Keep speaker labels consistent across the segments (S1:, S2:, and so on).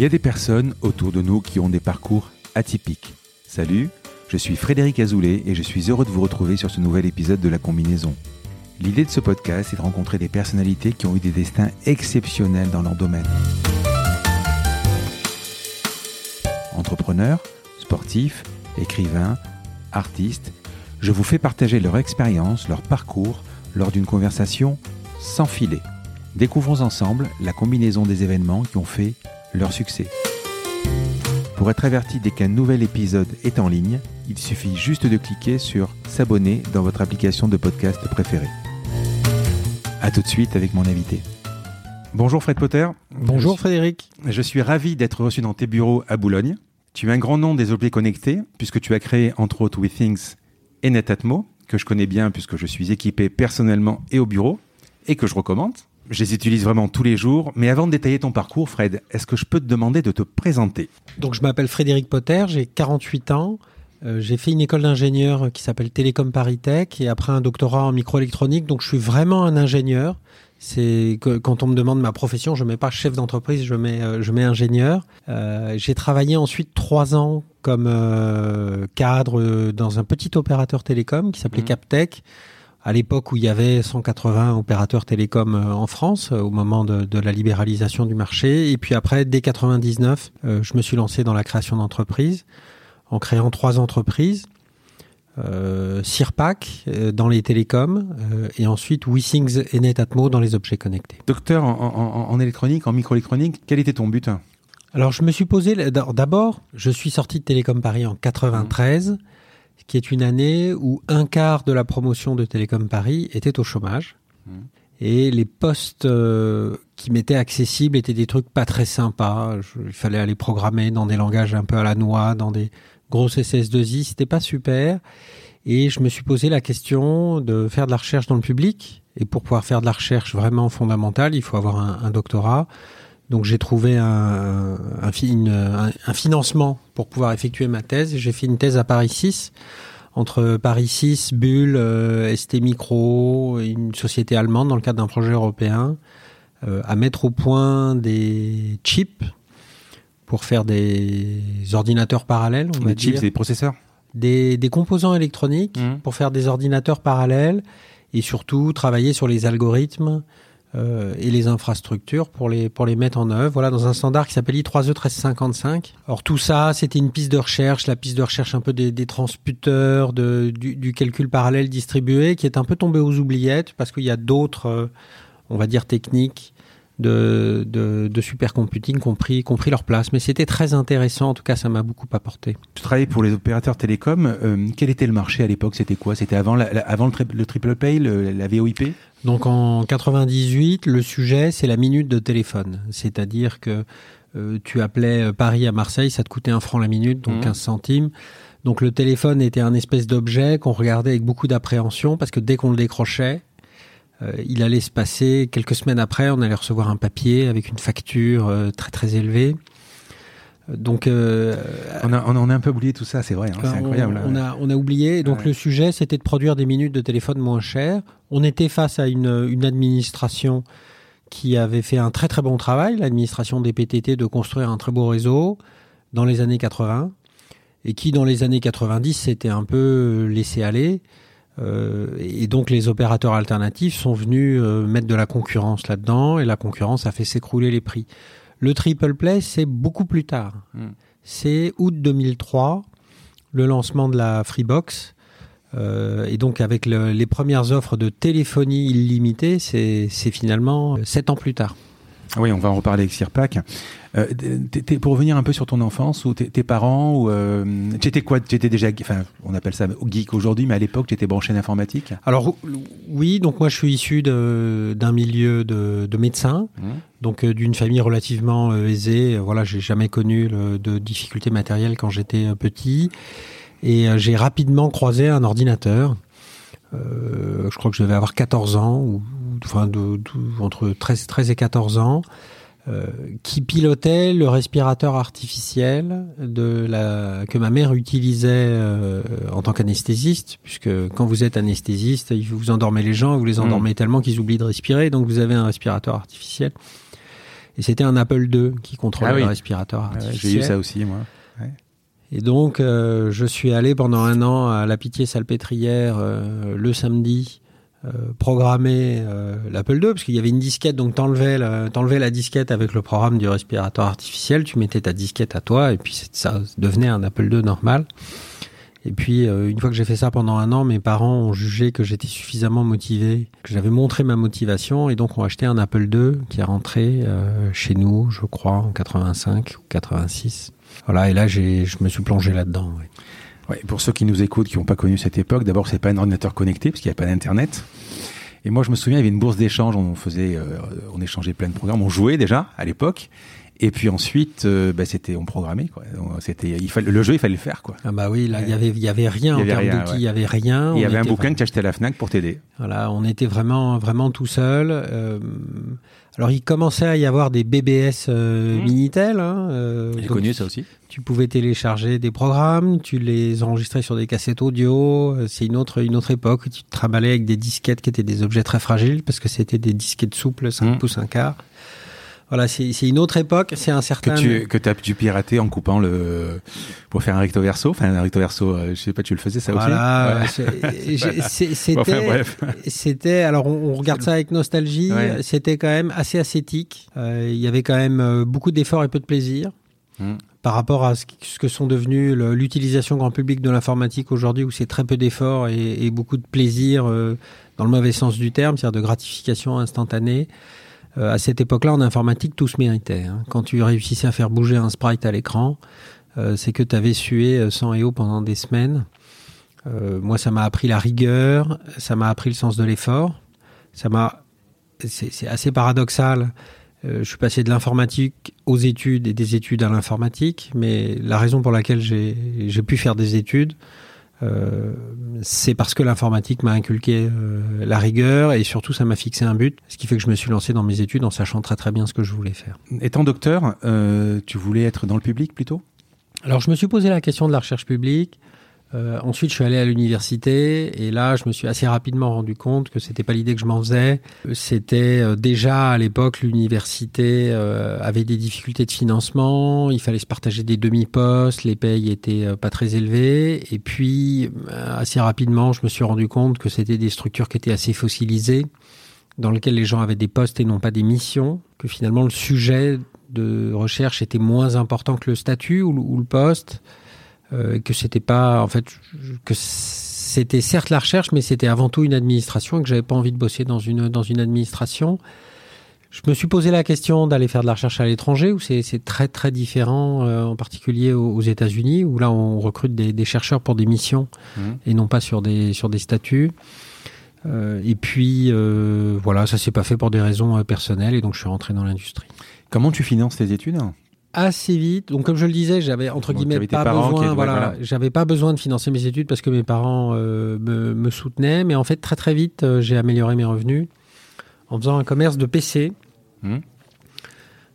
S1: Il y a des personnes autour de nous qui ont des parcours atypiques. Salut, je suis Frédéric Azoulay et je suis heureux de vous retrouver sur ce nouvel épisode de La Combinaison. L'idée de ce podcast est de rencontrer des personnalités qui ont eu des destins exceptionnels dans leur domaine. Entrepreneurs, sportifs, écrivains, artistes, je vous fais partager leur expérience, leur parcours lors d'une conversation sans filet. Découvrons ensemble la combinaison des événements qui ont fait leur succès. Pour être averti dès qu'un nouvel épisode est en ligne, il suffit juste de cliquer sur S'abonner dans votre application de podcast préférée. A tout de suite avec mon invité. Bonjour Fred Potter.
S2: Bonjour Frédéric.
S1: Je suis ravi d'être reçu dans tes bureaux à Boulogne. Tu es un grand nom des objets connectés puisque tu as créé entre autres WeThings et Netatmo, que je connais bien puisque je suis équipé personnellement et au bureau et que je recommande. Je les utilise vraiment tous les jours. Mais avant de détailler ton parcours, Fred, est-ce que je peux te demander de te présenter?
S2: Donc je m'appelle Frédéric Potter, j'ai 48 ans. Euh, j'ai fait une école d'ingénieur qui s'appelle Télécom Paris Tech et après un doctorat en microélectronique. Donc je suis vraiment un ingénieur. C'est que quand on me demande ma profession, je mets pas chef d'entreprise, je mets euh, je mets ingénieur. Euh, j'ai travaillé ensuite trois ans comme cadre dans un petit opérateur télécom qui s'appelait
S1: Mhm.
S2: Captech. À l'époque où il y avait 180 opérateurs télécoms euh, en France, euh, au moment de, de la libéralisation du marché. Et puis après, dès 99, euh, je me suis lancé dans la création d'entreprises, en créant trois entreprises. Euh, Sirpac euh, dans les télécoms et ensuite WeSings et Netatmo dans les objets connectés.
S1: Docteur en, en- en électronique, en microélectronique, quel était ton but?
S2: Alors je me suis posé d'abord, je suis sorti de Télécom Paris en 93, qui est une année où un quart de la promotion de Télécom Paris était au chômage.
S1: Mhm.
S2: Et les postes euh, qui m'étaient accessibles étaient des trucs pas très sympas. Je- il fallait aller programmer dans des langages un peu à la noix, dans des grosses SS2I, c'était pas super. Et je me suis posé la question de faire de la recherche dans le public. Et pour pouvoir faire de la recherche vraiment fondamentale, il faut avoir un, un doctorat. Donc j'ai trouvé un, un, une- un- un financement pour pouvoir effectuer ma thèse. J'ai fait une thèse à Paris 6, entre Paris 6, Bull, euh, ST Micro, une société allemande dans le cadre d'un projet européen, euh, à mettre au point des chips pour faire des ordinateurs parallèles, on va
S1: Les chips
S2: dire
S1: et les processeurs
S2: des, des composants électroniques
S1: Mhm.
S2: pour faire des ordinateurs parallèles et surtout travailler sur les algorithmes euh, et les infrastructures pour les, pour les mettre en œuvre. Voilà, dans un standard qui s'appelle I3E1355. Alors tout ça, c'était une piste de recherche, la piste de recherche un peu des, des transputeurs, de, du, du calcul parallèle distribué, qui est un peu tombé aux oubliettes parce qu'il y a d'autres, euh, on va dire, techniques de, de, de supercomputing qui ont pris, qui ont pris leur place. Mais c'était très intéressant, en tout cas, ça m'a beaucoup apporté.
S1: Tu travaillais pour les opérateurs télécoms. euh, quel était le marché à l'époque? C'était quoi? C'était avant, la- la- avant le, tri- le triple pay, le- la VoIP
S2: Donc en 98, le sujet c'est la minute de téléphone, c'est-à-dire que euh, tu appelais euh, Paris à Marseille, ça te coûtait un franc la minute, donc
S1: Mhm.
S2: 15 centimes. Donc le téléphone était un espèce d'objet qu'on regardait avec beaucoup d'appréhension parce que dès qu'on le décrochait, il allait se passer quelques semaines après, on allait recevoir un papier avec une facture euh, très très élevée. Euh, Donc euh,
S1: on a, on, un peu oublié tout ça, c'est vrai, hein, c'est incroyable. hein.
S2: On, a, on a oublié. Donc
S1: Ouais.
S2: le sujet, c'était de produire des minutes de téléphone moins chères. On était face à une, une administration qui avait fait un très très bon travail, l'administration des PTT, de construire un très beau réseau dans les années 80, et qui dans les années 90 s'était un peu laissé aller. Euh, et donc les opérateurs alternatifs sont venus euh, mettre de la concurrence là-dedans, et la concurrence a fait s'écrouler les prix. Le triple play, c'est beaucoup plus tard.
S1: Mm.
S2: C'est août 2003, le lancement de la Freebox. Euh, et donc avec le- les premières offres de téléphonie illimitée, c'est c'est finalement euh, sept ans plus tard.
S1: Oui, on va en reparler avec Sirpac. Euh, pour revenir un peu sur ton enfance, ou tes, parents, ou euh, tu étais quoi Tu étais déjà, enfin, on appelle ça geek aujourd'hui, mais à l'époque, tu étais branché en informatique?
S2: Alors oui, donc moi je suis issu d'un milieu de, de médecins, donc euh, d'une famille relativement euh, aisée. Voilà, j'ai jamais connu le- de difficultés matérielles quand j'étais euh, petit, et j'ai rapidement croisé un ordinateur. Euh, je crois que je devais avoir 14 ans, ou- enfin de, de- entre 13, 13 et 14 ans. euh, qui pilotait le respirateur artificiel de la, que ma mère utilisait euh, en tant qu'anesthésiste, puisque quand vous êtes anesthésiste, vous endormez les gens, vous les endormez tellement qu'ils oublient de respirer, donc vous avez un respirateur artificiel. Et c'était un Apple II qui contrôlait
S1: Ah oui.
S2: le respirateur
S1: Ouais,
S2: artificiel.
S1: J'ai eu ça aussi, moi.
S2: Et donc, euh, je suis allé pendant un an à la Pitié-Salpêtrière euh, le samedi programmer euh, l'Apple II, parce qu'il y avait une disquette, donc t'enlevais la, la disquette avec le programme du respirateur artificiel, tu mettais ta disquette à toi, et puis ça devenait un Apple II normal. Et puis, euh, une fois que j'ai fait ça pendant un an, mes parents ont jugé que j'étais suffisamment motivé, que j'avais montré ma motivation, et donc ont acheté un Apple II qui est rentré euh, chez nous, je crois, en 85 ou 86. Voilà, et là, j'ai, je me suis plongé là-dedans. Ouais,
S1: pour ceux qui nous écoutent, qui n'ont pas connu cette époque, d'abord, c'est pas un ordinateur connecté, parce qu'il n'y avait pas d'Internet. Et moi, je me souviens, il y avait une bourse d'échange, on faisait, euh, on échangeait plein de programmes, on jouait déjà, à l'époque. Et puis ensuite, euh, bah, c'était, on programmait, quoi. C'était, il fallait, le jeu, il fallait le faire, quoi.
S2: Ah bah oui, là, il y avait, il y avait rien
S1: Il y
S2: en
S1: avait
S2: termes
S1: ouais.
S2: il y avait rien.
S1: Il y avait un bouquin que tu achetais à la FNAC pour t'aider.
S2: Voilà, on était vraiment, vraiment tout seul. Euh, alors, il commençait à y avoir des BBS euh,
S1: Mmh.
S2: Minitel. Hein, euh,
S1: J'ai connu ça aussi.
S2: Tu pouvais télécharger des programmes, tu les enregistrais sur des cassettes audio. Euh, C'est une autre, une autre époque où tu te trimballais avec des disquettes qui étaient des objets très fragiles parce que c'était des disquettes souples, 5
S1: Mmh.
S2: pouces, un quart. Voilà, c'est une autre époque. C'est un
S1: Que
S2: certain.
S1: tu, que t'as dû pirater en coupant le, pour faire un recto verso. Enfin, un recto verso, euh, je sais pas, tu le faisais ça
S2: Voilà,
S1: aussi? Ouais.
S2: c'était,
S1: Enfin,
S2: c'était. Alors, on, on regarde ça avec nostalgie.
S1: Ouais.
S2: C'était quand même assez ascétique. Euh, Il y avait quand même euh, beaucoup d'efforts et peu de plaisir.
S1: Mm.
S2: Par rapport à ce, que sont devenus l'utilisation grand public de l'informatique aujourd'hui, où c'est très peu d'efforts et, et beaucoup de plaisir euh, dans le mauvais sens du terme, c'est-à-dire de gratification instantanée. Euh, à cette époque-là, en informatique, tout se méritait. hein. Quand tu réussissais à faire bouger un sprite à l'écran, euh, c'est que tu avais sué euh, sang et eau pendant des semaines. Moi, ça m'a appris la rigueur, ça m'a appris le sens de l'effort. Ça m'a, c'est assez paradoxal. Je suis passé de l'informatique aux études et des études à l'informatique, mais la raison pour laquelle j'ai pu faire des études, euh, c'est parce que l'informatique m'a inculqué euh, la rigueur et surtout ça m'a fixé un but, ce qui fait que je me suis lancé dans mes études en sachant très très bien ce que je voulais faire.
S1: Étant docteur, euh, tu voulais être dans le public plutôt?
S2: Alors je me suis posé la question de la recherche publique. Euh, ensuite, je suis allé à l'université et là, je me suis assez rapidement rendu compte que c'était pas l'idée que je m'en faisais. C'était euh, déjà à l'époque l'université euh, avait des difficultés de financement, il fallait se partager des demi-postes, les payes étaient euh, pas très élevées. Et puis euh, assez rapidement, je me suis rendu compte que c'était des structures qui étaient assez fossilisées, dans lesquelles les gens avaient des postes et non pas des missions, que finalement le sujet de recherche était moins important que le statut ou, le- poste, que c'était pas, en fait, que c'était certes la recherche, mais c'était avant tout une administration et que j'avais pas envie de bosser dans une dans une administration. Je me suis posé la question d'aller faire de la recherche à l'étranger, où c'est c'est très très différent, euh, en particulier aux, aux États-Unis, où là on recrute des, des chercheurs pour des missions
S1: Mhm.
S2: et non pas sur des sur des statuts. Euh, et puis euh, voilà, ça s'est pas fait pour des raisons euh, personnelles et donc je suis rentré dans l'industrie
S1: Comment tu finances tes études?
S2: Assez vite. Donc, comme je le disais, j'avais entre guillemets pas
S1: parents
S2: besoin. voilà,
S1: voilà.
S2: j'avais pas besoin de financer mes études parce que mes parents euh, me, me soutenaient. Mais en fait, très très vite, euh, j'ai amélioré mes revenus en faisant un commerce de PC.
S1: Mhm.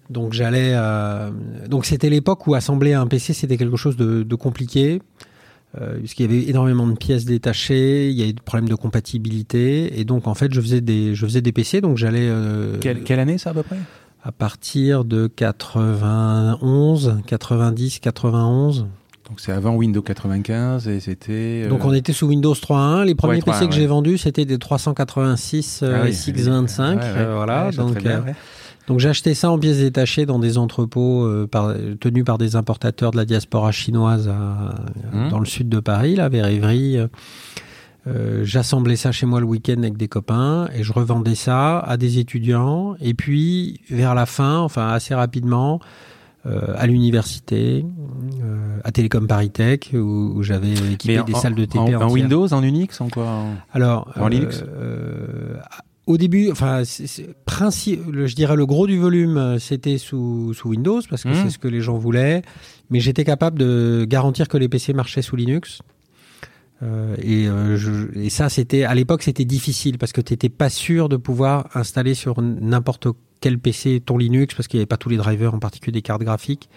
S2: Donc j'allais. euh, donc c'était l'époque où assembler un PC c'était quelque chose de, de compliqué. Euh, puisqu'il y avait énormément de pièces détachées, il y avait des problèmes de compatibilité, et donc en fait je faisais des, je faisais des PC, donc j'allais euh,
S1: Quelle, quelle année ça à peu près?
S2: À partir de 91, 90, 91.
S1: Donc c'est avant Windows 95 et c'était. euh,
S2: Donc on était sous Windows 3.1. Les premiers
S1: Ouais, 3.1,
S2: PC que
S1: ouais.
S2: j'ai vendus, c'était des 386 euh,
S1: ah oui,
S2: SX25.
S1: ouais, ouais,
S2: euh, voilà. donc
S1: bien,
S2: euh,
S1: ouais.
S2: donc j'ai acheté ça en pièces détachées dans des entrepôts euh, par- tenus par des importateurs de la diaspora chinoise à-
S1: Mhm.
S2: dans le sud de Paris, là, vers Évry. Euh, J'assemblais ça chez moi le week-end avec des copains et je revendais ça à des étudiants. Et puis vers la fin, enfin assez rapidement, euh, à l'université, euh, à Télécom Paris Tech, où, où j'avais équipé des salles de TP
S1: en. Windows, en Unix, en quoi en-
S2: Alors,
S1: En Linux
S2: Au début, enfin, le- je dirais le gros du volume, c'était sous, sous Windows parce que
S1: Mhm.
S2: c'est ce que les gens voulaient. Mais j'étais capable de garantir que les PC marchaient sous Linux. Euh, et, euh, je- et ça, c'était à l'époque, c'était difficile parce que tu n'étais pas sûr de pouvoir installer sur n'importe quel PC ton Linux parce qu'il n'y avait pas tous les drivers, en particulier des cartes graphiques.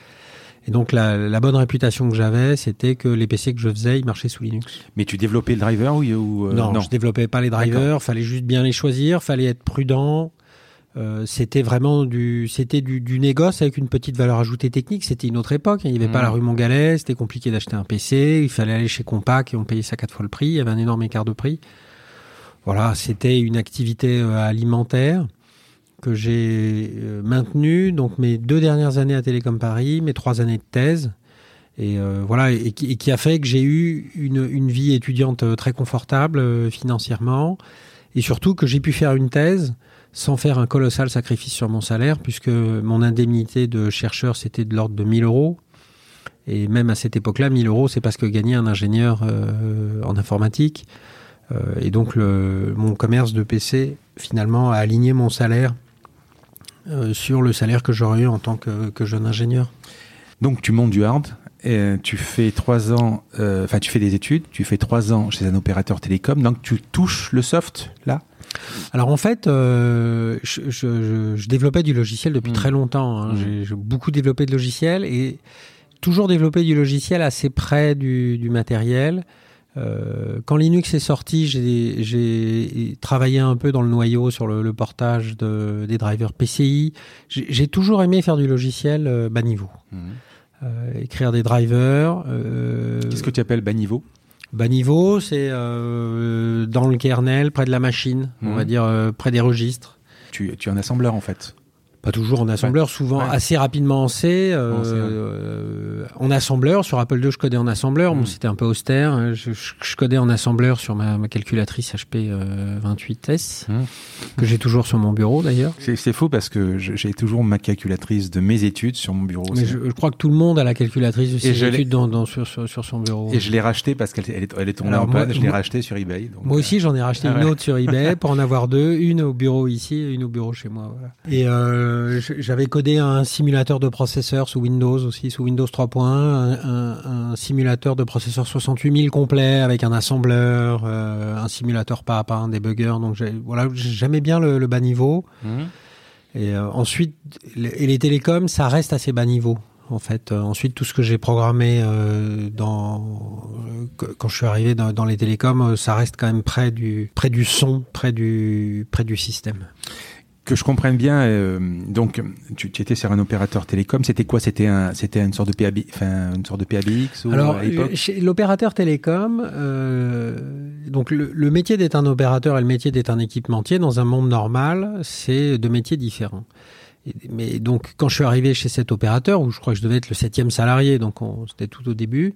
S2: Et donc la, la bonne réputation que j'avais, c'était que les PC que je faisais, ils marchaient sous Linux.
S1: Mais tu développais le driver ou, ou, euh,
S2: non, je développais pas les drivers. Fallait juste bien les choisir. Fallait être prudent. Euh, c'était vraiment du, c'était du, du, négoce avec une petite valeur ajoutée technique. C'était une autre époque. Il n'y avait pas la mmh. rue Montgalais. C'était compliqué d'acheter un PC. Il fallait aller chez Compaq et on payait ça quatre fois le prix. Il y avait un énorme écart de prix. Voilà, c'était une activité euh, alimentaire que j'ai euh, maintenue. Donc mes deux dernières années à Télécom Paris, mes trois années de thèse. Et voilà, et qui, a fait que j'ai eu une, une, vie étudiante très confortable financièrement, et surtout que j'ai pu faire une thèse sans faire un colossal sacrifice sur mon salaire, puisque mon indemnité de chercheur, c'était de l'ordre de 1000 euros. Et même à cette époque-là, 1000 euros, c'est parce que gagner un ingénieur euh, en informatique. Euh, et donc, mon commerce de PC, finalement, a aligné mon salaire euh, sur le salaire que j'aurais eu en tant que, jeune ingénieur.
S1: Donc, tu montes du hard, tu fais trois ans, enfin, tu fais des études, tu fais trois ans chez un opérateur télécom, donc tu touches le soft, là?
S2: Alors en fait, euh, je, développais du logiciel depuis hmm. très longtemps. Hein. Hmm. J'ai beaucoup développé de logiciels et toujours développé du logiciel assez près du, matériel. Euh, quand Linux est sorti, j'ai travaillé un peu dans le noyau sur le, portage des drivers PCI. J'ai toujours aimé faire du logiciel euh, bas niveau. Hmm. écrire des drivers.
S1: Qu'est-ce que tu appelles bas niveau
S2: Bas niveau, c'est euh, dans le kernel, près de la machine, on va mhm. dire euh, près des registres.
S1: Tu, tu es un assembleur en fait
S2: pas toujours en assembleur, souvent assez rapidement en C. Euh, en, assembleur, sur Apple II, je codais en assembleur. Bon, hmm. c'était un peu austère. Hein. Je, codais en assembleur sur ma, calculatrice HP 28S, euh, hmm. que j'ai toujours sur mon bureau d'ailleurs.
S1: C'est faux parce que j'ai toujours ma calculatrice de mes études sur mon bureau.
S2: Mais je, crois que tout le monde a la calculatrice de ses études dans, sur, sur, son bureau.
S1: Et je l'ai racheté parce qu'elle est, elle est tombée en panne. Je l'ai racheté sur eBay.
S2: moi aussi, euh, j'en ai racheté ah une autre sur eBay pour en avoir deux. Une au bureau ici et une au bureau chez moi. Voilà. Et euh, j'avais codé un simulateur de processeur sous Windows aussi, sous Windows 3.1, un, un, simulateur de processeur 68000 complet avec un assembleur, euh, un simulateur pas à pas, un debugger. Donc voilà, j'aimais bien le, bas niveau. Mmh. Et euh, ensuite, et les télécoms, ça reste assez bas niveau. En fait, ensuite tout ce que j'ai programmé dans quand je suis arrivé dans, dans, les télécoms, ça reste quand même près du près du son, près du près du système
S1: que je comprenne bien, euh, donc tu, étais sur un opérateur télécom. C'était quoi? C'était un, c'était une sorte de PAB, enfin une sorte de PABX ou
S2: Alors, chez l'opérateur télécom, euh, donc le, métier d'être un opérateur et le métier d'être un équipementier dans un monde normal, c'est deux métiers différents. mais donc quand je suis arrivé chez cet opérateur, où je crois que je devais être le septième salarié, donc c'était tout au début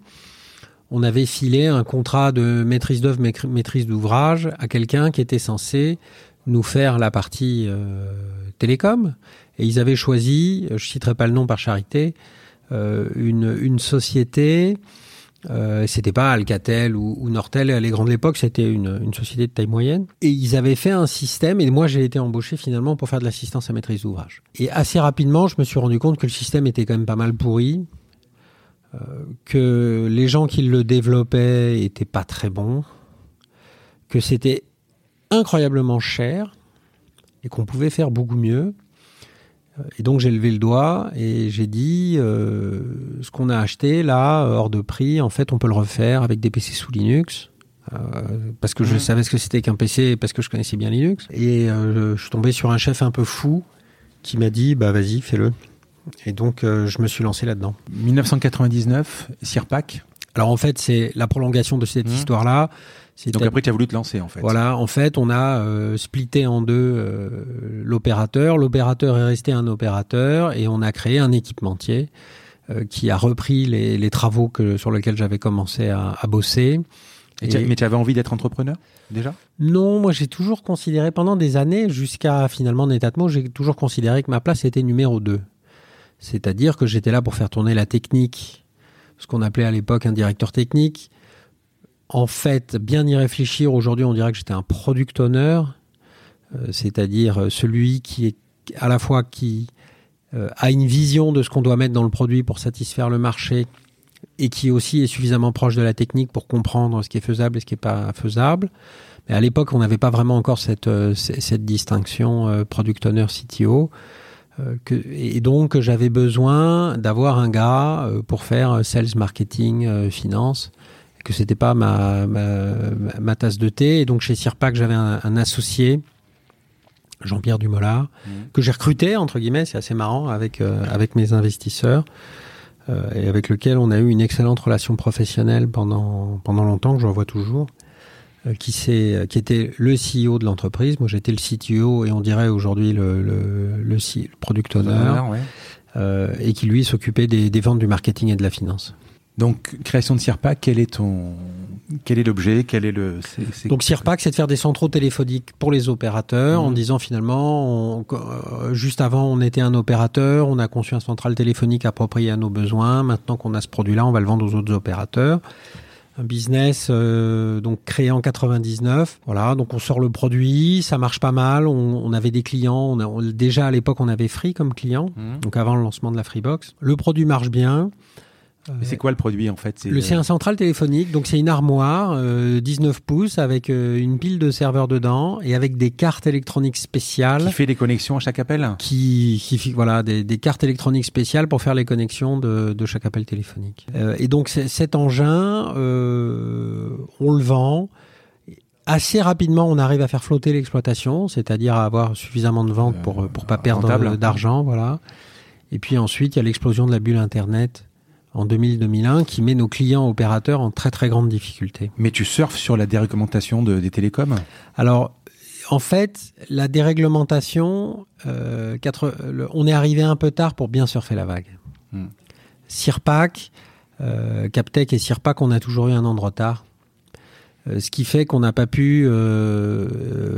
S2: on avait filé un contrat de maîtrise d'œuvre, maîtrise d'ouvrage à quelqu'un qui était censé nous faire la partie euh, télécom. Et ils avaient choisi, je citerai pas le nom par charité, euh, une, une, société. Euh, c'était pas Alcatel ou, Nortel à l'époque, l'époque, c'était une, une, société de taille moyenne. Et ils avaient fait un système, et moi j'ai été embauché finalement pour faire de l'assistance à maîtrise d'ouvrage. Et assez rapidement, je me suis rendu compte que le système était quand même pas mal pourri, euh, que les gens qui le développaient étaient pas très bons, que c'était incroyablement cher et qu'on pouvait faire beaucoup mieux. Euh, et donc j'ai levé le doigt et j'ai dit euh, ce qu'on a acheté là hors de prix, en fait on peut le refaire avec des PC sous Linux. Euh, parce que je savais ce que c'était qu'un PC parce que je connaissais bien Linux et je suis tombé sur un chef un peu fou qui m'a dit bah vas-y fais-le et donc je me suis lancé là-dedans
S1: 1999 Sirpac
S2: alors en fait c'est la prolongation de cette mmh. histoire là
S1: donc après, tu as voulu te lancer en fait.
S2: Voilà, en fait, on a euh, splitté en deux euh, l'opérateur. L'opérateur est resté un opérateur et on a créé un équipementier euh, qui a repris les, les, travaux que, sur lesquels j'avais commencé à, à bosser.
S1: Et Mais tu avais envie d'être entrepreneur déjà?
S2: Non, moi j'ai toujours considéré pendant des années, jusqu'à finalement Netatmo, j'ai toujours considéré que ma place était numéro 2. C'est-à-dire que j'étais là pour faire tourner la technique, ce qu'on appelait à l'époque un directeur technique, en fait, bien y réfléchir, aujourd'hui, on dirait que j'étais un product owner, euh, c'est-à-dire euh, celui qui est à la fois qui euh, a une vision de ce qu'on doit mettre dans le produit pour satisfaire le marché et qui aussi est suffisamment proche de la technique pour comprendre ce qui est faisable et ce qui n'est pas faisable. Mais à l'époque, on n'avait pas vraiment encore cette, distinction product owner CTO. et donc, j'avais besoin d'avoir un gars pour faire sales, marketing, finance que c'était pas ma, ma, tasse de thé. Et donc chez Sirpac, j'avais un, associé Jean-Pierre Dumoulin, que j'ai recruté, entre guillemets, c'est assez marrant, avec, avec mes investisseurs, et avec lequel on a eu une excellente relation professionnelle pendant, pendant longtemps, que je revois toujours. Euh, qui, qui était le CEO de l'entreprise. Moi, j'étais le CTO et on dirait aujourd'hui le, le, le, le, product owner, euh, et qui lui s'occupait des, des, ventes, du marketing et de la finance.
S1: Donc, création de Sirpac, quel est ton, quel est l'objet, quel est le
S2: Donc Sirpac, c'est de faire des centraux téléphoniques pour les opérateurs, en mmh. disant finalement, on, euh, juste avant, on était un opérateur, on a conçu un central téléphonique approprié à nos besoins. Maintenant qu'on a ce produit-là, on va le vendre aux autres opérateurs un business euh, donc créé en 99. Voilà, donc on sort le produit, ça marche pas mal. On, avait des clients, on déjà à l'époque on avait Free comme client, mmh. donc avant le lancement de la Freebox. Le produit marche bien.
S1: Mais c'est quoi le produit en fait?
S2: C'est un central téléphonique, donc c'est une armoire 19 euh, pouces avec euh, une pile de serveurs dedans et avec des cartes électroniques spéciales.
S1: Qui fait des connexions à chaque appel?
S2: Qui, qui voilà des, des, cartes électroniques spéciales pour faire les connexions de, de chaque appel téléphonique. Euh, et donc cet engin, on le vend. Assez rapidement, on arrive à faire flotter l'exploitation, c'est-à-dire à avoir suffisamment de ventes pour pour pas perdre d'argent, voilà. Et puis ensuite, il y a l'explosion de la bulle Internet en 2000-2001 qui met nos clients opérateurs en très très grande difficulté.
S1: Mais tu surfes sur la déréglementation de, des télécoms?
S2: Alors, en fait, la déréglementation, euh, on est arrivé un peu tard pour bien surfer la vague. Hmm. Sirpac, euh, Captec et Sirpac, on a toujours eu un an de retard. Euh, ce qui fait qu'on n'a pas pu euh,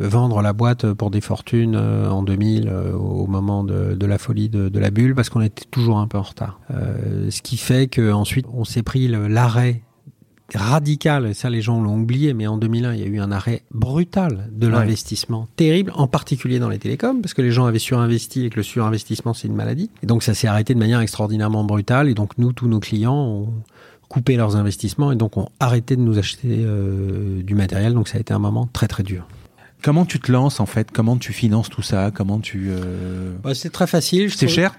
S2: vendre la boîte pour des fortunes euh, en 2000 au moment de, de la folie de, de, la bulle parce qu'on était toujours un peu en retard. ce qui fait qu'ensuite on s'est pris l'arrêt radical, et ça les gens l'ont oublié, mais en 2001 il y a eu un arrêt brutal de l'investissement, terrible, en particulier dans les télécoms, parce que les gens avaient surinvesti et que le surinvestissement c'est une maladie. Et donc ça s'est arrêté de manière extraordinairement brutale, et donc nous, tous nos clients, ont coupé leurs investissements et donc ont arrêté de nous acheter euh, du matériel. Donc ça a été un moment très très dur.
S1: Comment tu te lances en fait? Comment tu finances tout ça? Comment tu euh...
S2: bah, C'est très facile.
S1: C'est cher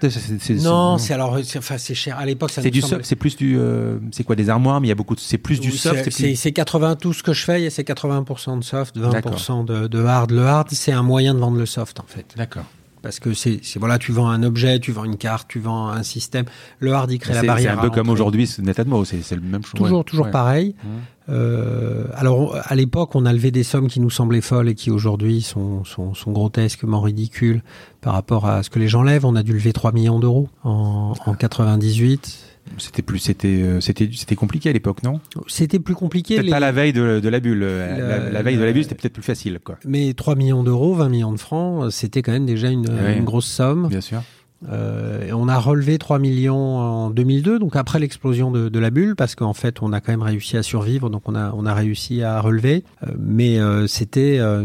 S2: Non, c'est alors, enfin c'est cher. À l'époque,
S1: c'est du c'est plus du, euh, c'est quoi des armoires Mais il y a beaucoup, c'est plus du soft.
S2: C'est 80 tout ce que je fais, c'est 80% de soft, 20% de, de hard. Le hard, c'est un moyen de vendre le soft en fait.
S1: D'accord
S2: parce que c'est voilà, tu vends un objet, tu vends une carte, tu vends un système. Le hard il crée la barrière.
S1: C'est un peu comme aujourd'hui, Netatmo, c'est le même chose.
S2: Toujours, toujours pareil. Mmh. Euh, alors à l'époque, on a levé des sommes qui nous semblaient folles et qui aujourd'hui sont, sont, sont, grotesquement ridicules par rapport à ce que les gens lèvent. On a dû lever 3 millions d'euros en, en 98.
S1: C'était plus, c'était, euh, c'était, c'était compliqué à l'époque, non?
S2: C'était plus compliqué.
S1: Peut-être pas la veille de, de la bulle. la, veille de la bulle, c'était peut-être plus facile, quoi.
S2: Mais 3 millions d'euros, 20 millions de francs, c'était quand même déjà une, une grosse somme.
S1: Bien sûr.
S2: Euh, on a relevé 3 millions en 2002, donc après l'explosion de, de, la bulle, parce qu'en fait, on a quand même réussi à survivre, donc on a, on a réussi à relever. Euh, mais euh, c'était, euh,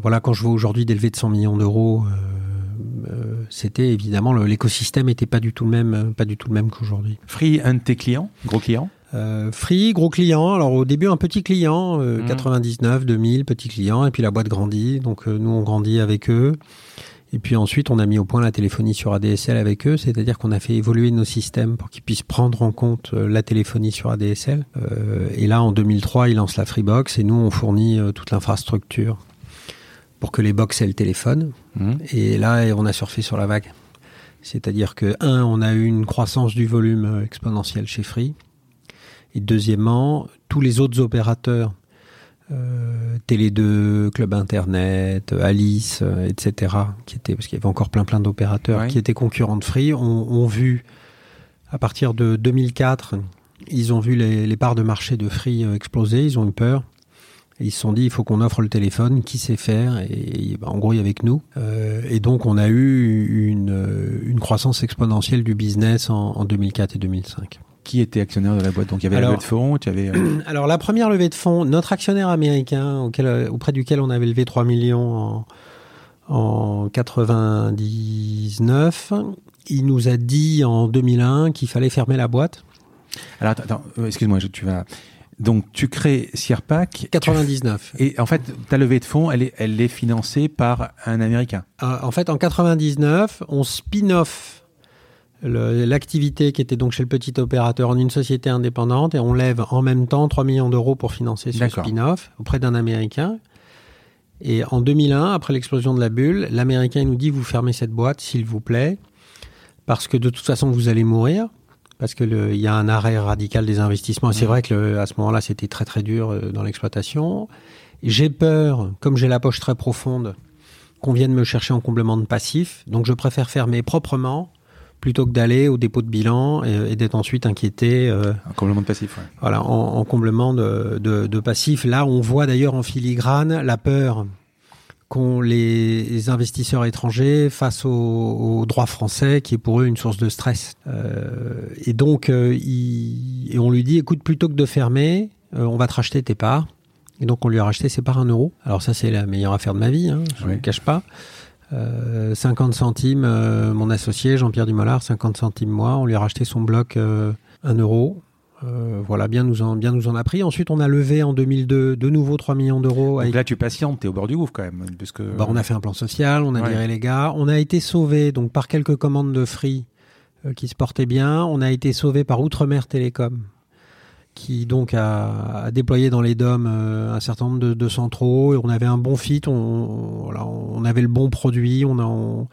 S2: voilà, quand je vois aujourd'hui d'élever de 100 millions d'euros euh, c'était évidemment l'écosystème n'était pas du tout le même, euh, pas du tout le même qu'aujourd'hui.
S1: Free, un de tes clients, gros client?
S2: Euh, Free, gros client. Alors au début un petit client, 99, 2000, petit client, et puis la boîte grandit. Donc nous on grandit avec eux. Et puis ensuite, on a mis au point la téléphonie sur ADSL avec eux, c'est-à-dire qu'on a fait évoluer nos systèmes pour qu'ils puissent prendre en compte la téléphonie sur ADSL. Euh, et là, en 2003, ils lancent la Freebox et nous, on fournit toute l'infrastructure pour que les box aient le téléphone. Mmh. Et là, on a surfé sur la vague. C'est-à-dire que, un, on a eu une croissance du volume euh, exponentielle chez Free. Et deuxièmement, tous les autres opérateurs, euh, Télé2, Club Internet, Alice, euh, etc., qui étaient, parce qu'il y avait encore plein plein d'opérateurs qui étaient concurrents de Free, ont, ont, vu, à partir de 2004, ils ont vu les, les parts de marché de Free exploser, ils ont eu peur ils se sont dit, il faut qu'on offre le téléphone, qui sait faire, et bah, en gros, il y avec nous. Euh, et donc, on a eu une, euh, une croissance exponentielle du business en, en, 2004 et 2005.
S1: Qui était actionnaire de la boîte? Donc, il y avait la levée de fonds
S2: euh... Alors, la première levée de fonds, notre actionnaire américain, auquel, auprès duquel on avait levé 3 millions en, en 99, il nous a dit en 2001 qu'il fallait fermer la boîte.
S1: Alors, attends, excuse-moi, tu vas... Donc, tu crées Sierpac.
S2: 99.
S1: Et en fait, ta levée de fonds, elle est, elle est financée par un Américain.
S2: Euh, en fait, en 99, on spin-off l'activité qui était donc chez le petit opérateur en une société indépendante et on lève en même temps 3 millions d'euros pour financer ce spin-off auprès d'un Américain Et en 2001, après l'explosion de la bulle, l'Américain nous dit vous fermez cette boîte, s'il vous plaît, parce que de toute façon vous allez mourir, parce que il y a un arrêt radical des investissements. Et c'est mmh. vrai que à ce moment-là, c'était très très dur euh, dans l'exploitation. J'ai peur, comme j'ai la poche très profonde, qu'on vienne me chercher en complément de passif. Donc je préfère fermer proprement plutôt que d'aller au dépôt de bilan et, d'être ensuite inquiété.
S1: Euh, en complément de passif, ouais.
S2: Voilà, en, complément de, de, passif. Là, on voit d'ailleurs en filigrane la peur qu'ont les investisseurs étrangers face au, droit français, qui est pour eux une source de stress. Euh, et donc, euh, et on lui dit, écoute, plutôt que de fermer, on va te racheter tes parts. Et donc, on lui a racheté ses parts à un euro. Alors ça, c'est la meilleure affaire de ma vie, hein, je ne le cache pas. 50 euh, centimes, euh, mon associé Jean-Pierre Dumollard, 50 centimes moi, on lui a racheté son bloc 1 euh, voilà, bien nous, en, bien nous en a pris. Ensuite, on a levé en 2002 de nouveau 3 millions d'euros.
S1: Donc là, tu patientes, tu es au bord du gouffre quand même. Puisque...
S2: Bah, on a fait un plan social, on a viré les gars. On a été sauvé donc par quelques commandes de free qui se portaient bien. On a été sauvé par Outre-mer Télécom qui donc a, déployé dans les DOM euh, un certain nombre de, centraux. Et on avait un bon fit, on, on avait le bon produit, on a, euh,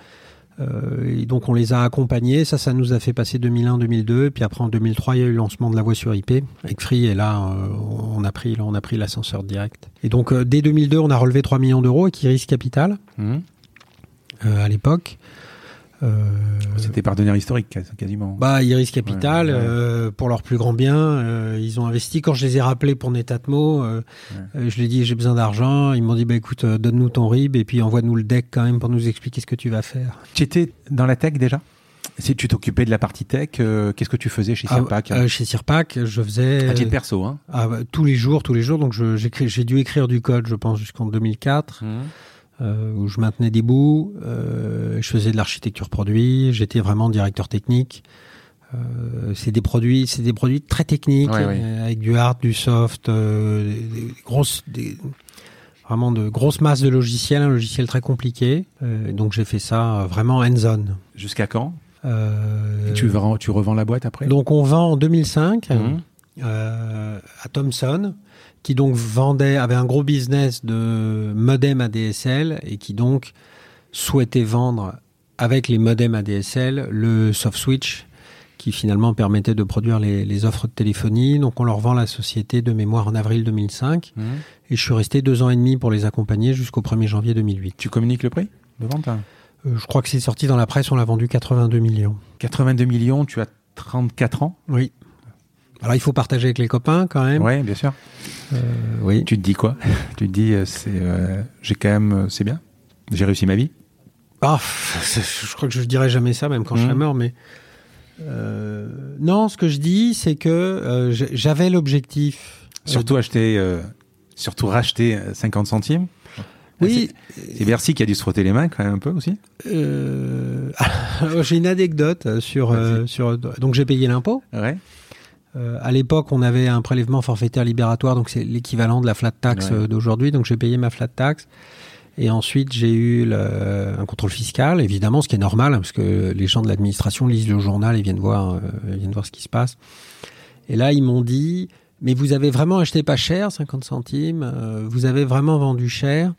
S2: et donc on les a accompagnés. Ça, ça nous a fait passer 2001-2002. Puis après en 2003, il y a eu le lancement de la voie sur IP avec Free. Et là, euh, on a pris, on a pris l'ascenseur direct. Et donc dès 2002, on a relevé 3 millions d'euros et qui risque capital mmh. à l'époque.
S1: Euh, C'était partenaire historique quasiment.
S2: Bah Iris Capital, euh, pour leur plus grand bien, euh, ils ont investi. Quand je les ai rappelés pour Netatmo, je leur ai dit j'ai besoin d'argent. Ils m'ont dit bah écoute donne-nous ton RIB et puis envoie-nous le deck quand même pour nous expliquer ce que tu vas faire.
S1: Tu étais dans la tech déjà? Si tu t'occupais de la partie tech, qu'est-ce que tu faisais chez Sirpac
S2: ah, Chez Sirpac, je faisais.
S1: À titre perso, hein
S2: ah, bah, Tous les jours, tous les jours. Donc j'ai dû écrire du code, je pense, jusqu'en 2004. Euh, où je maintenais des bouts, euh, je faisais de l'architecture produit, j'étais vraiment directeur technique. Euh, c'est des produits, c'est des produits très techniques avec du hard, du soft, des, grosses, des, vraiment de grosses masses de logiciels, un logiciel très compliqué. donc j'ai fait ça vraiment hands-on.
S1: Jusqu'à quand? Et tu, vends, tu revends la boîte après?
S2: Donc on vend en 2005 mmh. à Thomson qui donc vendait, avait un gros business de modem ADSL et qui donc souhaitait vendre avec les modems ADSL le soft switch qui finalement permettait de produire les, offres de téléphonie. Donc on leur vend la société de mémoire en avril 2005 mmh. et je suis resté deux ans et demi pour les accompagner jusqu'au 1er janvier 2008.
S1: Tu communiques le prix de vente hein?
S2: Euh, Je crois que c'est sorti dans la presse, on l'a vendu 82 millions.
S1: 82 millions, tu as 34 ans?
S2: Oui. Alors il faut partager avec les copains quand même.
S1: Oui, bien sûr. Euh, oui. Tu te dis quoi? Tu te dis, euh, c'est, euh, j'ai quand même, c'est bien. J'ai réussi ma vie.
S2: Ah, je crois que je dirais jamais ça, même quand je serai mmh. mort. Mais non, ce que je dis, c'est que j'avais l'objectif.
S1: Surtout acheter, surtout racheter 50 centimes.
S2: Oui.
S1: C'est Bercy qui a dû se frotter les mains quand même un peu aussi.
S2: j'ai une anecdote sur sur donc j'ai payé l'impôt.
S1: Ouais.
S2: Euh, à l'époque, on avait un prélèvement forfaitaire libératoire, donc c'est l'équivalent de la flat tax euh, d'aujourd'hui. Donc j'ai payé ma flat tax. Et ensuite, j'ai eu le, un contrôle fiscal, évidemment, ce qui est normal, hein, parce que les gens de l'administration lisent le journal et viennent voir, euh, viennent voir ce qui se passe. Et là, ils m'ont dit, mais vous avez vraiment acheté pas cher, 50 centimes, euh, vous avez vraiment vendu cher.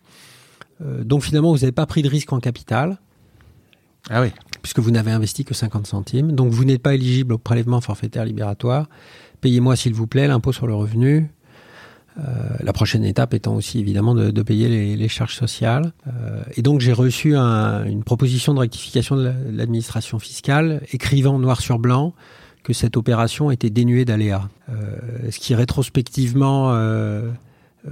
S2: donc finalement, vous n'avez pas pris de risque en capital.
S1: Ah oui
S2: puisque vous n'avez investi que 50 centimes. Donc vous n'êtes pas éligible au prélèvement forfaitaire libératoire. Payez-moi s'il vous plaît l'impôt sur le revenu. Euh, la prochaine étape étant aussi évidemment de, payer les, charges sociales. Euh, et donc j'ai reçu une proposition de rectification de l'administration fiscale, écrivant noir sur blanc que cette opération était dénuée d'aléas. Euh, ce qui rétrospectivement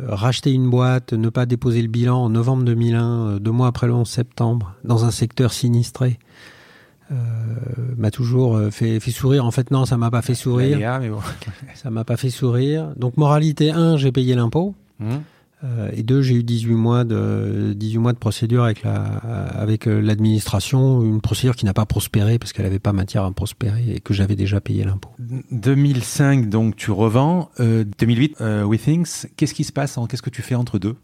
S2: racheter une boîte, ne pas déposer le bilan en novembre 2001, deux mois après le 11 septembre, dans un secteur sinistré, euh, m'a toujours euh, fait, fait, sourire. En fait, non, ça m'a pas fait sourire. ça m'a pas fait sourire. Donc, moralité 1, j'ai payé l'impôt. Mmh. Euh, et deux, j'ai eu 18 mois de 18 mois de procédure avec la avec l'administration, une procédure qui n'a pas prospéré parce qu'elle n'avait pas matière à prospérer et que j'avais déjà payé l'impôt.
S1: 2005, donc tu revends. 2008, Withings. Qu'est-ce qui se passe Qu'est-ce que tu fais entre deux?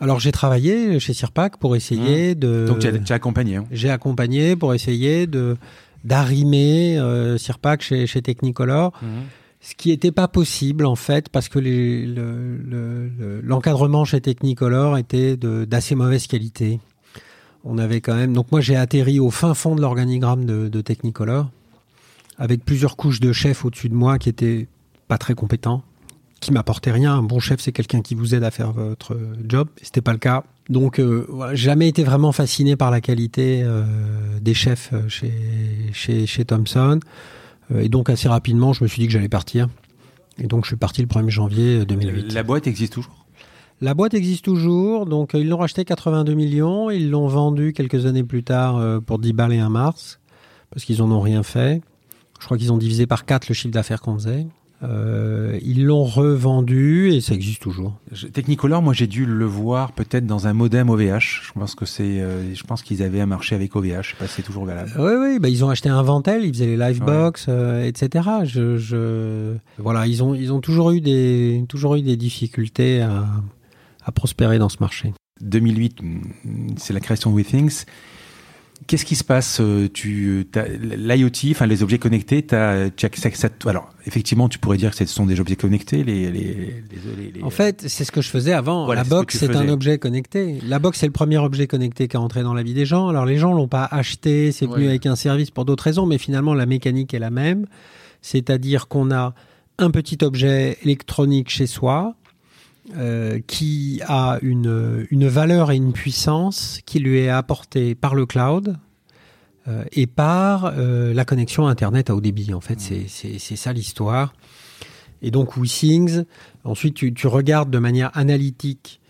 S2: Alors j'ai travaillé chez Sirpac pour essayer mmh. de.
S1: Donc tu as, accompagné. Hein.
S2: J'ai accompagné pour essayer de d'arrimer euh, Sirpac chez, chez Technicolor. Mmh. Ce qui n'était pas possible en fait parce que l'encadrement le, chez Technicolor était d'assez mauvaise qualité. On avait quand même. Donc moi j'ai atterri au fin fond de l'organigramme de, de, Technicolor avec plusieurs couches de chefs au-dessus de moi qui étaient pas très compétents, qui m'apportaient rien. Un bon chef c'est quelqu'un qui vous aide à faire votre job. C'était pas le cas. Donc euh, voilà, jamais été vraiment fasciné par la qualité euh, des chefs euh, chez, chez, chez Thomson. Euh, et donc assez rapidement, je me suis dit que j'allais partir. Et donc je suis parti le 1er janvier 2008.
S1: La boîte existe toujours?
S2: La boîte existe toujours, donc ils l'ont racheté 82 millions, ils l'ont vendu quelques années plus tard pour 10 balles et un mars, parce qu'ils en ont rien fait. Je crois qu'ils ont divisé par 4 le chiffre d'affaires qu'on faisait. Euh, ils l'ont revendu et ça existe toujours.
S1: Technicolor, moi j'ai dû le voir peut-être dans un modem OVH. Je pense que c'est, euh, je pense qu'ils avaient un marché avec OVH. Je sais pas si c'est toujours valable.
S2: Oui, oui, bah, ils ont acheté un Ventel, ils faisaient les Livebox, euh, etc. Je, je, voilà, ils ont, ils ont toujours eu des, toujours eu des difficultés à, à prospérer dans ce marché.
S1: 2008, c'est la création de WeThings. Qu'est-ce qui se passe euh, Tu l'IoT, enfin les objets connectés, tu as, alors effectivement, tu pourrais dire que ce sont des objets connectés. Les, les,
S2: les, en fait, c'est ce que je faisais avant. la box, c'est un objet connecté. La box, c'est le premier objet connecté qui est entré dans la vie des gens. Alors les gens l'ont pas acheté, c'est venu avec un service pour d'autres raisons, mais finalement la mécanique est la même. C'est-à-dire qu'on a un petit objet électronique chez soi euh, qui a une, une, valeur et une puissance qui lui est apportée par le cloud euh, et par euh, la connexion Internet à haut débit. En fait, mmh. c'est ça l'histoire. Et donc, WeSings, ensuite, tu, tu, regardes de manière analytique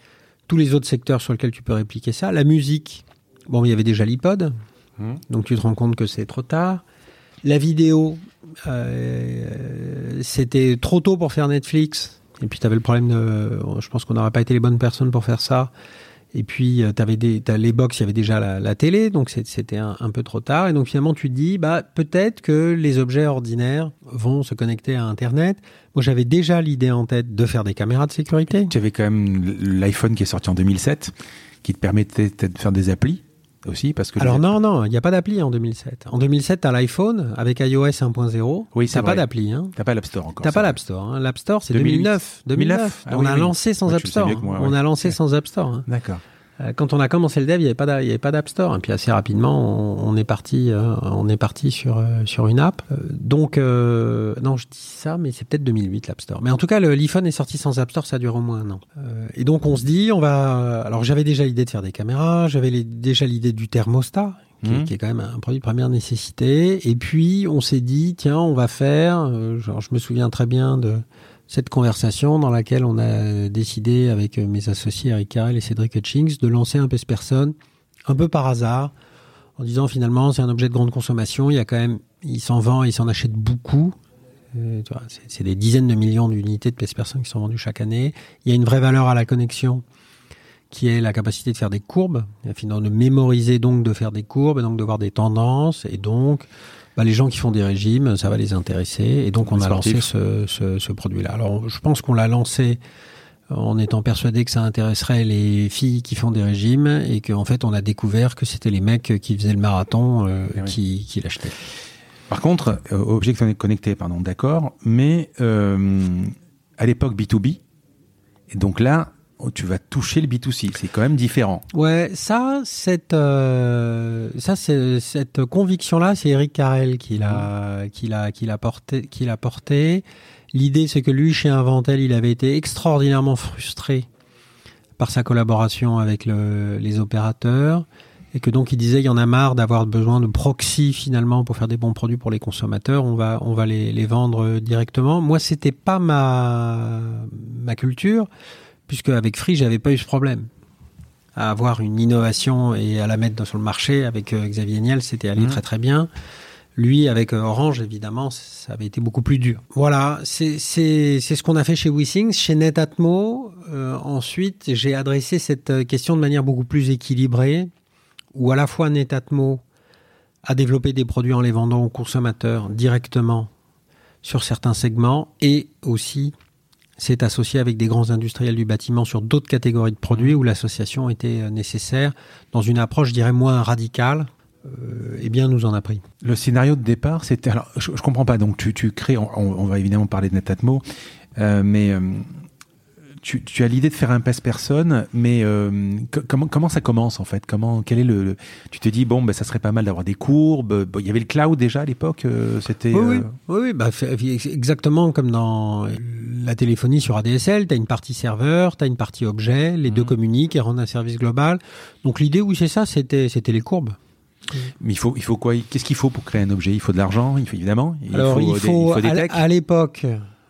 S2: tous les autres secteurs sur lesquels tu peux répliquer ça. La musique, bon, il y avait déjà l'iPod, mmh. donc tu te rends compte que c'est trop tard. La vidéo, c'était trop tôt pour faire Netflix. Et puis tu avais le problème de, je pense qu'on n'aurait pas été les bonnes personnes pour faire ça. Et puis euh, tu avais les box, il y avait déjà la, télé, donc c'était un, peu trop tard. Et donc finalement tu te dis, bah peut-être que les objets ordinaires vont se connecter à Internet. Moi j'avais déjà l'idée en tête de faire des caméras de sécurité.
S1: Tu avais quand même l'iPhone qui est sorti en 2007, qui te permettait de faire des applis aussi parce que
S2: Alors non, non, il n'y a pas d'appli en 2007. En 2007, tu as l'iPhone avec iOS 1.0. Oui, c'est pas d'appli. Hein.
S1: T'as pas l'App Store encore.
S2: T'as pas l'App Store. Hein. L'App Store, c'est 2009. 2009. on, a lancé sans App Store. on a lancé sans App Store.
S1: D'accord.
S2: Euh, quand on a commencé le dev, il n'y avait pas d'App Store. Et puis assez rapidement, on, est parti, euh, on est parti sur euh, sur une app. donc non, je dis ça, mais c'est peut-être 2008 l'App Store. Mais en tout cas, l'iPhone est sorti sans App Store, ça dure au moins un an. et donc on se dit, on va. Alors j'avais déjà l'idée de faire des caméras, j'avais déjà l'idée du thermostat. Qui, est, mmh. qui, est, quand même un produit de première nécessité. Et puis on s'est dit, tiens, on va faire. genre, je me souviens très bien de cette conversation dans laquelle on a décidé avec mes associés Eric Carrel et Cédric Hutchings de lancer un Person un peu par hasard en disant finalement c'est un objet de grande consommation, il y a quand même, il s'en vend, il s'en achète beaucoup. Euh, c'est des dizaines de millions d'unités de Person qui sont vendues chaque année. Il y a une vraie valeur à la connexion qui est la capacité de faire des courbes, finalement de mémoriser donc de faire des courbes, et donc de voir des tendances et donc bah, les gens qui font des régimes, ça va les intéresser. Et donc, on a lancé ce, ce, ce produit-là. Alors, je pense qu'on l'a lancé en étant persuadé que ça intéresserait les filles qui font des régimes et qu'en fait, on a découvert que c'était les mecs qui faisaient le marathon euh, eh qui, qui l'achetaient.
S1: Par contre, euh, objet connecté, pardon, d'accord, mais euh, à l'époque B2B, et donc là, tu vas toucher le B2C. C'est quand même différent.
S2: Ouais, ça, cette, euh, ça, c'est, cette conviction-là, c'est Eric Carrel qui l'a, qui l'a, qui l'a porté, qui l'a porté. L'idée, c'est que lui, chez Inventel, il avait été extraordinairement frustré par sa collaboration avec le, les opérateurs et que donc il disait il y en a marre d'avoir besoin de proxy finalement pour faire des bons produits pour les consommateurs on va on va les, les vendre directement moi c'était pas ma ma culture puisque avec Free, j'avais pas eu ce problème. À avoir une innovation et à la mettre sur le marché avec euh, Xavier Niel, c'était allé mmh. très très bien. Lui, avec euh, Orange, évidemment, ça avait été beaucoup plus dur. Voilà, c'est ce qu'on a fait chez WeSings. Chez Netatmo, euh, ensuite, j'ai adressé cette question de manière beaucoup plus équilibrée, où à la fois Netatmo a développé des produits en les vendant aux consommateurs directement sur certains segments, et aussi s'est associé avec des grands industriels du bâtiment sur d'autres catégories de produits où l'association était euh, nécessaire dans une approche, je dirais, moins radicale. eh bien, nous en a pris.
S1: Le scénario de départ, c'était. Alors, je, je comprends pas. Donc, tu, tu crées. On, on va évidemment parler de Netatmo, euh, mais euh, tu, tu, as l'idée de faire un passe personne, mais euh, comment comment ça commence en fait? Comment quel est le, Tu te dis bon, ben ça serait pas mal d'avoir des courbes. Bon, il y avait le cloud déjà à l'époque. Euh, c'était.
S2: Oui, oui, oui, bah, exactement comme dans la téléphonie sur ADSL. Tu as une partie serveur, tu as une partie objet. Les mmh. deux communiquent et rendent un service global. Donc l'idée, oui, c'est ça. C'était c'était les courbes.
S1: Mais il faut, il faut quoi? Qu'est-ce qu'il faut pour créer un objet? Il faut de l'argent, il faut évidemment.
S2: Il Alors faut il faut, des, il faut des à l'époque,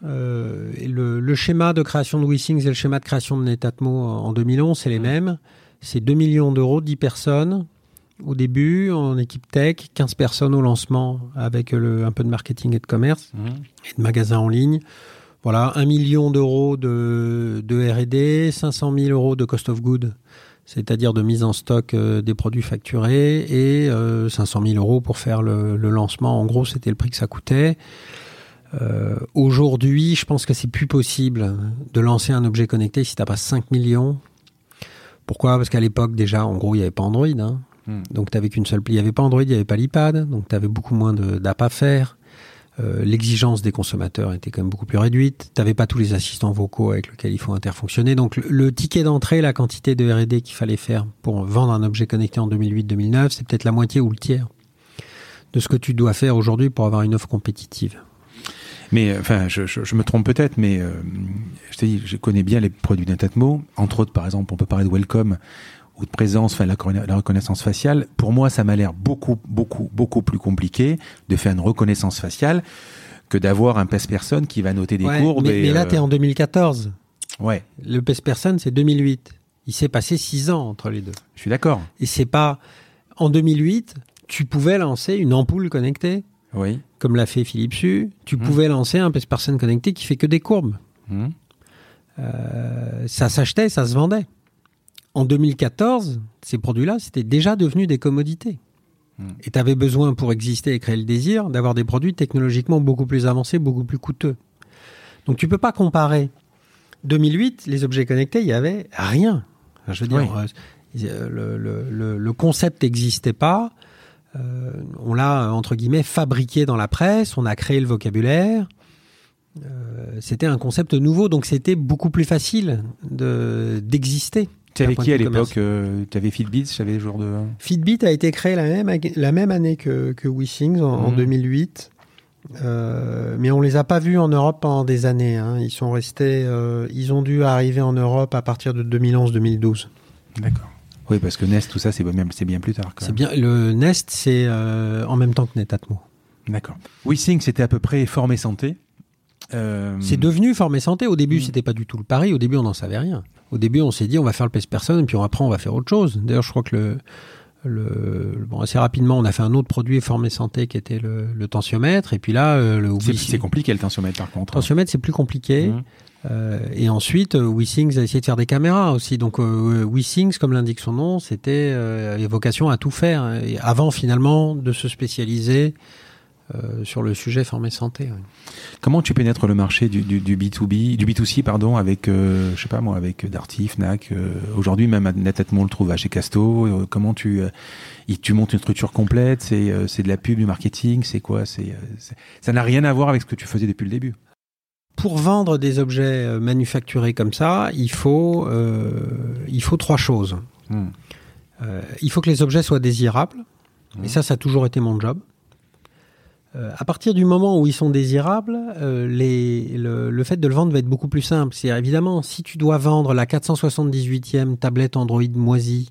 S2: euh, le, le, schéma de création de WeSings et le schéma de création de Netatmo en 2011, c'est les mmh. mêmes. C'est 2 millions d'euros, 10 personnes au début en équipe tech, 15 personnes au lancement avec le, un peu de marketing et de commerce mmh. et de magasins en ligne. Voilà, 1 million d'euros de, de R&D, 500 000 euros de cost of good, c'est-à-dire de mise en stock euh, des produits facturés et euh, 500 000 euros pour faire le, le lancement. En gros, c'était le prix que ça coûtait. Euh, Aujourd'hui, je pense que c'est plus possible de lancer un objet connecté si tu pas 5 millions. Pourquoi? Parce qu'à l'époque, déjà, en gros, il n'y avait pas Android. Hein. Hmm. Donc, tu qu'une seule. Il n'y avait pas Android, il n'y avait pas l'iPad. Donc, tu avais beaucoup moins d'app à faire. Euh, L'exigence des consommateurs était quand même beaucoup plus réduite. Tu n'avais pas tous les assistants vocaux avec lesquels il faut interfonctionner. Donc, le, le ticket d'entrée, la quantité de RD qu'il fallait faire pour vendre un objet connecté en 2008-2009, c'est peut-être la moitié ou le tiers de ce que tu dois faire aujourd'hui pour avoir une offre compétitive.
S1: Mais euh, enfin, je, je, je me trompe peut-être, mais euh, je te dis, je connais bien les produits d'Intatmo. Entre autres, par exemple, on peut parler de Welcome ou de présence, enfin la, la reconnaissance faciale. Pour moi, ça m'a l'air beaucoup, beaucoup, beaucoup plus compliqué de faire une reconnaissance faciale que d'avoir un PES-personne qui va noter des
S2: ouais,
S1: courbes.
S2: Mais,
S1: et,
S2: mais là, euh... tu es en 2014.
S1: Ouais.
S2: Le PES-personne, c'est 2008. Il s'est passé six ans entre les deux.
S1: Je suis d'accord.
S2: Et c'est pas en 2008, tu pouvais lancer une ampoule connectée
S1: oui.
S2: comme l'a fait Philippe Su, tu mmh. pouvais lancer un personne connecté qui fait que des courbes. Mmh. Euh, ça s'achetait, ça se vendait. En 2014, ces produits-là, c'était déjà devenu des commodités. Mmh. Et tu avais besoin, pour exister et créer le désir, d'avoir des produits technologiquement beaucoup plus avancés, beaucoup plus coûteux. Donc tu peux pas comparer. 2008, les objets connectés, il y avait rien. Je veux dire, oui. euh, le, le, le, concept n'existait pas. Euh, on l'a entre guillemets fabriqué dans la presse, on a créé le vocabulaire. Euh, c'était un concept nouveau, donc c'était beaucoup plus facile de d'exister.
S1: Tu avais qui à l'époque euh, Tu avais Fitbit J'avais de.
S2: Fitbit a été créé la même la même année que que WeSings en, mmh. en 2008. Euh, mais on les a pas vus en Europe pendant des années. Hein. Ils sont restés, euh, ils ont dû arriver en Europe à partir de 2011-2012.
S1: D'accord. Oui, parce que Nest, tout ça, c'est bien, plus tard.
S2: C'est bien. Le Nest, c'est euh, en même temps que Netatmo.
S1: D'accord. WeSync, c'était à peu près formé santé.
S2: Euh... C'est devenu formé santé. Au début, mmh. c'était pas du tout le pari. Au début, on n'en savait rien. Au début, on s'est dit, on va faire le pèse personne, et puis après, on va faire autre chose. D'ailleurs, je crois que le, le, bon, assez rapidement, on a fait un autre produit formé santé qui était le, le tensiomètre. Et puis là, euh, le
S1: c'est compliqué le tensiomètre par contre.
S2: Le tensiomètre, c'est plus compliqué. Mmh. Euh, et ensuite, euh, WeSings a essayé de faire des caméras aussi. Donc euh, WeSings, comme l'indique son nom, c'était euh, vocation à tout faire. Et avant finalement de se spécialiser euh, sur le sujet formé santé. Oui.
S1: Comment tu pénètres le marché du, du, du B2B, du B2C pardon, avec euh, je sais pas moi, avec Darty, Fnac. Euh, Aujourd'hui même Netatmo on le trouve à chez Casto. comment tu tu montes une structure complète C'est c'est de la pub, du marketing, c'est quoi C'est ça n'a rien à voir avec ce que tu faisais depuis le début
S2: pour vendre des objets manufacturés comme ça, il faut, euh, il faut trois choses. Mmh. Euh, il faut que les objets soient désirables. Mmh. Et ça, ça a toujours été mon job. Euh, à partir du moment où ils sont désirables, euh, le, fait de le vendre va être beaucoup plus simple. C'est évidemment, si tu dois vendre la 478e tablette Android moisie,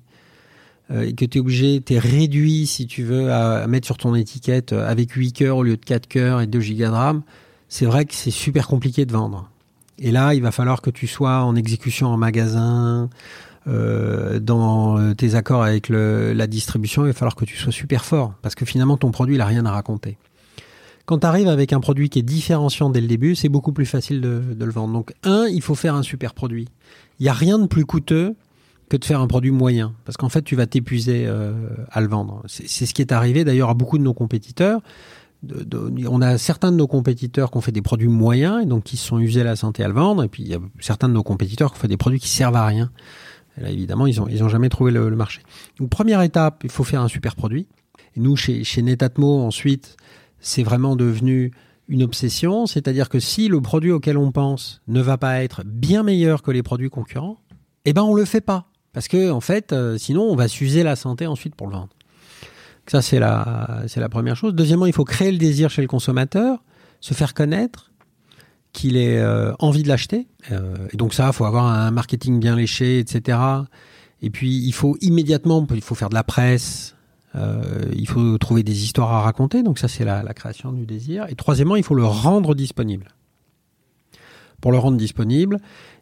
S2: euh, et que tu es obligé, tu réduit, si tu veux, à, mettre sur ton étiquette avec 8 cœurs au lieu de 4 cœurs et 2 gigas de RAM, c'est vrai que c'est super compliqué de vendre. Et là, il va falloir que tu sois en exécution en magasin, dans tes accords avec la distribution, il va falloir que tu sois super fort, parce que finalement, ton produit, il n'a rien à raconter. Quand tu arrives avec un produit qui est différenciant dès le début, c'est beaucoup plus facile de, le vendre. Donc, un, il faut faire un super produit. Il n'y a rien de plus coûteux que de faire un produit moyen, parce qu'en fait, tu vas t'épuiser euh, à le vendre. C'est ce qui est arrivé d'ailleurs à beaucoup de nos compétiteurs on a certains de nos compétiteurs qui ont fait des produits moyens et donc qui se sont usés à la santé à le vendre. Et puis il y a certains de nos compétiteurs qui ont fait des produits qui servent à rien. Là, évidemment, ils ont, ils ont jamais trouvé le, marché. Donc, première étape, il faut faire un super produit. Et nous, chez Netatmo, ensuite, c'est vraiment devenu une obsession, c'est-à-dire que si le produit auquel on pense ne va pas être bien meilleur que les produits concurrents, eh ben on le fait pas parce que en fait, euh, sinon on va s'user la santé ensuite pour le vendre. Ça c'est la c'est la première chose. Deuxièmement, il faut créer le désir chez le consommateur, se faire connaître, qu'il ait euh, envie de l'acheter. Euh, et donc ça, il faut avoir un marketing bien léché, etc. Et puis il faut immédiatement, il faut faire de la presse, il faut trouver des histoires à raconter, donc ça c'est la, la, création du désir. Et troisièmement, il faut le rendre disponible. Pour le rendre disponible,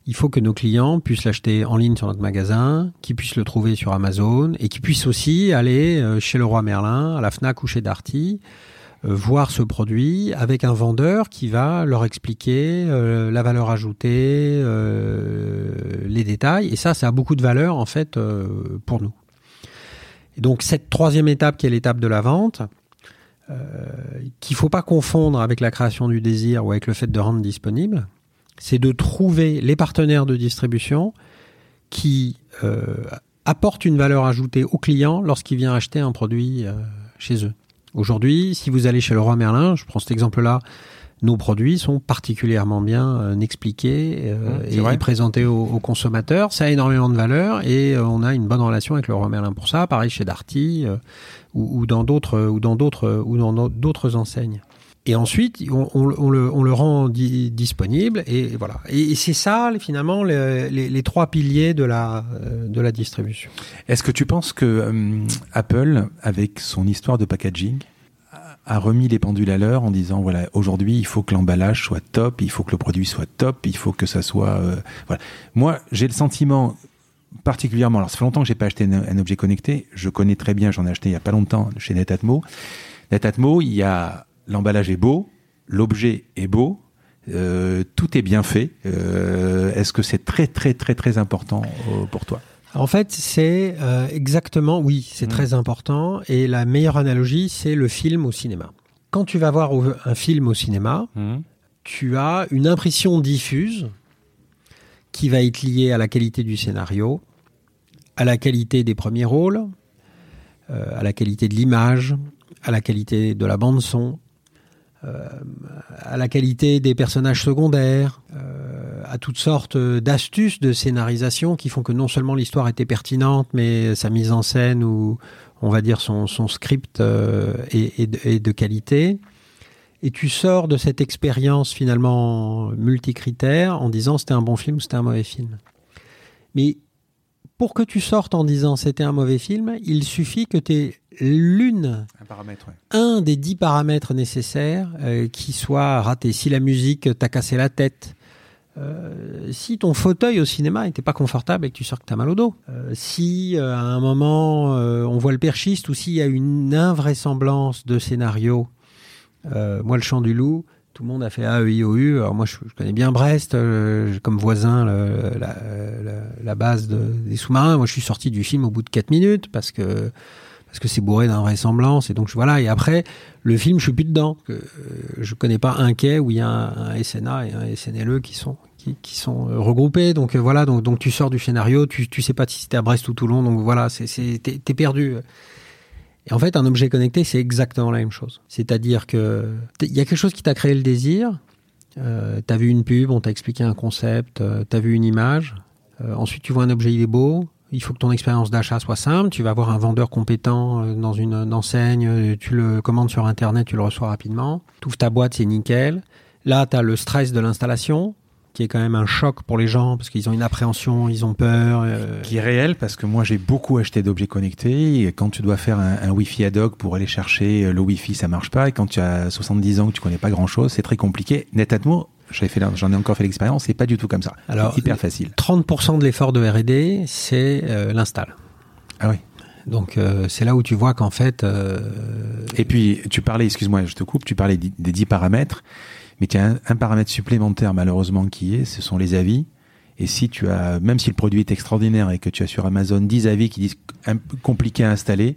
S2: il faut que nos clients puissent l'acheter en ligne sur notre magasin, qu'ils puissent le trouver sur Amazon et qu'ils puissent aussi aller euh, chez le roi Merlin, à la Fnac ou chez Darty, euh, voir ce produit avec un vendeur qui va leur expliquer euh, la valeur ajoutée, euh, les détails. Et ça, ça a beaucoup de valeur en fait euh, pour nous. Et donc cette troisième étape qui est l'étape de la vente, euh, qu'il faut pas confondre avec la création du désir ou avec le fait de rendre disponible, c'est de trouver les partenaires de distribution qui euh, apportent une valeur ajoutée au client lorsqu'il vient acheter un produit euh, chez eux. Aujourd'hui, si vous allez chez le roi Merlin, je prends cet exemple-là, nos produits sont particulièrement bien euh, expliqués euh,
S1: Mmh,
S2: et, présentés aux, aux consommateurs. Ça a énormément de valeur et euh, on a une bonne relation avec le roi Merlin pour ça. Pareil chez Darty ou, ou dans d'autres ou dans d'autres ou dans d'autres enseignes. Et ensuite, on, on- on le, on le rend di- disponible et voilà. Et, et c'est ça finalement les, les- les trois piliers de la de la distribution.
S1: Est-ce que tu penses que euh, Apple, avec son histoire de packaging, a remis les pendules à l'heure en disant voilà aujourd'hui il faut que l'emballage soit top, il faut que le produit soit top, il faut que ça soit euh, voilà. Moi j'ai le sentiment particulièrement alors ça fait longtemps que j'ai pas acheté un, objet connecté, je connais très bien, j'en ai acheté il y a pas longtemps chez Netatmo. Netatmo, il y a l'emballage est beau, l'objet est beau, euh, tout est bien fait. Euh, Est-ce que c'est très très très très important euh, pour toi?
S2: En fait, c'est euh, exactement, oui, c'est
S1: Mm.
S2: très important. Et la meilleure analogie, c'est le film au cinéma. Quand tu vas voir un film au cinéma, tu as une impression diffuse qui va être liée à la qualité du scénario, à la qualité des premiers rôles, euh, à la qualité de l'image, à la qualité de la bande son, à la qualité des personnages secondaires, euh, à toutes sortes d'astuces de scénarisation qui font que non seulement l'histoire était pertinente, mais sa mise en scène ou on va dire son, script euh, est, est de- est de qualité. Et tu sors de cette expérience finalement multicritère en disant c'était un bon film ou c'était un mauvais film. Mais pour que tu sortes en disant c'était un mauvais film, il suffit que tu aies l'une
S1: Un paramètre, ouais.
S2: un des dix paramètres nécessaires euh, qui soit raté. Si la musique t'a cassé la tête, euh, si ton fauteuil au cinéma n'était pas confortable et que tu sors que t'as mal au dos, euh, si euh, à un moment euh, on voit le perchiste ou s'il y a une invraisemblance de scénario, euh, moi le chant du loup, tout le monde a fait A, E, I, O, U. Alors moi je, je connais bien Brest, euh, j'ai comme voisin le- la, la- la base de- des sous-marins. Moi je suis sorti du film au bout de 4 minutes parce que parce que c'est bourré d'invraisemblance et donc voilà et après le film je suis plus dedans que, euh, je connais pas un quai où il y a un, SNA et un SNLE qui sont qui, sont euh, regroupés donc euh, voilà donc donc tu sors du scénario tu tu sais pas si c'était à Brest ou Toulon donc voilà c'est t'es, perdu. Et en fait un objet connecté c'est exactement la même chose. C'est-à-dire que il y a quelque chose qui t'a créé le désir euh, t'as vu une pub on t'a expliqué un concept euh, t'as vu une image ensuite tu vois un objet il est beau il faut que ton expérience d'achat soit simple. Tu vas avoir un vendeur compétent euh, dans une, une enseigne, euh, tu le commandes sur Internet, tu le reçois rapidement. Tu ta boîte, c'est nickel. Là, tu as le stress de l'installation, qui est quand même un choc pour les gens, parce qu'ils ont une appréhension, ils ont peur. euh,
S1: qui est réel parce que moi j'ai beaucoup acheté d'objets connectés et quand tu dois faire un, un Wi-Fi ad hoc pour aller chercher euh, le Wi-Fi ça marche pas et quand tu as 70 ans que tu connais pas grand chose c'est très compliqué. Netatmo j'en ai encore fait l'expérience c'est pas du tout comme ça.
S2: Alors,
S1: hyper facile.
S2: 30% de l'effort de R&D, c'est euh, l'install.
S1: ah oui.
S2: Donc euh, c'est là où tu vois qu'en fait, euh,
S1: et puis tu parlais excuse-moi je te coupe tu parlais des 10 paramètres mais tu as un, un paramètre supplémentaire malheureusement qui est ce sont les avis et si tu as même si le produit est extraordinaire et que tu as sur Amazon 10 avis qui disent compliqué à installer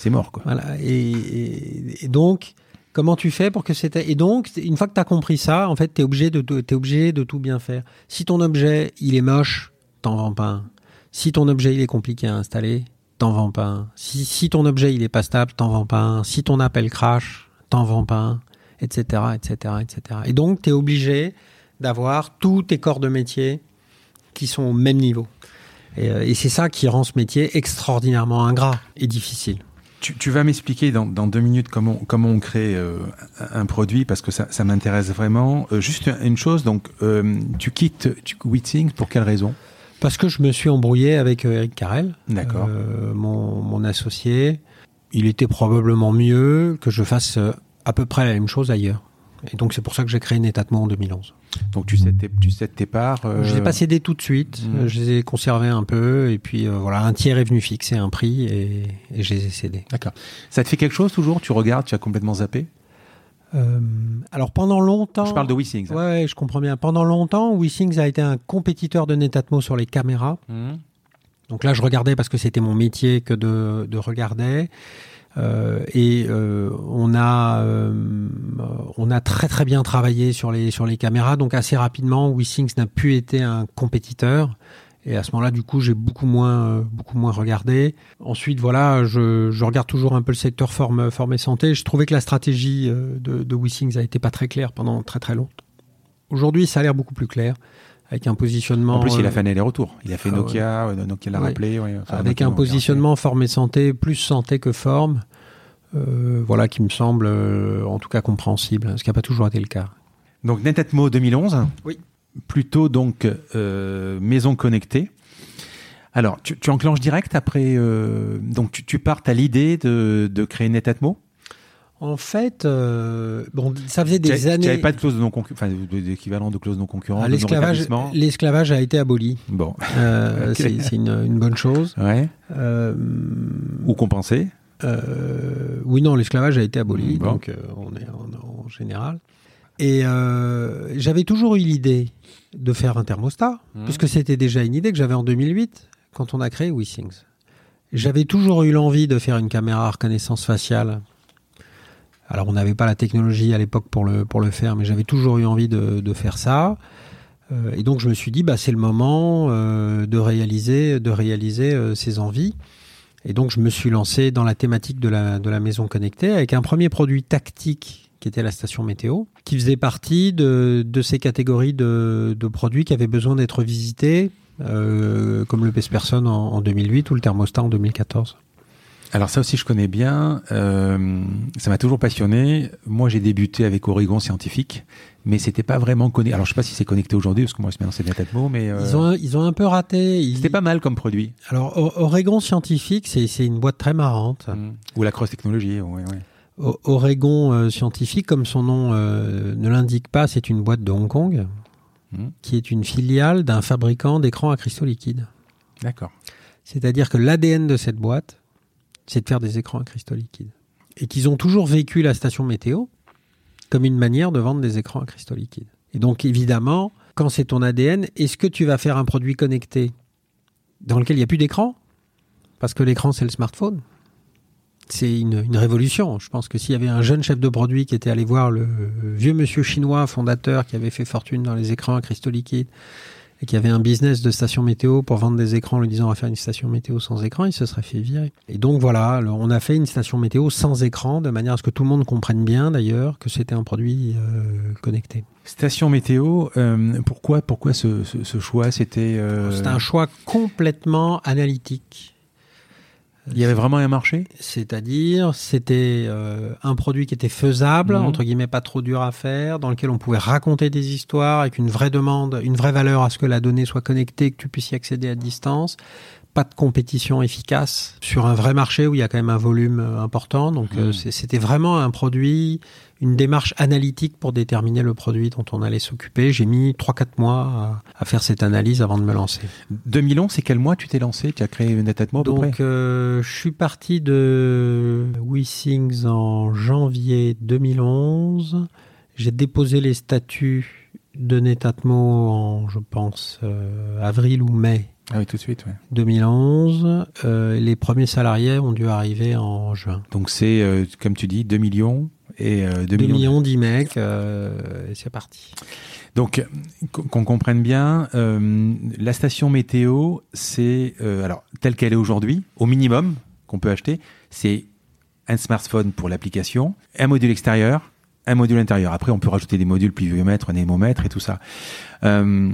S1: c'est mort quoi
S2: Voilà. Et, donc, comment tu fais pour que c'était. Et donc, une fois que tu as compris ça, en fait, tu es obligé, de, obligé de tout bien faire. Si ton objet, il est moche, t'en vends pas un. Si ton objet, il est compliqué à installer, t'en vends pas un. Si, si ton objet il est pas stable, t'en vends pas un. Si ton appel crash, t'en vends pas un, etc., etc., etc. Et donc, tu es obligé d'avoir tous tes corps de métier qui sont au même niveau. Et, euh, et c'est ça qui rend ce métier extraordinairement ingrat et difficile.
S1: Tu, tu vas m'expliquer dans, dans, deux minutes comment, comment on crée euh, un produit parce que ça, ça m'intéresse vraiment. Euh, juste une chose, donc euh, tu quittes tu, Withings pour quelle raison?
S2: Parce que je me suis embrouillé avec Eric Carrel, mon, mon associé. Il était probablement mieux que je fasse à peu près la même chose ailleurs. Et donc c'est pour ça que j'ai créé Netatmo en 2011.
S1: Donc tu cèdes tes, tu cèdes tes parts. euh,
S2: Je les ai pas cédés tout de suite.
S1: Mhm.
S2: Euh, Je les ai conservés un peu et puis euh, voilà, un tiers est venu fixer un prix et, et je les ai cédés.
S1: D'accord. Ça te fait quelque chose toujours? Tu regardes, tu as complètement zappé?
S2: Euh, alors pendant longtemps,
S1: Je parle de Withings. hein.
S2: Ouais, je comprends bien. Pendant longtemps, Withings a été un compétiteur de Netatmo sur les caméras.
S1: Mhm.
S2: Donc là, je regardais parce que c'était mon métier que de, de regarder. Euh, et euh, on a euh, on a très très bien travaillé sur les sur les caméras. Donc assez rapidement, Withings n'a plus été un compétiteur. Et à ce moment-là, du coup, j'ai beaucoup moins euh, beaucoup moins regardé. Ensuite, voilà, je, je regarde toujours un peu le secteur forme forme et santé. Je trouvais que la stratégie euh, de, de Withings a été pas très claire pendant très très longtemps. Aujourd'hui, ça a l'air beaucoup plus clair avec un positionnement.
S1: En plus, il a
S2: euh,
S1: fait un aller-retour. Il a fait
S2: ah
S1: Nokia, euh, Nokia l'a
S2: Ouais.
S1: rappelé. ouais, enfin,
S2: avec
S1: Nokia,
S2: un
S1: Nokia,
S2: positionnement forme et santé, plus santé que forme, euh, voilà, qui me semble euh, en tout cas compréhensible, ce qui n'a pas toujours été le cas.
S1: Donc Netatmo 2011.
S2: Oui.
S1: Plutôt donc euh, maison connectée. Alors, tu, tu enclenches direct après. euh, donc, tu, tu partes à l'idée de, de créer Netatmo.
S2: En fait, euh, bon, ça faisait des
S1: Tu
S2: années.
S1: n'avais pas de clause non concurrence, enfin, d'équivalent de clause non concurrence.
S2: Ah, l'esclavage, l'esclavage a été aboli.
S1: Bon.
S2: Euh, c'est, c'est une, une bonne chose.
S1: Ouais.
S2: Euh,
S1: Ou compensé.
S2: Euh, oui, non, l'esclavage a été aboli,
S1: Bon.
S2: donc euh, on est en, en général. Et euh, j'avais toujours eu l'idée de faire un thermostat,
S1: Mhm.
S2: puisque c'était déjà une idée que j'avais en 2008 quand on a créé WeSings. J'avais toujours eu l'envie de faire une caméra à reconnaissance faciale. Alors on n'avait pas la technologie à l'époque pour le, pour le faire, mais j'avais toujours eu envie de, de faire ça. Euh, et donc je me suis dit, bah, c'est le moment euh, de réaliser, de réaliser euh, ces envies. Et donc, je me suis lancé dans la thématique de la, de la maison connectée avec un premier produit tactique qui était la station météo, qui faisait partie de, de ces catégories de, de produits qui avaient besoin d'être visités, comme le Pesperson en 2008 ou le thermostat en 2014.
S1: Alors ça aussi je connais bien. Euh, ça m'a toujours passionné. Moi j'ai débuté avec Oregon Scientifique, mais c'était pas vraiment connecté. Alors je sais pas si c'est connecté aujourd'hui parce que moi maintenant c'est Netatmo, mais euh,
S2: Ils, ont, ils ont un peu raté. Ils-
S1: c'était pas mal comme produit.
S2: Alors, Oregon Scientifique, c'est c'est une boîte très marrante.
S1: Mm. Ou la cross technologie. Ouais, ouais.
S2: O- Oregon euh, Scientifique, comme son nom euh, ne l'indique pas, c'est une boîte de Hong Kong
S1: Mm.
S2: qui est une filiale d'un fabricant d'écrans à cristaux liquides.
S1: D'accord.
S2: C'est-à-dire que l'ADN de cette boîte, c'est de faire des écrans à cristaux liquides. Et qu'ils ont toujours vécu la station météo comme une manière de vendre des écrans à cristaux liquides. Et donc, évidemment, quand c'est ton ADN, est-ce que tu vas faire un produit connecté dans lequel il n'y a plus d'écran? Parce que l'écran, c'est le smartphone. C'est une, une révolution. Je pense que s'il y avait un jeune chef de produit qui était allé voir le vieux monsieur chinois fondateur qui avait fait fortune dans les écrans à cristaux liquides et qui avait un business de station météo pour vendre des écrans en lui disant on va faire une station météo sans écran, il se serait fait virer. Et donc voilà, on a fait une station météo sans écran de manière à ce que tout le monde comprenne bien d'ailleurs que c'était un produit euh, connecté.
S1: Station météo. euh, pourquoi pourquoi ce, ce, ce choix? C'était. euh,
S2: C'était un choix complètement analytique.
S1: Il y avait vraiment un marché?
S2: C'est-à-dire, c'était euh, un produit qui était faisable,
S1: Mhm.
S2: entre guillemets, pas trop dur à faire, dans lequel on pouvait raconter des histoires avec une vraie demande, une vraie valeur à ce que la donnée soit connectée, que tu puisses y accéder à distance. Pas de compétition efficace sur un vrai marché où il y a quand même un volume euh, important. Donc, euh, c'est- c'était vraiment un produit, une démarche analytique pour déterminer le produit dont on allait s'occuper. J'ai mis 3-4 mois à, à faire cette analyse avant de me lancer.
S1: 2011, c'est quel mois tu t'es lancé? Tu as créé Netatmo
S2: Donc, euh, je suis parti de WeSings en janvier 2011. J'ai déposé les statuts de Netatmo en, je pense, euh, avril ou mai
S1: Ah oui, tout de suite. Ouais.
S2: 2011. Euh, les premiers salariés ont dû arriver en juin.
S1: Donc c'est, euh, comme tu dis, 2 millions et euh,
S2: 2
S1: 2 millions.
S2: millions d'IMEC, euh, et c'est parti.
S1: Donc, qu'on comprenne bien, euh, la station météo, c'est euh, alors telle qu'elle est aujourd'hui, au minimum qu'on peut acheter, c'est un smartphone pour l'application, un module extérieur, un module intérieur. Après, on peut rajouter des modules pluviomètre, anémomètre et tout ça. Euh,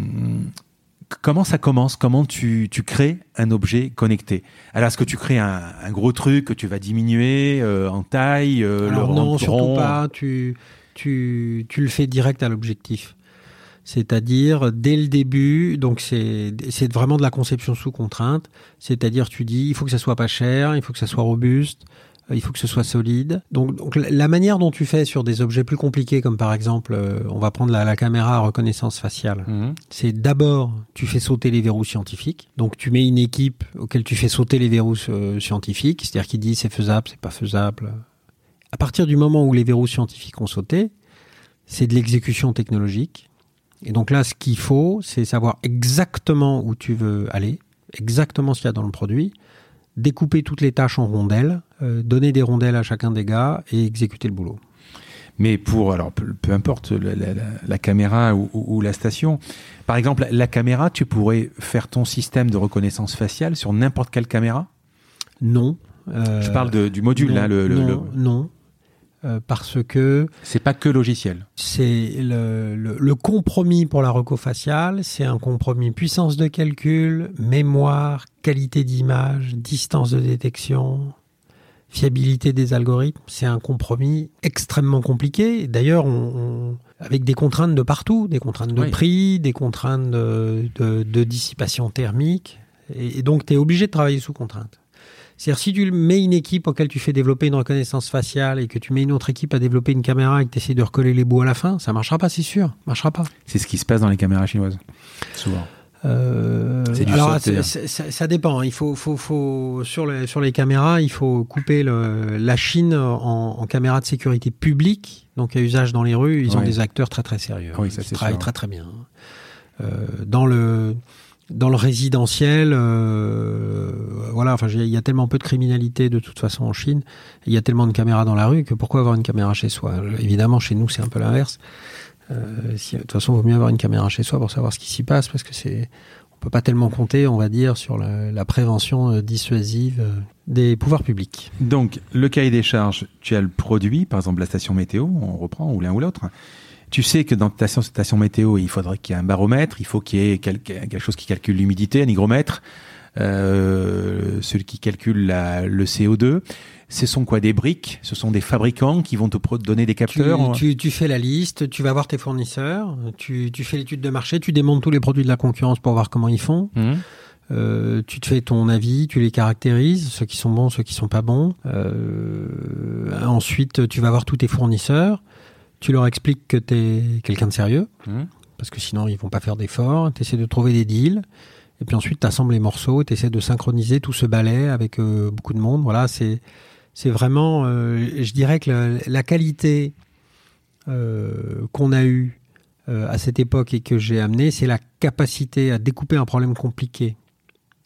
S1: comment ça commence? Comment tu, tu crées un objet connecté? Alors, est-ce que tu crées un, un gros truc que tu vas diminuer euh, en taille euh,
S2: Alors
S1: le
S2: non, surtout pas. Tu, tu, tu le fais direct à l'objectif. C'est-à-dire dès le début, donc c'est c'est vraiment de la conception sous contrainte. C'est-à-dire tu dis il faut que ça soit pas cher, il faut que ça soit robuste, il faut que ce soit solide. Donc, donc la la manière dont tu fais sur des objets plus compliqués, comme par exemple, euh, on va prendre la, la caméra à reconnaissance faciale.
S1: Mhm.
S2: C'est d'abord, tu fais sauter les verrous scientifiques. Donc, tu mets une équipe auquel tu fais sauter les verrous euh, scientifiques, c'est-à-dire qui dit c'est faisable, c'est pas faisable. À partir du moment où les verrous scientifiques ont sauté, c'est de l'exécution technologique. Et donc là, ce qu'il faut, c'est savoir exactement où tu veux aller, exactement ce qu'il y a dans le produit, découper toutes les tâches en rondelles, euh, donner des rondelles à chacun des gars et exécuter le boulot.
S1: Mais pour, alors peu, peu importe la, la- la- la caméra ou, ou- ou la station, par exemple, la caméra, tu pourrais faire ton système de reconnaissance faciale sur n'importe quelle caméra?
S2: Non. euh,
S1: Je parle de- du module,
S2: non,
S1: hein, le, le-
S2: non,
S1: le-
S2: non. Euh, parce que
S1: c'est pas que logiciel.
S2: c'est le, le- le compromis pour la reco faciale, c'est un compromis puissance de calcul, mémoire, qualité d'image, distance de détection, fiabilité des algorithmes. C'est un compromis extrêmement compliqué. D'ailleurs, on, on- avec des contraintes de partout, des contraintes de
S1: Oui.
S2: prix, des contraintes de, de- de dissipation thermique. Et, et donc, tu es obligé de travailler sous contrainte. C'est-à-dire, si tu mets une équipe auquel tu fais développer une reconnaissance faciale et que tu mets une autre équipe à développer une caméra et que tu essaies de recoller les bouts à la fin, ça marchera pas, c'est sûr. marchera pas.
S1: C'est ce qui se passe dans les caméras chinoises. Souvent.
S2: Euh,
S1: du
S2: alors,
S1: hein.
S2: ça dépend. Il faut, faut, faut sur les sur les caméras, il faut couper le, la Chine en, en caméra de sécurité publique, donc à usage dans les rues. Ils ont des acteurs très très sérieux.
S1: Oui, ça,
S2: Ils travaillent
S1: sûr.
S2: très très bien. Euh, dans le dans le résidentiel, euh, voilà. Enfin, il y a tellement peu de criminalité de toute façon en Chine. Il y a tellement de caméras dans la rue que pourquoi avoir une caméra chez soi? Évidemment, chez nous, c'est un peu l'inverse. Euh, de toute façon, il vaut mieux avoir une caméra chez soi pour savoir ce qui s'y passe, parce que c'est, on peut pas tellement compter, on va dire, sur la, la prévention euh, dissuasive euh, des pouvoirs publics.
S1: Donc, le cahier des charges, tu as le produit, par exemple la station météo, on reprend, ou l'un ou l'autre. Tu sais que dans ta station- météo, il faudrait qu'il y ait un baromètre, il faut qu'il y ait quel- quelque chose qui calcule l'humidité, un hygromètre, euh, celui qui calcule la- le CO2. Ce sont quoi des briques? Ce sont des fabricants qui vont te donner des capteurs?
S2: tu, tu fais la liste, tu vas voir tes fournisseurs, tu, tu fais l'étude de marché, tu démontes tous les produits de la concurrence pour voir comment ils font.
S1: Mhm.
S2: Euh, tu te fais ton avis, tu les caractérises, ceux qui sont bons, ceux qui sont pas bons. Euh, ensuite, tu vas voir tous tes fournisseurs. Tu leur expliques que tu es quelqu'un de sérieux,
S1: Mhm.
S2: parce que sinon ils vont pas faire d'efforts. Tu essaies de trouver des deals. Et puis ensuite, tu assembles les morceaux, tu essaies de synchroniser tout ce balai avec euh, beaucoup de monde. Voilà, c'est c'est vraiment, euh, je dirais que la, la qualité euh, qu'on a eue à cette époque et que j'ai amené, c'est la capacité à découper un problème compliqué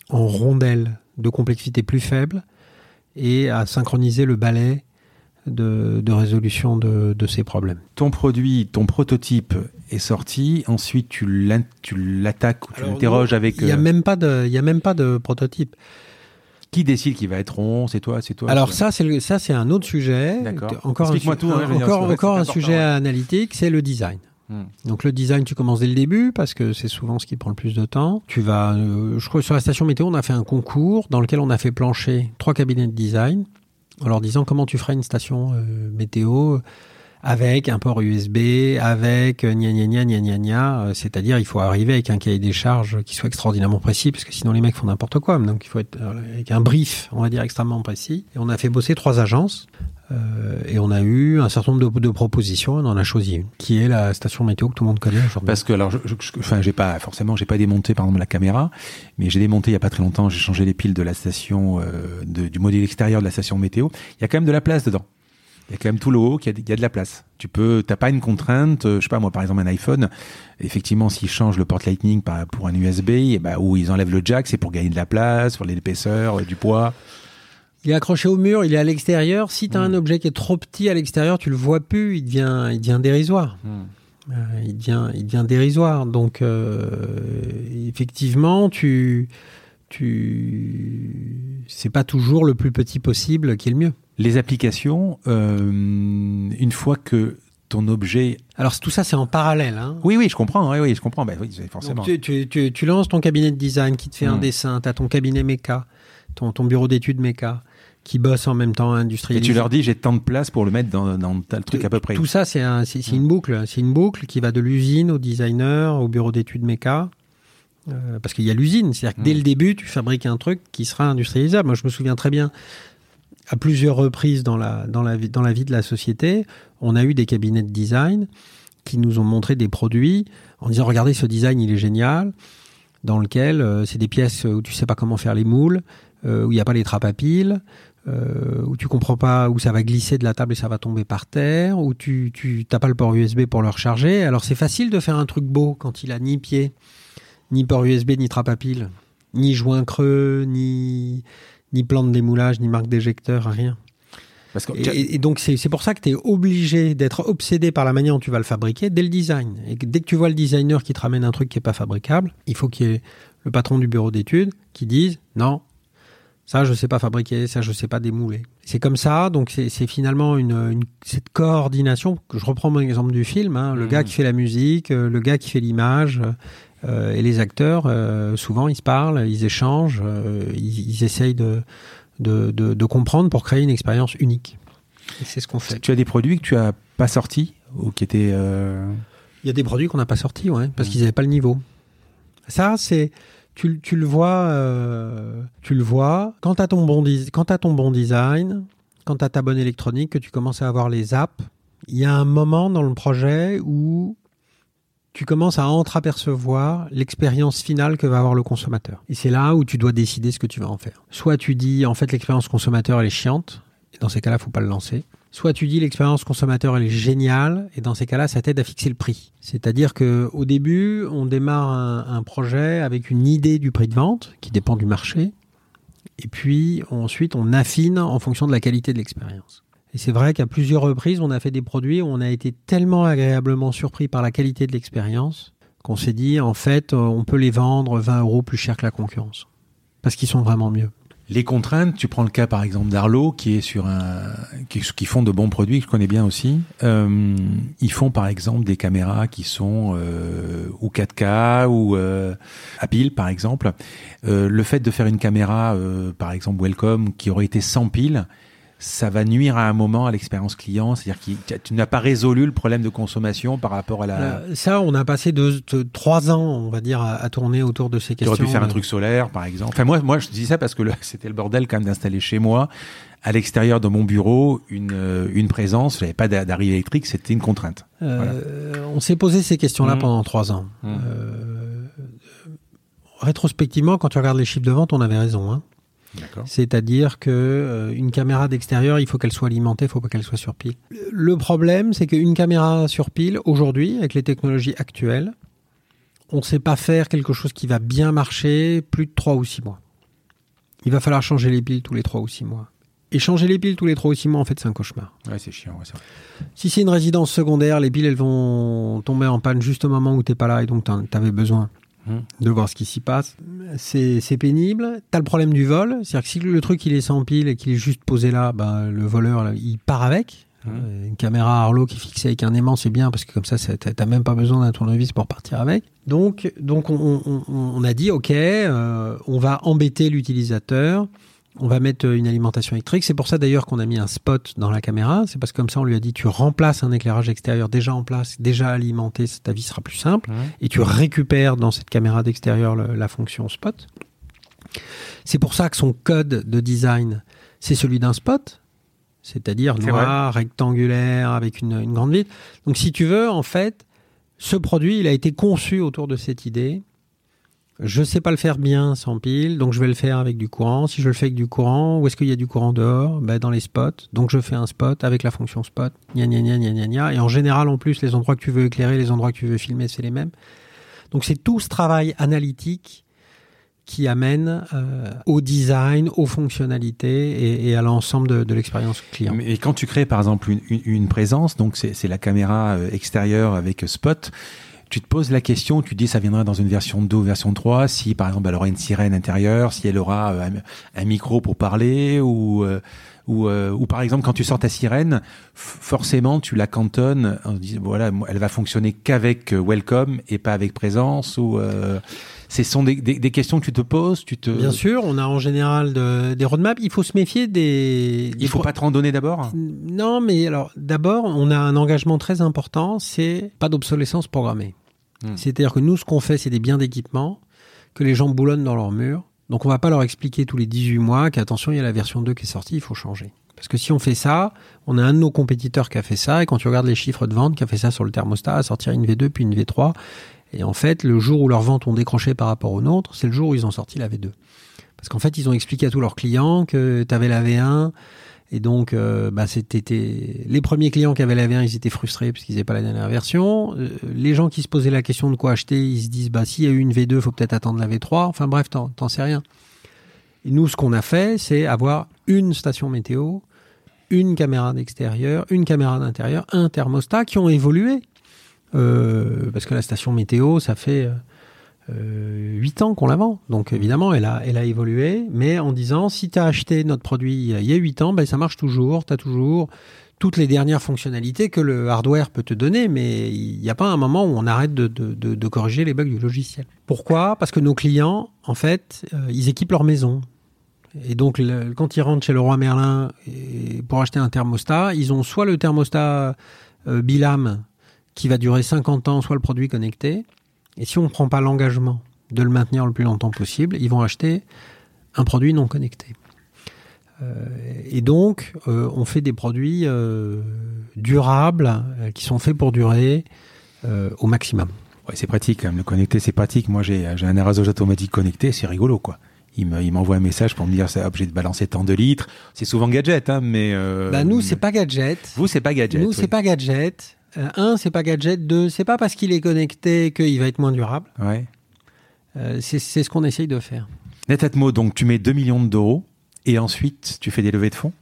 S2: en rondelles de complexité plus faible et à synchroniser le balai de, de résolution de, de ces problèmes.
S1: Ton produit, ton prototype est sorti, ensuite tu l'attaques ou tu l'interroges avec...
S2: Il n'y a,
S1: euh,
S2: même pas de- il y a même pas de prototype.
S1: Qui décide qu'il va être rond? C'est toi, c'est toi
S2: Alors ça, c'est ça, c'est un autre sujet.
S1: D'accord.
S2: Encore un, su-
S1: tout, hein, dire,
S2: encore, encore un sujet
S1: ouais.
S2: analytique, c'est le design.
S1: Hmm.
S2: Donc le design, tu commences dès le début parce que c'est souvent ce qui prend le plus de temps. Tu vas, euh, je crois que sur la station météo, on a fait un concours dans lequel on a fait plancher trois cabinets de design en leur disant comment tu ferais une station euh, météo avec un port USB, avec euh, gna gna gna gna gna gna. Euh, C'est-à-dire, il faut arriver avec un cahier des charges qui soit extraordinairement précis parce que sinon les mecs font n'importe quoi. Donc il faut être avec un brief, on va dire extrêmement précis. Et on a fait bosser trois agences. Euh, et on a eu un certain nombre de, de propositions, on en a choisi une, qui est la station météo que tout le monde connaît aujourd'hui.
S1: Parce que alors, je, je- je- enfin, j'ai pas forcément, j'ai pas démonté par exemple la caméra, mais j'ai démonté il y a pas très longtemps. J'ai changé les piles de la station, euh, de- du modèle extérieur de la station météo. Il y a quand même de la place dedans. Il y a quand même tout le haut, il y a de la place. Tu peux, t'as pas une contrainte. euh, Je sais pas moi, par exemple un iPhone. Effectivement, s'ils changent le porte Lightning pour un USB, et ben, ou ils enlèvent le jack, c'est pour gagner de la place, pour l'épaisseur, euh, du poids.
S2: Il est accroché au mur, il est à l'extérieur. Si tu as un objet qui est trop petit à l'extérieur, tu le vois plus, il devient, il devient dérisoire. Euh, il, devient, il devient dérisoire. Donc, euh, effectivement, tu, tu, c'est pas toujours le plus petit possible qui est le mieux.
S1: Les applications, euh, une fois que ton objet.
S2: Alors tout ça, c'est en parallèle. Hein.
S1: Oui, oui, je comprends. Oui, oui, je comprends. Ben, oui, forcément.
S2: Tu, tu, tu, tu, lances ton cabinet de design qui te fait un hmm. dessin. Tu as ton cabinet méca, ton, ton bureau d'études méca qui bossent en même temps industrialisé.
S1: Et tu leur dis j'ai tant de place pour le mettre dans, dans tel truc à peu près.
S2: Tout ça c'est un, une boucle, c'est une boucle qui va de l'usine au designer, au bureau d'études méca. Euh, parce qu'il y a l'usine, c'est-à-dire que dès le début, tu fabriques un truc qui sera industrialisable. Moi, je me souviens très bien, à plusieurs reprises dans la, dans la, dans la vie de la société, on a eu des cabinets de design qui nous ont montré des produits en disant regardez ce design, il est génial, dans lequel euh, c'est des pièces où tu sais pas comment faire les moules, euh, où il n'y a pas les trappes à piles, euh, où tu comprends pas où ça va glisser de la table et ça va tomber par terre, où tu tu t'as pas le port USB pour le recharger. Alors c'est facile de faire un truc beau quand il a ni pied, ni port USB, ni trappe à pile, ni joint creux, ni ni plan de démoulage, ni marque d'éjecteur, rien. Parce que... et, donc c'est pour ça que tu es obligé d'être obsédé par la manière dont tu vas le fabriquer dès le design. Et dès que tu vois le designer qui te ramène un truc qui est pas fabricable, il faut qu'il y ait le patron du bureau d'études qui dise non, ça, je sais pas fabriquer, ça, je sais pas démouler. C'est comme ça, donc c'est finalement une, cette coordination. Je reprends mon exemple du film, hein, le gars mmh. qui fait la musique, euh, le gars qui fait l'image, euh, et les acteurs, euh, souvent, ils se parlent, ils échangent, ils, ils, essayent de de, de, comprendre pour créer une expérience unique. Et c'est ce qu'on fait.
S1: Tu as des produits que tu as pas sortis ou qui étaient.
S2: Il y a des produits qu'on n'a pas sortis, ouais, parce mmh. qu'ils n'avaient pas le niveau. Ça, c'est tu, le vois, euh, tu le vois quand tu as ton bon design, quand tu as ta bonne électronique, que tu commences à avoir les apps. Il y a un moment dans le projet où tu commences à entreapercevoir l'expérience finale que va avoir le consommateur. Et c'est là où tu dois décider ce que tu vas en faire. Soit tu dis en fait l'expérience consommateur elle est chiante, et dans ces cas-là, faut pas le lancer. Soit tu dis l'expérience consommateur elle est géniale et dans ces cas-là ça t'aide à fixer le prix. C'est-à-dire que au début on démarre un, projet avec une idée du prix de vente qui dépend du marché et puis ensuite on affine en fonction de la qualité de l'expérience. Et c'est vrai qu'à plusieurs reprises on a fait des produits où on a été tellement agréablement surpris par la qualité de l'expérience qu'on s'est dit en fait on peut les vendre 20 euros plus cher que la concurrence parce qu'ils sont vraiment mieux.
S1: Les contraintes, tu prends le cas par exemple d'Arlo, qui est sur un, qui, qui, font de bons produits que je connais bien aussi. Euh, ils font par exemple des caméras qui sont euh, ou 4K ou euh, à pile par exemple. Euh, le fait de faire une caméra, euh, par exemple Welcome, qui aurait été sans pile, ça va nuire à un moment à l'expérience client C'est-à-dire que tu n'as pas résolu le problème de consommation par rapport à la.
S2: Euh, ça, on a passé deux, trois ans, on va dire, à, tourner autour de ces questions.
S1: Tu aurais pu faire un truc solaire, par exemple. Enfin, moi, moi, je dis ça parce que c'était le bordel quand même d'installer chez moi, à l'extérieur de mon bureau, une, euh, une présence. J'avais pas d'arrivée électrique, c'était une contrainte.
S2: Euh, On s'est posé ces questions-là mmh. pendant trois ans. Mmh. Euh, rétrospectivement, quand tu regardes les chiffres de vente, on avait raison. Hein. C'est-à-dire que euh, une caméra d'extérieur, il faut qu'elle soit alimentée, il faut pas qu'elle soit sur pile. Le problème, c'est qu'une caméra sur pile, aujourd'hui, avec les technologies actuelles, on ne sait pas faire quelque chose qui va bien marcher plus de 3 ou 6 mois. Il va falloir changer les piles tous les 3 ou 6 mois. Et changer les piles tous les 3 ou 6 mois, en fait, c'est un cauchemar.
S1: Ouais, c'est chiant. Ouais,
S2: si c'est une résidence secondaire, les piles, elles vont tomber en panne juste au moment où tu n'es pas là et donc tu avais de voir ce qui s'y passe. C'est pénible. T'as le problème du vol, c'est-à-dire que si le truc il est sans pile et qu'il est juste posé là, bah, le voleur il part avec. Euh, une caméra Arlo qui est fixée avec un aimant, c'est bien parce que comme ça, t'as même pas besoin d'un tournevis pour partir avec. Donc, donc on, a dit, ok, euh, on va embêter l'utilisateur on va mettre une alimentation électrique. C'est pour ça d'ailleurs qu'on a mis un spot dans la caméra. C'est parce que comme ça, on lui a dit tu remplaces un éclairage extérieur déjà en place, déjà alimenté, ta vie sera plus simple. Et tu récupères dans cette caméra d'extérieur la fonction spot. C'est pour ça que son code de design, c'est celui d'un spot. C'est-à-dire noir, rectangulaire, avec une, une grande vitre. Donc si tu veux, en fait, ce produit, il a été conçu autour de cette idée je sais pas le faire bien sans pile, donc je vais le faire avec du courant. Si je le fais avec du courant, où est-ce qu'il y a du courant dehors? Ben, Dans les spots. Donc je fais un spot avec la fonction spot. Gna, gna, gna, Et en général, en plus, les endroits que tu veux éclairer, les endroits que tu veux filmer, c'est les mêmes. Donc c'est tout ce travail analytique qui amène euh, au design, aux fonctionnalités et, à l'ensemble de, l'expérience client.
S1: Et quand tu crées par exemple une, une, présence, donc c'est la caméra euh, extérieure avec spot, tu te poses la question, tu dis ça viendra dans une version 2 ou version 3, si par exemple elle aura une sirène intérieure, si elle aura euh, un, un micro pour parler ou ou, euh, ou par exemple quand tu sors ta sirène, forcément tu la cantonnes en disant voilà elle va fonctionner qu'avec euh, welcome et pas avec présence ou euh, ce sont des, des, des, questions que tu te poses, tu te.
S2: Bien sûr, on a en général de, des roadmaps. Il faut se méfier des.
S1: Il faut pas te randonner d'abord?
S2: Non, mais alors d'abord, on a un engagement très important, c'est pas d'obsolescence programmée. Hmm. C'est-à-dire que nous, ce qu'on fait, c'est des biens d'équipement que les gens boulonnent dans leurs murs donc on va pas leur expliquer tous les 18 mois qu'attention, il y a la version 2 qui est sortie, il faut changer. Parce que si on fait ça, on a un de nos compétiteurs qui a fait ça, et quand tu regardes les chiffres de vente, qui a fait ça sur le thermostat, à sortir une V2 puis une V3, et en fait, le jour où leurs ventes ont décroché par rapport aux nôtres, c'est le jour où ils ont sorti la V2. Parce qu'en fait, ils ont expliqué à tous leurs clients que tu avais la V1, et donc, euh, bah, c'était les premiers clients qui avaient la V1, ils étaient frustrés parce qu'ils n'avaient pas la dernière version. Euh, les gens qui se posaient la question de quoi acheter, ils se disent, bah, s'il y a eu une V2, faut peut-être attendre la V3. Enfin bref, t'en sais rien. Et nous, ce qu'on a fait, c'est avoir une station météo, une caméra d'extérieur, une caméra d'intérieur, un thermostat qui ont évolué. Euh, parce que la station météo, ça fait euh, 8 ans qu'on la vend. Donc évidemment, elle a, elle a évolué, mais en disant, si tu as acheté notre produit il y a 8 ans, ben, ça marche toujours, tu as toujours toutes les dernières fonctionnalités que le hardware peut te donner, mais il n'y a pas un moment où on arrête de, corriger les bugs du logiciel. Pourquoi? Parce que nos clients, en fait, euh, ils équipent leur maison. Et donc, quand ils rentrent chez le roi Merlin et pour acheter un thermostat, ils ont soit le thermostat euh, Bilam qui va durer 50 ans, soit le produit connecté. Et si on ne prend pas l'engagement de le maintenir le plus longtemps possible, ils vont acheter un produit non connecté. Euh, et donc, euh, on fait des produits euh, durables, qui sont faits pour durer au maximum.
S1: Ouais, c'est pratique, quand même. le connecté, c'est pratique. Moi, j'ai un arrosage automatique connecté, c'est rigolo, quoi. Il m'envoie un message pour me dire c'est obligé de balancer tant de litres. C'est souvent gadget, hein, mais.
S2: Bah nous, c'est pas gadget.
S1: Vous, c'est pas gadget.
S2: Nous,
S1: oui.
S2: c'est pas gadget. Euh, un, c'est pas gadget. Deux, c'est pas parce qu'il est connecté qu'il va être moins durable.
S1: Ouais.
S2: Euh, c'est ce qu'on essaye de faire.
S1: Netatmo, donc tu mets 2 millions d'euros et ensuite tu fais des levées de fonds?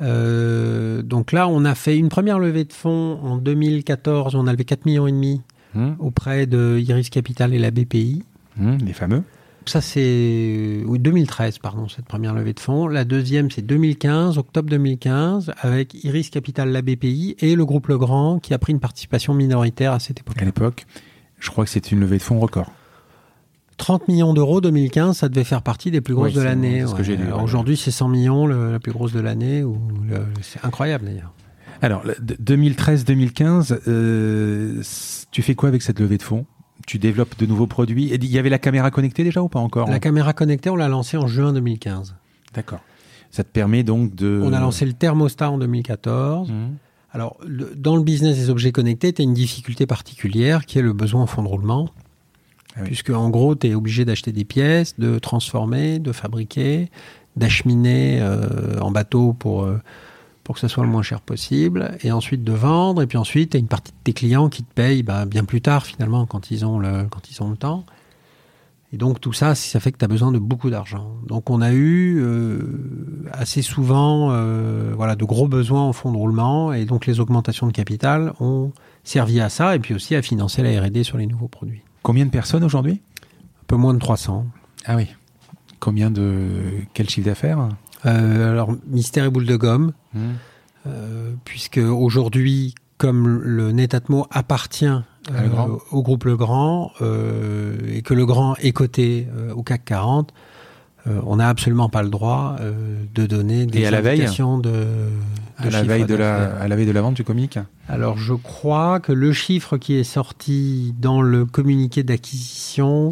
S2: Euh, Donc là, on a fait une première levée de fonds en 2014. On a levé 4 millions et demi
S1: hum,
S2: auprès de Iris Capital et la BPI.
S1: hum, Les fameux.
S2: Ça, c'est oui, 2013, pardon, cette première levée de fonds. La deuxième, c'est 2015, octobre 2015, avec Iris Capital, la BPI et le groupe Legrand qui a pris une participation minoritaire à cette époque.
S1: À l'époque, je crois que c'est une levée de fonds record.
S2: 30 millions d'euros 2015, ça devait faire partie des plus grosses
S1: Oui,
S2: de l'année.
S1: ce que j'ai lu, ouais.
S2: Aujourd'hui, c'est 100 millions, le- la plus grosse de l'année. C'est incroyable d'ailleurs.
S1: Alors, le- de- 2013-2015, euh, tu fais quoi avec cette levée de fonds? Tu développes de nouveaux produits Et Il y avait la caméra connectée déjà ou pas encore
S2: La caméra connectée, on l'a lancée en juin 2015.
S1: D'accord. Ça te permet donc de.
S2: On a lancé le thermostat en 2014.
S1: Hum,
S2: Alors, le- dans le business des objets connectés, tu as une difficulté particulière qui est le besoin en fond de roulement.
S1: Ah oui.
S2: Puisque, en gros, tu es obligé d'acheter des pièces, de transformer, de fabriquer, d'acheminer euh, en bateau pour, euh, pour que ça soit le moins cher possible, et ensuite de vendre. Et puis ensuite, tu as une partie de tes clients qui te payent bah, bien plus tard, finalement, quand ils ont le, quand ils ont le temps. Et donc tout ça, ça fait que tu as besoin de beaucoup d'argent. Donc on a eu euh, assez souvent euh, voilà, de gros besoins en fonds de roulement, et donc les augmentations de capital ont servi à ça, et puis aussi à financer la R&D sur les nouveaux produits.
S1: Combien de personnes aujourd'hui?
S2: Un peu moins de 300.
S1: Ah oui. Combien de. Quel chiffre d'affaires?
S2: Alors, mystère et boule de gomme,
S1: Hum,
S2: euh, puisque aujourd'hui, comme le Netatmo appartient euh, au groupe Legrand euh, et que Legrand est coté euh, au CAC 40, euh, on n'a absolument pas le droit euh, de donner des
S1: Et à la veille
S2: indications de, de
S1: à, la veille de la, à la veille de la vente, tu communiques
S2: Alors, je crois que le chiffre qui est sorti dans le communiqué d'acquisition,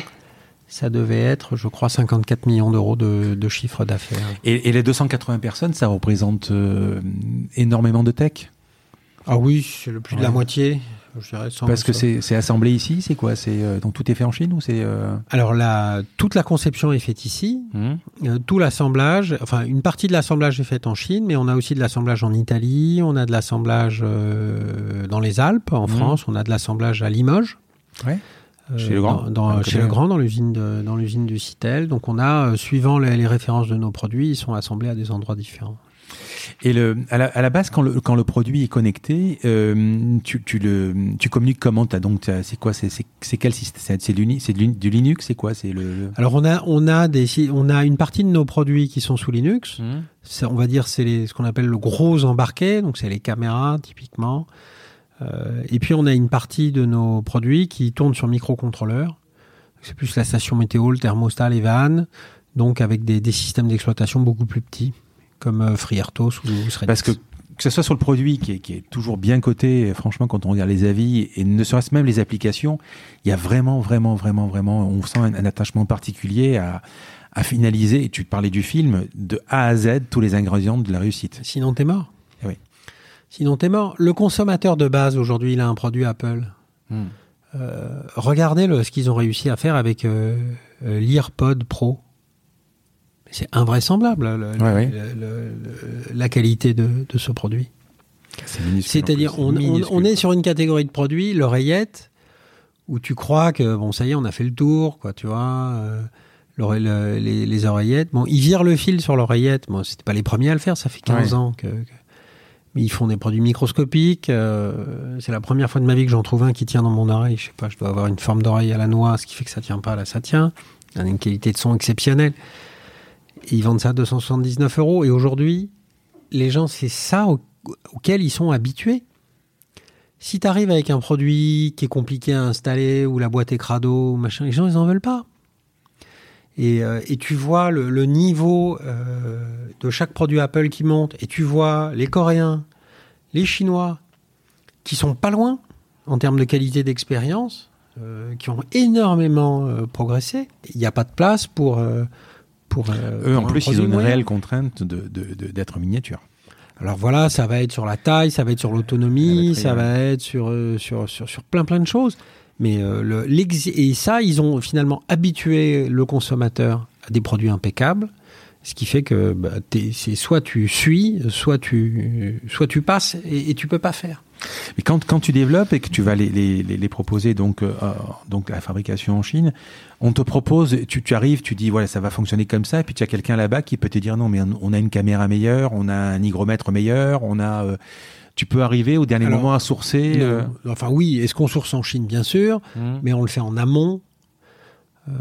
S2: ça devait être, je crois, 54 millions d'euros de, de chiffre d'affaires.
S1: et, et les 280 personnes, ça représente euh, énormément de tech?
S2: Ah oui, c'est le plus de la moitié. Je dirais, sans-
S1: Parce que c'est assemblé ici, c'est quoi? C'est euh, donc tout est fait en Chine ou c'est euh...
S2: Alors la, toute la conception est faite ici.
S1: hum,
S2: Euh, tout l'assemblage, enfin une partie de l'assemblage est faite en Chine, mais on a aussi de l'assemblage en Italie, on a de l'assemblage dans les Alpes, en
S1: Mhm.
S2: France, on a de l'assemblage à Limoges.
S1: Ouais. Chez le grand
S2: dans, Chez le grand, dans l'usine dans l'usine du Citel. Donc on a, suivant les, références de nos produits, ils sont assemblés à des endroits différents.
S1: Et le, à, la, base, quand le, quand le produit est connecté, euh, tu, tu, le, tu communiques comment as donc c'est quoi C'est quel système? C'est du, du Linux C'est quoi? C'est le,
S2: Alors on a on a des on a une partie de nos produits qui sont sous Linux. Mmh. On va dire c'est ce qu'on appelle le gros embarqué. Donc c'est les caméras typiquement. Euh, et puis on a une partie de nos produits qui tournent sur microcontrôleur. C'est plus la station météo, le thermostat, les vannes. Donc avec des, des systèmes d'exploitation beaucoup plus petits comme euh, FreeRTOS ou
S1: Redis. Parce que que ce soit sur le produit qui est, qui est, toujours bien coté, franchement, quand on regarde les avis et ne serait-ce même les applications, il y a vraiment, vraiment, vraiment, vraiment, on sent un, attachement particulier à, à, finaliser. Et tu parlais du film de A à Z, tous les ingrédients de la réussite.
S2: Sinon, t'es mort. Sinon, t'es mort. Le consommateur de base aujourd'hui, il a un produit Apple. Hmm. Euh, regardez le, ce qu'ils ont réussi à faire avec euh, euh l'EarPod Pro c'est invraisemblable la qualité de, ce produit. C'est-à-dire, on, est sur une catégorie de produits, l'oreillette, où tu crois que bon, ça y est, on a fait le tour, quoi, tu vois. Euh, les, oreillettes, bon, ils virent le fil sur l'oreillette. Bon, c'était pas les premiers à le faire, ça fait 15 ans que, ils font des produits microscopiques. Euh, c'est la première fois de ma vie que j'en trouve un qui tient dans mon oreille. Je sais pas, je dois avoir une forme d'oreille à la noix, ce qui fait que ça tient pas. Là, ça tient. Il a une qualité de son exceptionnelle ils vendent ça à 279 euros. Et aujourd'hui, les gens, c'est ça auquel ils sont habitués. Si tu arrives avec un produit qui est compliqué à installer, ou la boîte est crado, machin, les gens, ils n'en veulent pas. Et, euh, tu vois le, niveau euh, de chaque produit Apple qui monte, et tu vois les Coréens, les Chinois, qui sont pas loin en termes de qualité d'expérience, euh, qui ont énormément progressé. Il n'y a pas de place pour
S1: Eux, en plus, ils ont une réelle contrainte d'être de, miniature.
S2: Alors voilà, ça va être sur la taille, ça va être sur l'autonomie, ça va être sur, sur, sur, sur, plein plein de choses. Mais euh, et ça, ils ont finalement habitué le consommateur à des produits impeccables, ce qui fait que bah, soit tu suis, soit tu, soit tu passes et, et tu peux pas faire.
S1: Mais quand, quand tu développes et que tu vas les, les, les proposer donc, euh, donc à la fabrication en Chine, on te propose, tu, tu arrives, tu dis voilà ça va fonctionner comme ça, et puis tu as quelqu'un là-bas qui peut te dire non mais on a une caméra meilleure, on a un hygromètre meilleur, on a euh, tu peux arriver au dernier moment à sourcer.
S2: Euh, enfin oui, est-ce qu'on source en Chine? Bien sûr, mmh. mais on le fait en amont. Euh,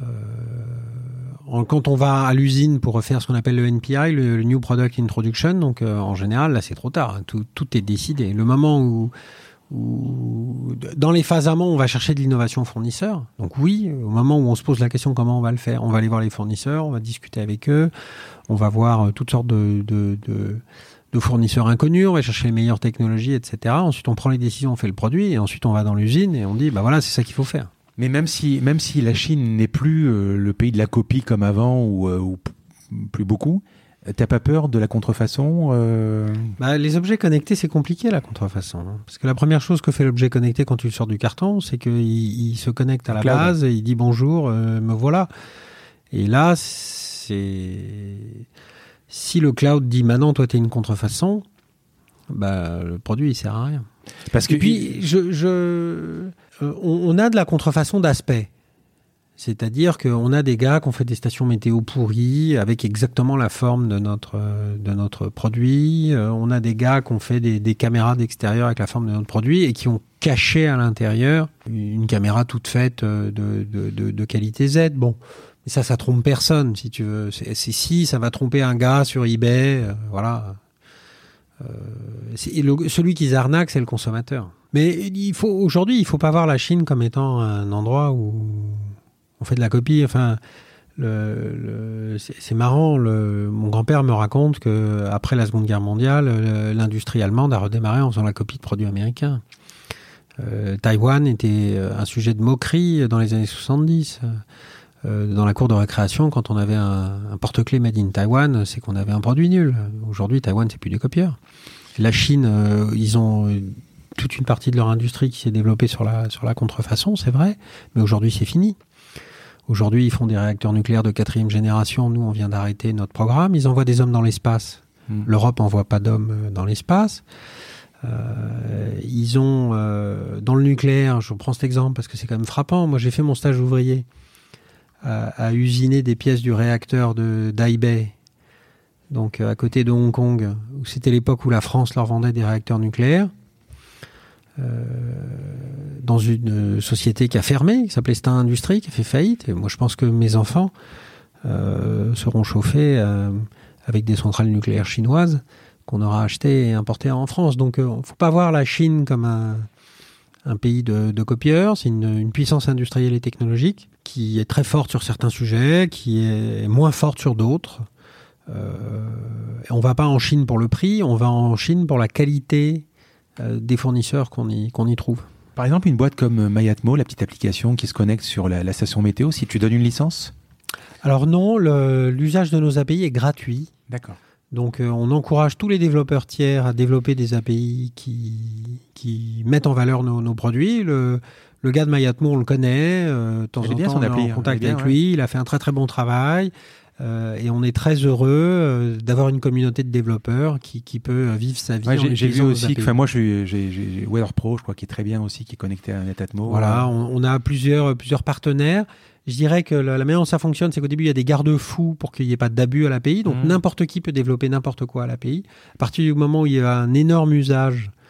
S2: quand on va à l'usine pour refaire ce qu'on appelle le NPI, le, New Product Introduction, donc euh, en général, là c'est trop tard, hein. tout, est décidé. Le moment où, dans les phases amont, on va chercher de l'innovation fournisseur. Donc oui, au moment où on se pose la question comment on va le faire, on va aller voir les fournisseurs, on va discuter avec eux, on va voir euh, toutes sortes de de fournisseurs inconnus, on va chercher les meilleures technologies, etc. Ensuite, on prend les décisions, on fait le produit, et ensuite on va dans l'usine et on dit, bah voilà, c'est ça qu'il faut faire.
S1: Mais même si, même si la Chine n'est plus euh, le pays de la copie comme avant ou, euh, plus beaucoup, T'as pas peur de la contrefaçon euh?
S2: Bah, Les objets connectés, c'est compliqué la contrefaçon. Hein. Parce que la première chose que fait l'objet connecté quand tu le sors du carton, c'est qu'il il se connecte à la base et il dit bonjour, me voilà. Et là, c'est si le cloud dit maintenant, toi, tu es une contrefaçon, bah, le produit, il sert à rien. Parce que... Et puis, je, je, euh, on, a de la contrefaçon d'aspect. C'est-à-dire qu'on a des gars qui ont fait des stations météo pourries avec exactement la forme de notre, de notre produit. Euh, on a des gars qui ont fait des, caméras d'extérieur avec la forme de notre produit et qui ont caché à l'intérieur une caméra toute faite euh, de, qualité Z. Bon, mais ça, ça trompe personne, si tu veux. C'est si, ça va tromper un gars sur eBay, voilà. celui qui arnaque, c'est le consommateur. Mais il faut aujourd'hui, il faut pas voir la Chine comme étant un endroit où on fait de la copie. Enfin, c'est marrant. Le, mon grand-père me raconte que après la Seconde Guerre mondiale, l'industrie allemande a redémarré en faisant la copie de produits américains. Euh, Taïwan était euh, un sujet de moquerie dans les années 70. Euh, dans la cour de récréation, quand on avait un, porte-clés made in Taïwan, c'est qu'on avait un produit nul. Aujourd'hui, Taïwan, c'est plus des copieurs. La Chine, ils ont toute une partie de leur industrie qui s'est développée sur la, sur la contrefaçon, c'est vrai, mais aujourd'hui c'est fini. Aujourd'hui, ils font des réacteurs nucléaires de quatrième génération. Nous, on vient d'arrêter notre programme. Ils envoient des hommes dans l'espace. Hmm. L'Europe n'envoie pas d'hommes euh, dans l'espace. ils ont, dans le nucléaire, je prends cet exemple parce que c'est quand même frappant, moi j'ai fait mon stage ouvrier à, usiner des pièces du réacteur de d'Aibei, donc à côté de Hong Kong, où c'était l'époque où la France leur vendait des réacteurs nucléaires. Euh, dans une société qui a fermé, qui s'appelait Star Industrie, qui a fait faillite. Et moi, je pense que mes enfants euh, seront chauffés euh, avec des centrales nucléaires chinoises qu'on aura achetées et importées en France. Donc, il ne faut pas voir la Chine comme un, pays de, copieurs. C'est une, puissance industrielle et technologique qui est très forte sur certains sujets, qui est moins forte sur d'autres. Euh, on va pas en Chine pour le prix, on va en Chine pour la qualité des fournisseurs qu'on y, qu'on y trouve.
S1: Par exemple, une boîte comme MyAtmo, la petite application qui se connecte sur la, station météo, si tu donnes une licence?
S2: Alors non, l'usage de nos API est gratuit.
S1: D'accord.
S2: Donc euh, on encourage tous les développeurs tiers à développer des API qui, qui mettent en valeur nos, produits. Le, le, gars de MyAtmo, on le connaît. Euh, de temps en temps, on est en hein. contact avec lui. Il a fait un très très bon travail. Euh, et on est très heureux euh, d'avoir une communauté de développeurs qui, qui peut vivre sa vie.
S1: j'ai vu aussi, enfin moi j'ai Weather Pro, je crois, qui est très bien aussi, qui est connecté à Netatmo.
S2: Voilà, on, a plusieurs plusieurs partenaires. Je dirais que la, manière dont ça fonctionne, c'est qu'au début il y a des garde-fous pour qu'il n'y ait pas d'abus à l'API. Donc mmh. n'importe qui peut développer n'importe quoi à l'API. À partir du moment où il y a un énorme usage euh,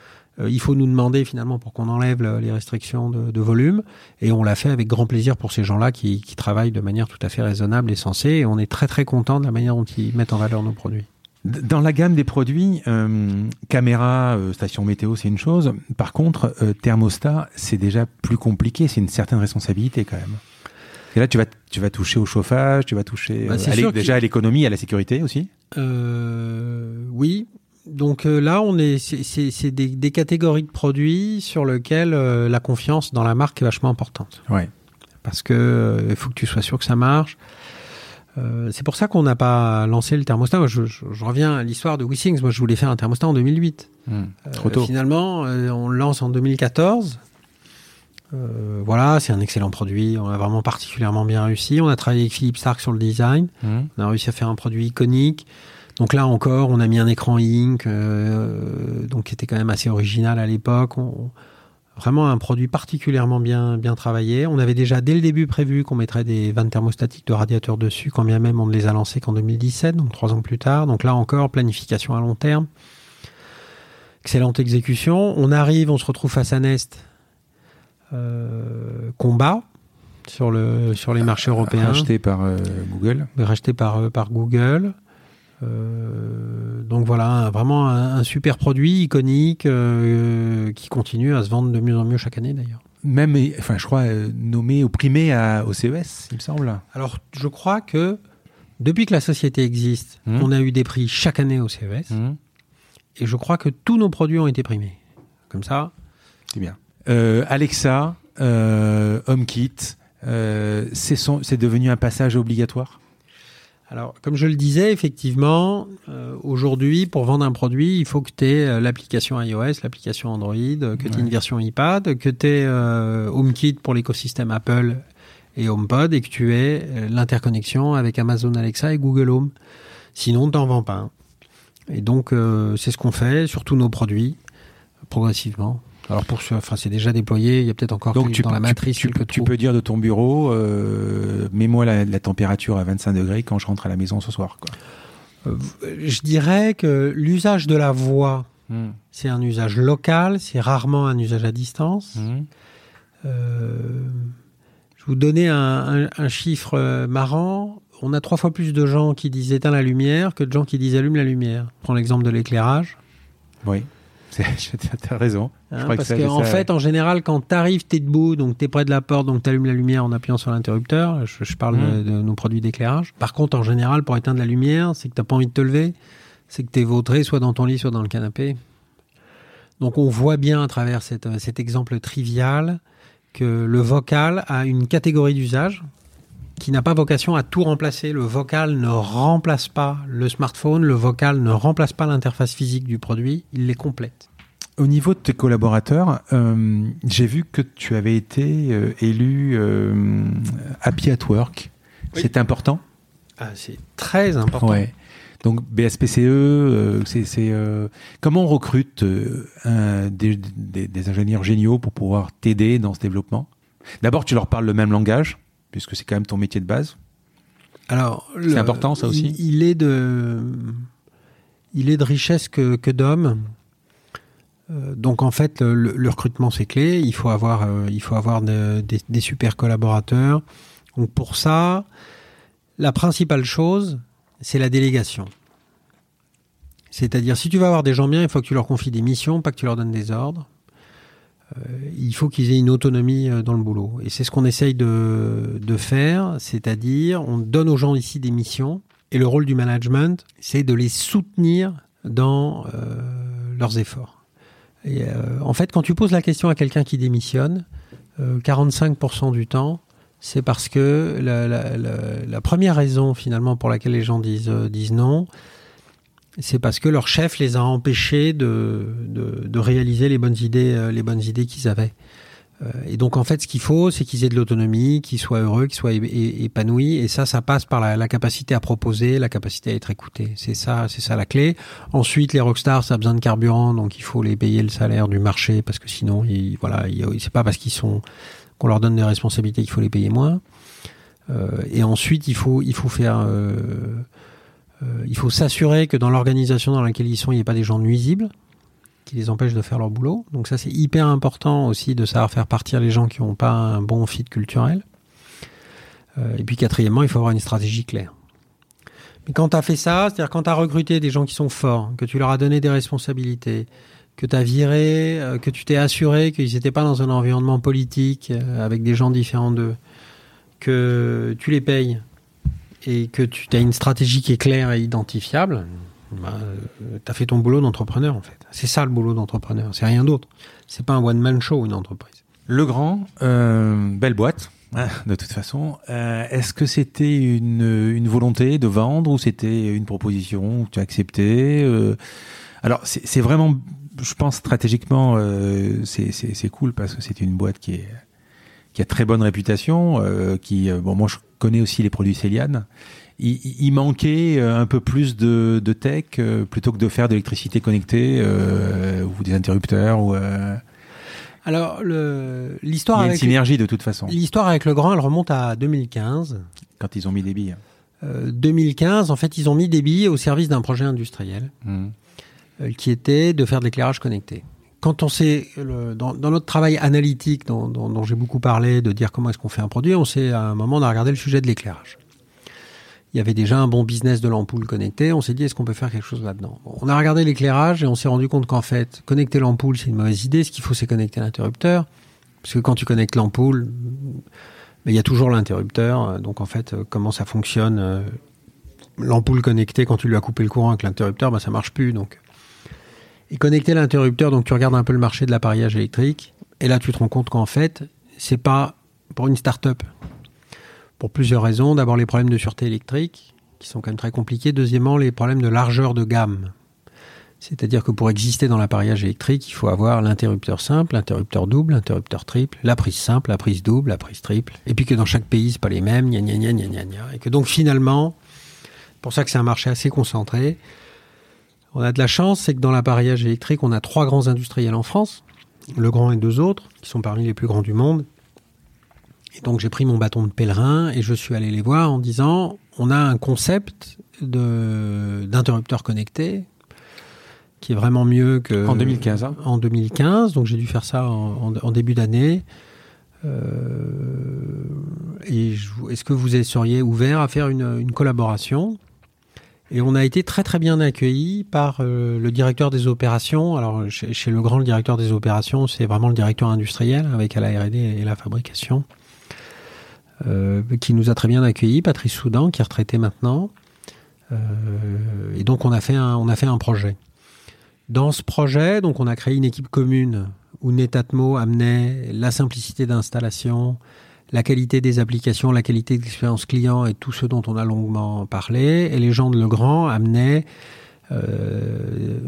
S2: il faut nous demander finalement pour qu'on enlève les restrictions de, volume. Et on l'a fait avec grand plaisir pour ces gens-là qui, travaillent de manière tout à fait raisonnable et sensée. Et on est très très content de la manière dont ils mettent en valeur nos produits.
S1: Dans la gamme des produits, euh, caméra, euh, station météo, c'est une chose. Par contre, thermostat, c'est déjà plus compliqué. C'est une certaine responsabilité quand même. Et là, tu vas, tu vas toucher au chauffage, tu vas toucher bah, déjà à l'économie, à la sécurité aussi?
S2: oui, donc euh, là, on est, c'est des, des, catégories de produits sur lesquels euh, la confiance dans la marque est vachement importante.
S1: Ouais.
S2: Parce que euh, faut que tu sois sûr que ça marche. c'est pour ça qu'on n'a pas lancé le thermostat. Moi, je, je, reviens à l'histoire de WeSings. Moi, je voulais faire un thermostat en 2008.
S1: Mmh, trop tôt.
S2: finalement, on le lance en 2014. voilà, c'est un excellent produit. On a vraiment particulièrement bien réussi. On a travaillé avec Philippe Stark sur le design. Mmh. On a réussi à faire un produit iconique. Donc là encore, on a mis un écran Ink, euh, donc qui était quand même assez original à l'époque. Vraiment un produit particulièrement bien, bien travaillé. On avait déjà dès le début prévu qu'on mettrait des vannes thermostatiques de radiateurs dessus, quand bien même on ne les a lancés qu'en 2017, donc trois ans plus tard. Donc là encore, planification à long terme. Excellente exécution. On arrive, on se retrouve face à Nest. Euh, combat sur, le, sur les marchés européens.
S1: Racheté par euh, Google.
S2: Racheté par, par Google. Euh, donc voilà, vraiment un, super produit iconique euh, qui continue à se vendre de mieux en mieux chaque année d'ailleurs.
S1: Même, enfin, je crois, euh, nommé ou primé à, au CES, il me semble.
S2: Alors, je crois que depuis que la société existe, mmh. on a eu des prix chaque année au CES. Mmh. Et je crois que tous nos produits ont été primés. Comme ça.
S1: C'est bien. Alexa, HomeKit, c'est devenu un passage obligatoire?
S2: Alors, comme je le disais, effectivement, euh, aujourd'hui, pour vendre un produit, il faut que tu aies euh, l'application iOS, l'application Android, que tu aies une version iPad, que tu aies euh, HomeKit pour l'écosystème Apple et HomePod, et que tu aies l'interconnexion avec Amazon Alexa et Google Home. Sinon, tu n'en vends pas. Et donc, c'est ce qu'on fait sur tous nos produits, progressivement. Alors pour enfin c'est déjà déployé, il y a peut-être encore
S1: Donc tu,
S2: dans la matrice.
S1: Tu, tu, peux dire de ton bureau, euh, mets-moi la, température à 25 degrés quand je rentre à la maison ce soir.
S2: Euh, je dirais que l'usage de la voix, hmm. c'est un usage local, c'est rarement un usage à distance. Hmm. Euh, je vais vous donner un, un, chiffre marrant. On a trois fois plus de gens qui disent éteins la lumière que de gens qui disent allume la lumière. Prends l'exemple de l'éclairage.
S1: Oui. T'as raison.
S2: Hein, parce qu'en fait, en général, quand t'arrives, t'es debout, donc t'es près de la porte, donc t'allumes la lumière en appuyant sur l'interrupteur. Je, parle mmh. de, nos produits d'éclairage. Par contre, en général, pour éteindre la lumière, c'est que t'as pas envie de te lever, c'est que t'es vautré, soit dans ton lit, soit dans le canapé. Donc on voit bien à travers cet exemple trivial que le vocal a une catégorie d'usage qui n'a pas vocation à tout remplacer. Le vocal ne remplace pas le smartphone, le vocal ne remplace pas l'interface physique du produit, il les complète.
S1: Au niveau de tes collaborateurs, euh, j'ai vu que tu avais été euh, élu euh, Happy at Work. C'est important?
S2: Ah, c'est très important.
S1: Ouais. Donc BSPCE, euh, c'est comment on recrute un, des, des, des, ingénieurs géniaux pour pouvoir t'aider dans ce développement? D'abord, tu leur parles le même langage, puisque c'est quand même ton métier de base.
S2: Alors,
S1: c'est important ça aussi.
S2: Il, il, est de, il est de richesse que, que d'hommes. Donc en fait, le, le recrutement c'est clé. Il faut avoir, il faut avoir de, des, des super collaborateurs. Donc pour ça, la principale chose, c'est la délégation. C'est-à-dire, si tu vas avoir des gens bien, il faut que tu leur confies des missions, pas que tu leur donnes des ordres. Euh, il faut qu'ils aient une autonomie euh, dans le boulot. Et c'est ce qu'on essaye de, faire, c'est-à-dire, on donne aux gens ici des missions, et le rôle du management, c'est de les soutenir dans euh, leurs efforts. En fait, quand tu poses la question à quelqu'un qui démissionne, 45% euh, du temps, c'est parce que la, la, première raison finalement pour laquelle les gens disent, disent non, c'est parce que leur chef les a empêchés de, de, de réaliser les bonnes idées, euh, les bonnes idées qu'ils avaient. Euh, et donc en fait, ce qu'il faut, c'est qu'ils aient de l'autonomie, qu'ils soient heureux, qu'ils soient épanouis. Et ça, ça passe par la, la, capacité à proposer, la capacité à être écouté. C'est ça, c'est ça la clé. Ensuite, les rockstars, ça a besoin de carburant, donc il faut les payer le salaire du marché parce que sinon, ils, voilà, c'est pas parce qu'ils sont qu'on leur donne des responsabilités qu'il faut les payer moins. Euh, et ensuite, il faut, il faut faire, euh, il faut s'assurer que dans l'organisation dans laquelle ils sont, il n'y ait pas des gens nuisibles qui les empêchent de faire leur boulot. Donc ça, c'est hyper important aussi de savoir faire partir les gens qui n'ont pas un bon fit culturel. Euh, et puis quatrièmement, il faut avoir une stratégie claire. Mais quand tu as fait ça, c'est-à-dire quand tu as recruté des gens qui sont forts, que tu leur as donné des responsabilités, que tu as viré, euh, que tu t'es assuré qu'ils n'étaient pas dans un environnement politique euh, avec des gens différents d'eux, que tu les payes et que tu as une stratégie qui est claire et identifiable, bah, euh, tu as fait ton boulot d'entrepreneur en fait. C'est ça le boulot d'entrepreneur, c'est rien d'autre. C'est pas un one-man show une entreprise.
S1: Le Grand, euh, belle boîte. hein, De toute façon, euh, est-ce que c'était une, une volonté de vendre ou c'était une proposition que tu as acceptée euh, Alors, c'est vraiment je pense stratégiquement, euh, c'est cool parce que c'est une boîte qui, est, qui a très bonne réputation. Euh, qui, bon, moi, je connais aussi les produits Céliane. Il, il manquait un peu plus de, de tech euh, plutôt que de faire de l'électricité connectée euh, ou des interrupteurs. Ou, euh,
S2: Alors, l'histoire
S1: il y a une
S2: avec
S1: synergie de toute façon.
S2: l'histoire avec le grand, elle remonte à 2015.
S1: Quand ils ont mis des billes.
S2: Euh, 2015, en fait, ils ont mis des billes au service d'un projet industriel.
S1: Mmh.
S2: Euh, qui était de faire de l'éclairage connecté. Quand on sait, dans, dans, notre travail analytique dont, j'ai beaucoup parlé, de dire comment est-ce qu'on fait un produit, on s'est à un moment on a regardé le sujet de l'éclairage. Il y avait déjà un bon business de l'ampoule connectée, on s'est dit est-ce qu'on peut faire quelque chose là-dedans? On a regardé l'éclairage et on s'est rendu compte qu'en fait, connecter l'ampoule c'est une mauvaise idée, ce qu'il faut c'est connecter l'interrupteur, parce que quand tu connectes l'ampoule, il y a toujours l'interrupteur, donc en fait comment ça fonctionne L'ampoule connectée, quand tu lui as coupé le courant avec l'interrupteur, ben, ça marche plus. Donc et connecter l'interrupteur, donc tu regardes un peu le marché de l'appareillage électrique, et là tu te rends compte qu'en fait, c'est pas pour une start-up. Pour plusieurs raisons. D'abord les problèmes de sûreté électrique, qui sont quand même très compliqués. Deuxièmement, les problèmes de largeur de gamme. C'est-à-dire que pour exister dans l'appareillage électrique, il faut avoir l'interrupteur simple, l'interrupteur double, l'interrupteur triple, la prise simple, la prise double, la prise triple. Et puis que dans chaque pays, c'est pas les mêmes, gna gna gna gna gna. Et que donc finalement, pour ça que c'est un marché assez concentré, on a de la chance, c'est que dans l'appareillage électrique, on a trois grands industriels en France, le grand et deux autres, qui sont parmi les plus grands du monde. Et donc j'ai pris mon bâton de pèlerin et je suis allé les voir en disant, on a un concept d'interrupteur connecté qui est vraiment mieux que...
S1: En 2015. Hein
S2: en 2015, donc j'ai dû faire ça en, en, en début d'année. Euh, et est-ce que vous seriez ouvert à faire une, une collaboration? Et on a été très très bien accueillis par euh, le directeur des opérations. Alors chez, le grand, directeur des opérations, c'est vraiment le directeur industriel avec la R&D et la fabrication, euh, qui nous a très bien accueillis. Patrice Soudan, qui est retraité maintenant. Euh, et donc on a fait un, on a fait un projet. Dans ce projet, donc on a créé une équipe commune où Netatmo amenait la simplicité d'installation, la qualité des applications, la qualité de l'expérience client et tout ce dont on a longuement parlé. Et les gens de Legrand amenaient euh,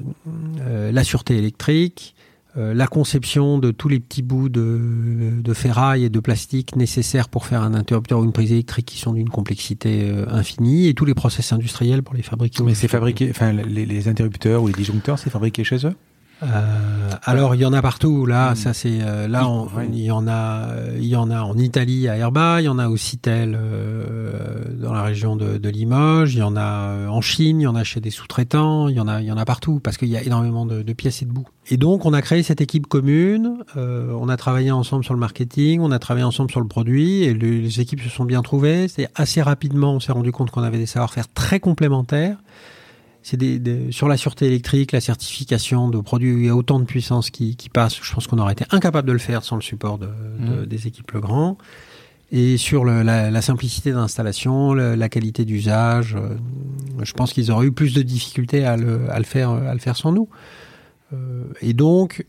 S2: euh, la sûreté électrique, euh, la conception de tous les petits bouts de, de, ferraille et de plastique nécessaires pour faire un interrupteur ou une prise électrique qui sont d'une complexité euh, infinie et tous les process industriels pour les fabriquer.
S1: Mais c'est fabriqué, enfin les, les interrupteurs ou les disjoncteurs, c'est fabriqué chez eux?
S2: Euh, alors il y en a partout. Là, hmm. ça c'est euh, là il y en a, il y en a en Italie à Herba, il y en a au Citel euh, dans la région de, de, Limoges, il y en a en Chine, il y en a chez des sous-traitants, il y en a, il y en a partout parce qu'il y a énormément de, de, pièces et de bouts. Et donc on a créé cette équipe commune, on a travaillé ensemble sur le marketing, on a travaillé ensemble sur le produit. Et les équipes se sont bien trouvées. C'est assez rapidement, on s'est rendu compte qu'on avait des savoir-faire très complémentaires c'est des, sur la sûreté électrique, la certification de produits où il y a autant de puissance qui, qui passe. Je pense qu'on aurait été incapable de le faire sans le support de, mmh. des équipes Legrand. Et sur le, la, la, simplicité d'installation, la qualité d'usage, euh, je pense qu'ils auraient eu plus de difficultés à le, à le, faire, à le faire sans nous. Euh, et donc,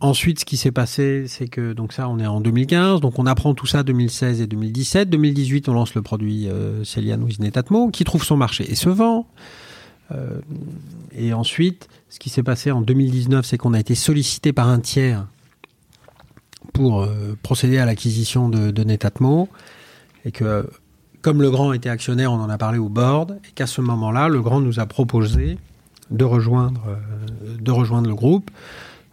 S2: ensuite, ce qui s'est passé, c'est que donc ça, on est en 2015, donc on apprend tout ça 2016 et 2017. 2018, on lance le produit euh, Celian with Netatmo, qui trouve son marché et se vend. Euh, et ensuite, ce qui s'est passé en 2019, c'est qu'on a été sollicité par un tiers pour euh, procéder à l'acquisition de, Netatmo et que comme le grand était actionnaire, on en a parlé au board et qu'à ce moment-là, le grand nous a proposé de rejoindre, euh, le groupe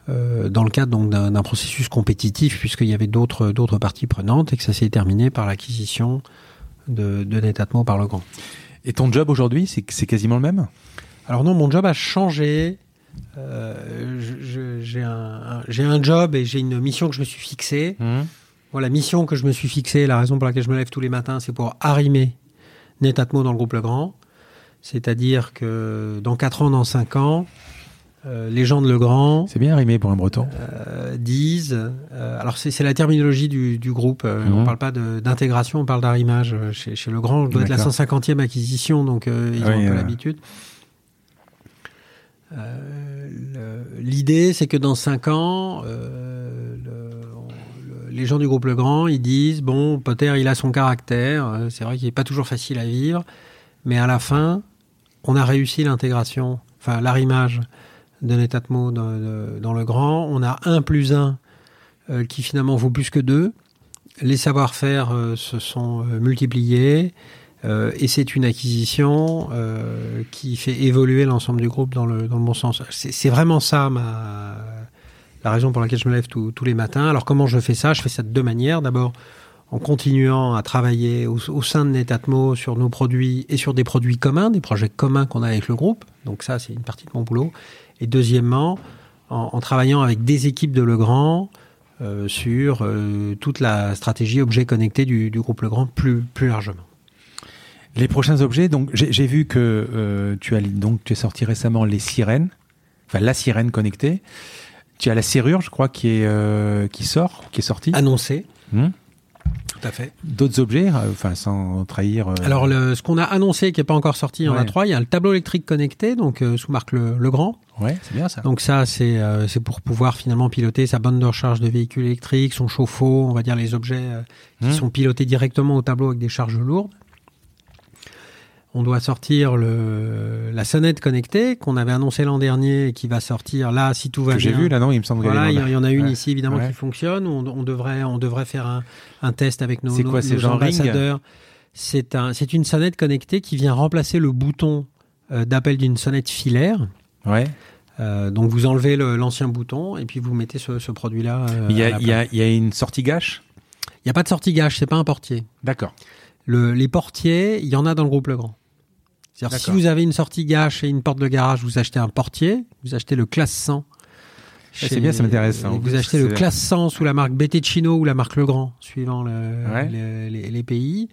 S2: dans le cadre d'un processus compétitif puisqu'il y avait d'autres d'autres parties prenantes et que ça s'est terminé par l'acquisition de, de Netatmo par le grand.
S1: Et ton job aujourd'hui, c'est quasiment le même?
S2: Alors non, mon job a changé. Euh, j'ai un, un, job et j'ai une mission que je me suis fixée. Mmh. la mission que je me suis fixée, la raison pour laquelle je me lève tous les matins, c'est pour arrimer Netatmo dans le groupe Legrand. C'est-à-dire que dans 4 ans, dans 5 ans, euh, les gens de Legrand.
S1: C'est bien rimé pour un breton.
S2: Euh, disent. Euh, alors, c'est la terminologie du, du groupe. Euh, On ne mhm. parle pas d'intégration, on parle d'arrimage. Chez, chez Legrand, je doit être la 150e acquisition, donc ils ont un peu l'habitude. L'idée, c'est que dans 5 ans, le, les gens du groupe Legrand, ils disent bon, Potter, il a son caractère. C'est vrai qu'il n'est pas toujours facile à vivre, mais à la fin, on a réussi l'intégration, enfin l'arrimage de Netatmo dans, dans, le grand. On a un plus un euh, qui finalement vaut plus que deux. Les savoir-faire euh, se sont euh, multipliés et c'est une acquisition qui fait évoluer l'ensemble du groupe dans le, dans le bon sens. C'est vraiment ça ma, la raison pour laquelle je me lève tous les matins. Alors comment je fais ça? Je fais ça de deux manières. D'abord en continuant à travailler au, au, sein de Netatmo sur nos produits et sur des produits communs, des projets communs qu'on a avec le groupe. Donc ça, c'est une partie de mon boulot. Et deuxièmement, en, travaillant avec des équipes de Legrand euh, sur euh, toute la stratégie objet connecté du, groupe Legrand plus, plus largement.
S1: Les prochains objets, donc j'ai vu que euh, tu as donc tu as sorti récemment les sirènes, enfin la sirène connectée. Tu as la serrure, je crois, qui est qui sort, qui est sortie.
S2: Annoncée. Hmm. Tout à fait.
S1: D'autres objets, euh, enfin sans trahir. Euh,
S2: Alors le, ce qu'on a annoncé qui n'est pas encore sorti, il y en a trois. Il y a le tableau électrique connecté, donc euh, sous marque le, Grand.
S1: Ouais, c'est bien ça.
S2: Donc ça, c'est c'est pour pouvoir finalement piloter sa bande de recharge de véhicules électriques, son chauffe-eau, on va dire les objets qui mmh. sont pilotés directement au tableau avec des charges lourdes on doit sortir le, la sonnette connectée qu'on avait annoncé l'an dernier et qui va sortir là si tout va
S1: que
S2: bien.
S1: J'ai vu là non, il me semble.
S2: Voilà, il y, en a une ici évidemment qui fonctionne. On, on, devrait on devrait faire un, un test avec nos,
S1: quoi,
S2: nos, ambassadeurs. C'est un c'est une sonnette connectée qui vient remplacer le bouton euh, d'appel d'une sonnette filaire.
S1: Ouais.
S2: Euh, donc vous enlevez l'ancien bouton et puis vous mettez ce, ce produit-là.
S1: Euh, il, y a, il, y a, il y a une sortie gâche?
S2: Il n'y a pas de sortie gâche, c'est pas un portier.
S1: D'accord.
S2: Le, les portiers, il y en a dans le groupe Legrand. C'est-à-dire si vous avez une sortie gâche et une porte de garage, vous achetez un portier, vous achetez le classe 100.
S1: C'est bien, ça m'intéresse.
S2: Hein. Vous achetez le classe 100 sous la marque Chino ou la marque Legrand, suivant le, les, les, pays.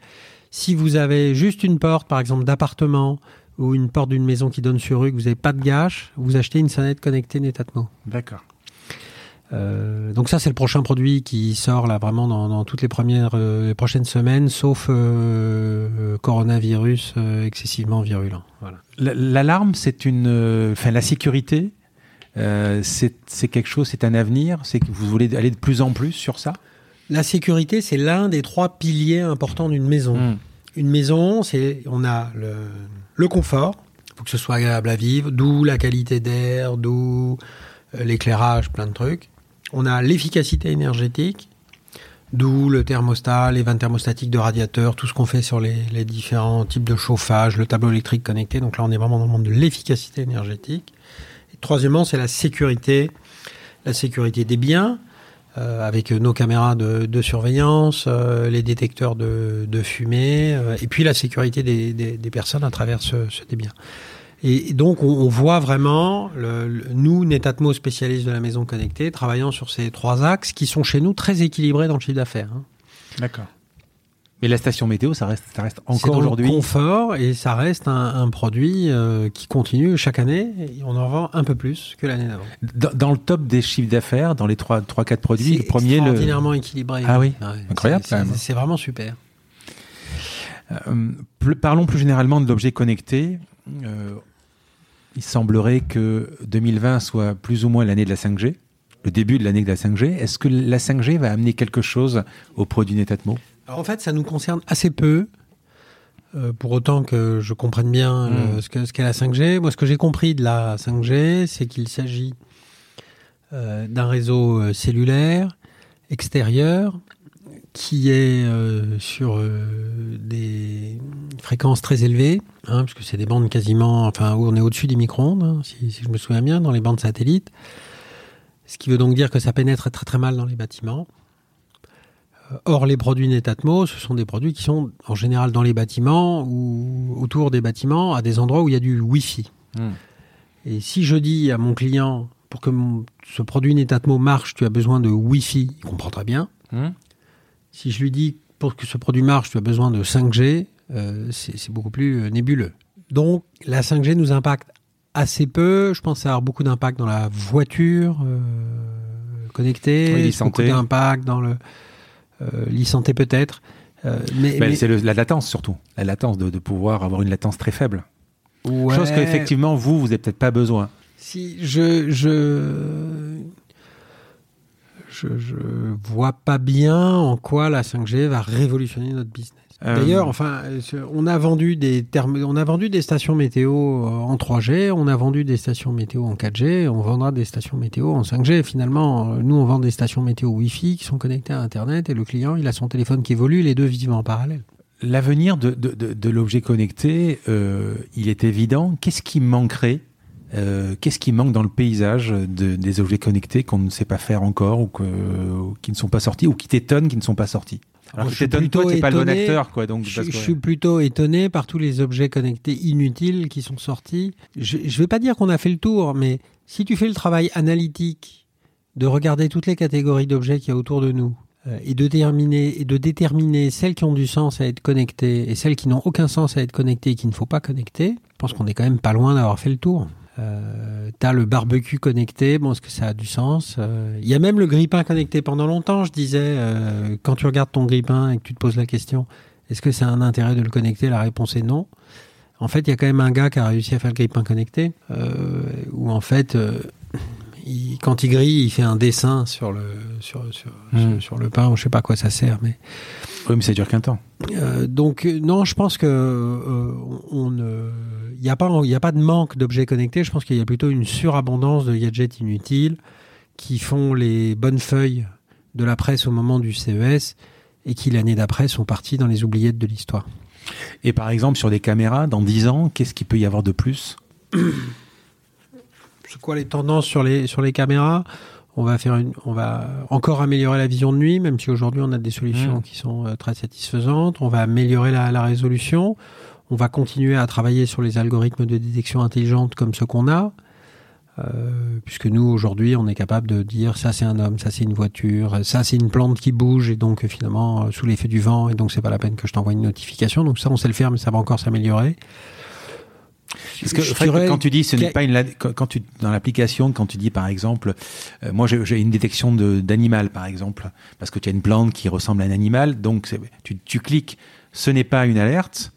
S2: Si vous avez juste une porte, par exemple, d'appartement ou une porte d'une maison qui donne sur rue, que vous n'avez pas de gâche, vous achetez une sonnette connectée Netatmo.
S1: D'accord.
S2: Euh, donc ça, c'est le prochain produit qui sort là vraiment dans, dans toutes les premières euh, les prochaines semaines, sauf euh, coronavirus excessivement virulent. Voilà.
S1: L'alarme, c'est une, enfin la sécurité, c'est quelque chose, c'est un avenir. C'est que vous voulez aller de plus en plus sur ça?
S2: La sécurité, c'est l'un des trois piliers importants d'une maison. Hmm. Une maison, c'est on a le, le confort, faut que ce soit agréable à vivre, d'où la qualité d'air, d'où l'éclairage, plein de trucs. On a l'efficacité énergétique, d'où le thermostat, les vannes thermostatiques de radiateurs, tout ce qu'on fait sur les, différents types de chauffage, le tableau électrique connecté. Donc là, on est vraiment dans le monde de l'efficacité énergétique. Troisièmement, c'est la sécurité, la sécurité des biens. Euh, avec nos caméras de, surveillance, euh, les détecteurs de, fumée, euh, et puis la sécurité des, personnes à travers ce, ce biens. Et donc, on, on voit vraiment, le, le, nous, Netatmo, spécialistes de la maison connectée, travaillant sur ces trois axes qui sont chez nous très équilibrés dans le chiffre d'affaires. Hein.
S1: D'accord. Mais la station météo, ça reste, ça reste encore aujourd'hui.
S2: confort et ça reste un, un produit euh, qui continue chaque année. Et on en vend un peu plus que l'année d'avant.
S1: Dans, dans, le top des chiffres d'affaires, dans les 3-4 produits, le premier.
S2: extraordinairement le... équilibré.
S1: Ah oui, ouais, incroyable quand même.
S2: C'est vraiment super.
S1: Euh, parlons plus généralement de l'objet connecté. Euh, il semblerait que 2020 soit plus ou moins l'année de la 5G, le début de l'année de la 5G. Est-ce que la 5G va amener quelque chose au produit Netatmo
S2: alors en fait, ça nous concerne assez peu. Euh, pour autant que je comprenne bien mmh. ce qu'est ce qu la 5G. Moi, ce que j'ai compris de la 5G, c'est qu'il s'agit euh, d'un réseau euh, cellulaire extérieur qui est euh, sur des fréquences très élevées, hein, puisque c'est des bandes quasiment, enfin, où on est au-dessus des micro-ondes, hein, si, si, je me souviens bien, dans les bandes satellites. Ce qui veut donc dire que ça pénètre très très mal dans les bâtiments. Or, les produits Netatmo, ce sont des produits qui sont en général dans les bâtiments ou autour des bâtiments, à des endroits où il y a du Wi-Fi. Mmh. Et si je dis à mon client, pour que mon, ce produit Netatmo marche, tu as besoin de Wi-Fi, il comprend très bien. Mmh. Si je lui dis, pour que ce produit marche, tu as besoin de 5G, euh, c'est beaucoup plus nébuleux. Donc, la 5G nous impacte assez peu. Je pense avoir beaucoup d'impact dans la voiture euh, connectée,
S1: oui,
S2: beaucoup d'impact dans le euh, l'e-santé peut-être.
S1: Euh, mais, mais... c'est la latence surtout, la latence de, de, pouvoir avoir une latence très faible.
S2: Ouais.
S1: Chose qu'effectivement vous, vous n'avez peut-être pas besoin.
S2: Si je je je je vois pas bien en quoi la 5G va révolutionner notre business. Euh... D'ailleurs, enfin, on a vendu des termes, on a vendu des stations météo en 3G, on a vendu des stations météo en 4G, on vendra des stations météo en 5G. Finalement, nous, on vend des stations météo Wi-Fi qui sont connectées à Internet et le client, il a son téléphone qui évolue, les deux vivent en parallèle.
S1: L'avenir de, de, de, de l'objet connecté, euh, il est évident. Qu'est-ce qui manquerait euh, Qu'est-ce qui manque dans le paysage de, des objets connectés qu'on ne sait pas faire encore ou, que, ou qui ne sont pas sortis ou qui t'étonnent qui ne sont pas sortis? Alors je t'étonne, toi, t'es pas le bon acteur, quoi. Donc,
S2: je,
S1: parce que...
S2: je suis plutôt étonné par tous les objets connectés inutiles qui sont sortis. Je, je vais pas dire qu'on a fait le tour, mais si tu fais le travail analytique de regarder toutes les catégories d'objets qu'il y a autour de nous euh, et de déterminer et de déterminer celles qui ont du sens à être connectées et celles qui n'ont aucun sens à être connectées et qu'il ne faut pas connecter, je pense qu'on est quand même pas loin d'avoir fait le tour. Euh, t'as le barbecue connecté, bon, est-ce que ça a du sens euh, Il y a même le grille-pain connecté pendant longtemps, je disais, euh, quand tu regardes ton grille-pain et que tu te poses la question, est-ce que c'est un intérêt de le connecter? La réponse est non. En fait, il y a quand même un gars qui a réussi à faire le grille-pain connecté, euh, où en fait, euh, il, quand il grille, il fait un dessin sur le, sur, sur, mmh. sur, sur le pain, je sais pas à quoi ça sert, mais...
S1: Oui, mais ça dure qu'un temps.
S2: Euh, donc non, je pense que euh, on euh, n'y a pas, il y a pas de manque d'objets connectés. Je pense qu'il y a plutôt une surabondance de gadgets inutiles qui font les bonnes feuilles de la presse au moment du CES et qui l'année d'après sont partis dans les oubliettes de l'histoire.
S1: Et par exemple sur des caméras, dans 10 ans, qu'est-ce qu'il peut y avoir de plus?
S2: C'est quoi les tendances sur les sur les caméras? On va faire une, on va encore améliorer la vision de nuit, même si aujourd'hui on a des solutions mmh. qui sont euh, très satisfaisantes. On va améliorer la, la, résolution. On va continuer à travailler sur les algorithmes de détection intelligente comme ceux qu'on a, euh, puisque nous aujourd'hui on est capable de dire ça c'est un homme, ça c'est une voiture, ça c'est une plante qui bouge et donc finalement sous l'effet du vent et donc c'est pas la peine que je t'envoie une notification. Donc ça on sait le faire, mais ça va encore s'améliorer.
S1: Parce que je dirais, quand tu dis ce n'est pas une quand tu dans l'application quand tu dis par exemple euh, moi j'ai une détection d'animal par exemple parce que tu as une plante qui ressemble à un animal donc tu, tu cliques ce n'est pas une alerte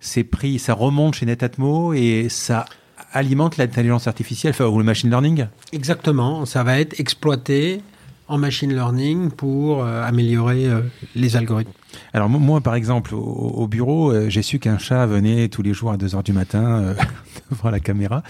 S1: c'est pris ça remonte chez Netatmo et ça alimente l'intelligence artificielle ou le machine learning?
S2: Exactement, ça va être exploité en machine learning pour euh, améliorer euh, les algorithmes.
S1: Alors moi, par exemple, au, au bureau, euh, j'ai su qu'un chat venait tous les jours à 2 heures du matin devant la caméra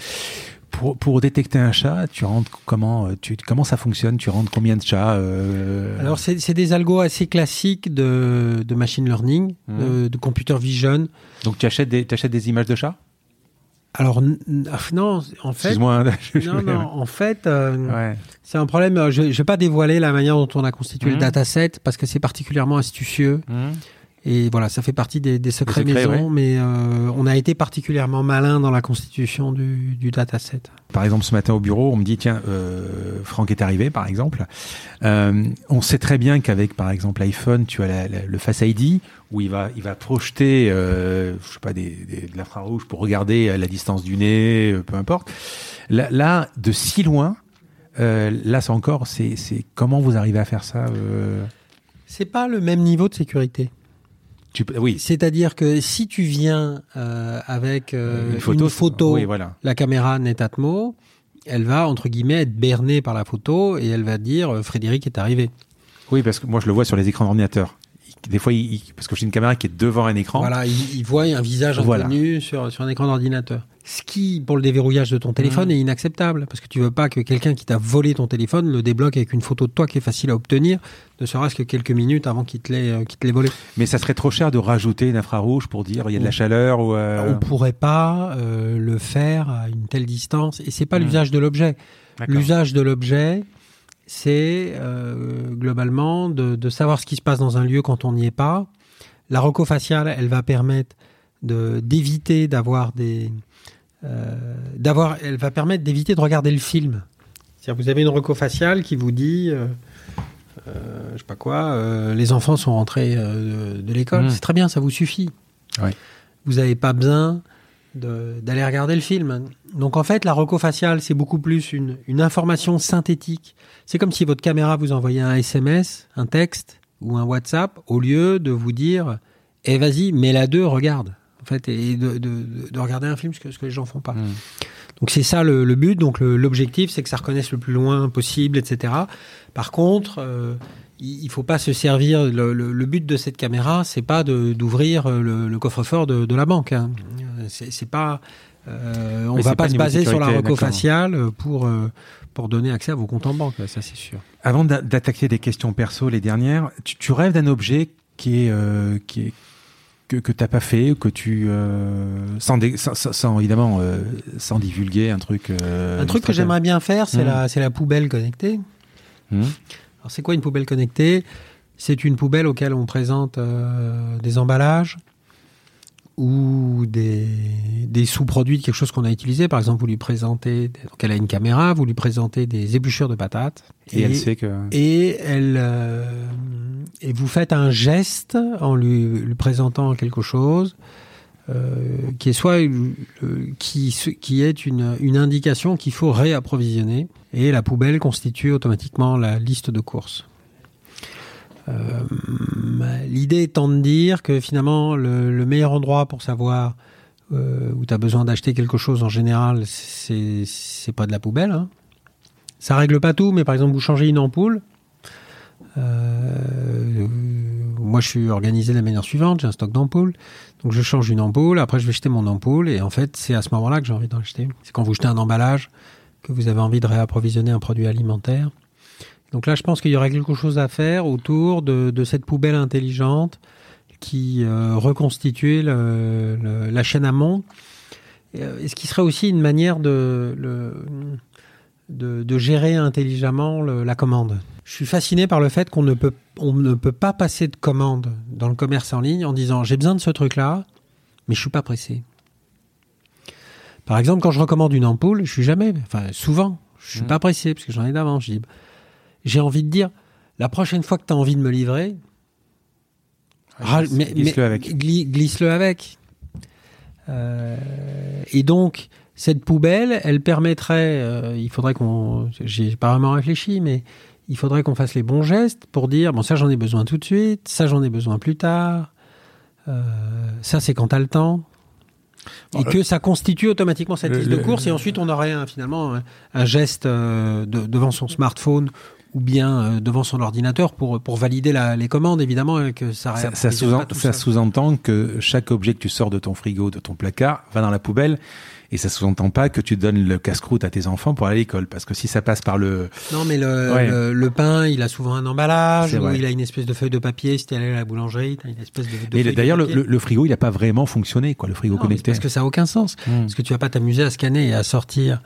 S1: pour, pour détecter un chat, tu rentres comment tu comment ça fonctionne? Tu rentres combien de chats euh...
S2: Alors c'est des algos assez classiques de, de machine learning,
S1: Mmh.
S2: de, de computer vision.
S1: Donc tu achètes des tu achètes des images de chats?
S2: Alors ah, non, en fait,
S1: Excuse-moi. hein, je-
S2: non, non, en fait, euh,
S1: Ouais.
S2: c'est un problème. euh, Je ne vais pas dévoiler la manière dont on a constitué le dataset parce que c'est particulièrement astucieux.
S1: Mmh.
S2: Et voilà, ça fait partie des, des secrets
S1: secrets,
S2: maison,
S1: ouais.
S2: mais euh, on a été particulièrement malin dans la constitution du, du dataset.
S1: Par exemple, ce matin au bureau, on me dit tiens, euh, Franck est arrivé, par exemple. Euh, on sait très bien qu'avec, par exemple, l'iPhone, tu as la- la- le Face ID où il va, il va projeter, euh, je sais pas, des, des- de l'infrarouge pour regarder la distance du nez, peu importe. Là, là, de si loin, là, c'est encore, c'est, comment vous arrivez à faire ça
S2: C'est pas le même niveau de sécurité.
S1: Tu, peux- Oui,
S2: C'est-à-dire que si tu viens euh, avec euh,
S1: une photo,
S2: une photo,
S1: Oui, voilà.
S2: la caméra Netatmo, elle va entre guillemets être bernée par la photo et elle va dire euh, Frédéric est arrivé.
S1: Oui, parce que moi, je le vois sur les écrans d'ordinateur. Des fois, il- parce que j'ai une caméra qui est devant un écran.
S2: Voilà, il, il voit un visage
S1: Voilà.
S2: inconnu sur, sur un écran d'ordinateur. Ce qui, pour le déverrouillage de ton téléphone,
S1: Mhm.
S2: est inacceptable. Parce que tu veux pas que quelqu'un qui t'a volé ton téléphone le débloque avec une photo de toi qui est facile à obtenir, ne serait-ce que quelques minutes avant qu'il te l'ait euh, volé.
S1: Mais ça serait trop cher de rajouter une infrarouge pour dire il y a de la chaleur ou. euh,
S2: On pourrait pas euh, le faire à une telle distance. Et c'est pas
S1: Mhm.
S2: l'usage de l'objet. L'usage de l'objet, c'est euh, globalement de, de savoir ce qui se passe dans un lieu quand on n'y est pas. La reco faciale, elle va permettre de d'éviter d'avoir des euh, d'avoir, elle va permettre d'éviter de regarder le film. C'est-à-dire, vous avez une reco faciale qui vous dit, euh, euh, je sais pas quoi, les enfants sont rentrés de, de l'école.
S1: Mhm.
S2: C'est très bien, ça vous suffit. Vous n'avez pas besoin de- d'aller regarder le film. Donc en fait, la reco faciale, c'est beaucoup plus une, une information synthétique. C'est comme si votre caméra vous envoyait un SMS, un texte ou un WhatsApp, au lieu de vous dire Eh vas-y, mets-la deux, regarde. En fait, et de, de- de regarder un film, ce que, ce que les gens font pas.
S1: Mm.
S2: Donc c'est ça le, le but. Donc l'objectif, c'est que ça reconnaisse le plus loin possible, etc. Par contre, euh, il, il faut pas se servir. Le, le- le but de cette caméra, c'est pas d'ouvrir le, le coffre-fort de, de la banque. Hein. C'est pas. euh, on va pas
S1: pas
S2: se baser sur la reco faciale pour euh, pour donner accès à vos comptes en banque. Ça c'est sûr.
S1: Avant d'a- d'attaquer des questions perso, les dernières, tu, tu rêves d'un objet qui est, euh, qui est que, que t'as pas fait, que tu euh, sans, dé- sans, sans- sans, évidemment euh, sans divulguer un truc. euh,
S2: Un truc que j'aimerais bien faire, c'est
S1: Mm.
S2: la c'est la poubelle connectée.
S1: Hmm.
S2: Alors c'est quoi une poubelle connectée? C'est une poubelle auquel on présente euh, des emballages ou des, des sous-produits de quelque chose qu'on a utilisé. Par exemple, vous lui présentez, donc elle a une caméra, vous lui présentez des épluchures de patates.
S1: Et, elle sait que.
S2: et elle euh, et vous faites un geste en lui, lui présentant quelque chose euh, qui est soit euh, qui qui est une, une indication qu'il faut réapprovisionner et la poubelle constitue automatiquement la liste de courses. Euh, L'idée étant de dire que finalement le, le meilleur endroit pour savoir euh, où tu as besoin d'acheter quelque chose en général, c'est c'est pas de la poubelle. Hein. Ça règle pas tout, mais par exemple, vous changez une ampoule. Euh, moi, je suis organisé de la manière suivante. J'ai un stock d'ampoules. Donc, je change une ampoule. Après, je vais jeter mon ampoule. Et en fait, c'est à ce moment-là que j'ai envie d'en acheter. C'est quand vous jetez un emballage que vous avez envie de réapprovisionner un produit alimentaire. Donc là, je pense qu'il y aurait quelque chose à faire autour de, de cette poubelle intelligente qui euh, reconstituait le- le- la chaîne amont. Et, euh, ce qui serait aussi une manière de, le- de, de gérer intelligemment le- la commande. Je suis fasciné par le fait qu'on ne peut, on ne peut pas passer de commande dans le commerce en ligne en disant j'ai besoin de ce truc-là, mais je suis pas pressé. Par exemple, quand je recommande une ampoule, je suis jamais, enfin souvent, je suis
S1: Mhm.
S2: pas pressé parce que j'en ai d'avance. Je dis, J'ai envie de dire, la prochaine fois que tu as envie de me livrer,
S1: glisse-
S2: mais-
S1: glisse-le avec.
S2: gli- Glisse-le avec. Euh, et donc, cette poubelle, elle permettrait, euh, il faudrait qu'on, j'ai pas vraiment réfléchi, mais il faudrait qu'on fasse les bons gestes pour dire, bon, ça j'en ai besoin tout de suite, ça j'en ai besoin plus tard, euh, ça c'est quand t'as le temps. Et que ça constitue automatiquement cette
S1: le-
S2: liste de
S1: le-
S2: courses, et ensuite on aurait un- finalement un, un geste euh, de- devant son smartphone ou bien euh, devant son ordinateur pour pour valider la, les commandes évidemment et que ça
S1: Ça, ça sous-en- ça sous-entend que chaque objet que tu sors de ton frigo, de ton placard, va dans la poubelle. Et ça sous-entend pas que tu donnes le casse-croûte à tes enfants pour aller à l'école. Parce que si ça passe par le...
S2: Non, mais le,
S1: Ouais.
S2: le, le pain, il a souvent un emballage, ou il a une espèce de feuille de papier. Si tu allé à la boulangerie, tu as une espèce de, de
S1: Mais d'ailleurs, le, le- le frigo, il a pas vraiment fonctionné, quoi, le frigo
S2: Non,
S1: connecté.
S2: Parce que ça n'a aucun sens.
S1: Hmm.
S2: Parce que tu vas pas t'amuser à scanner et à sortir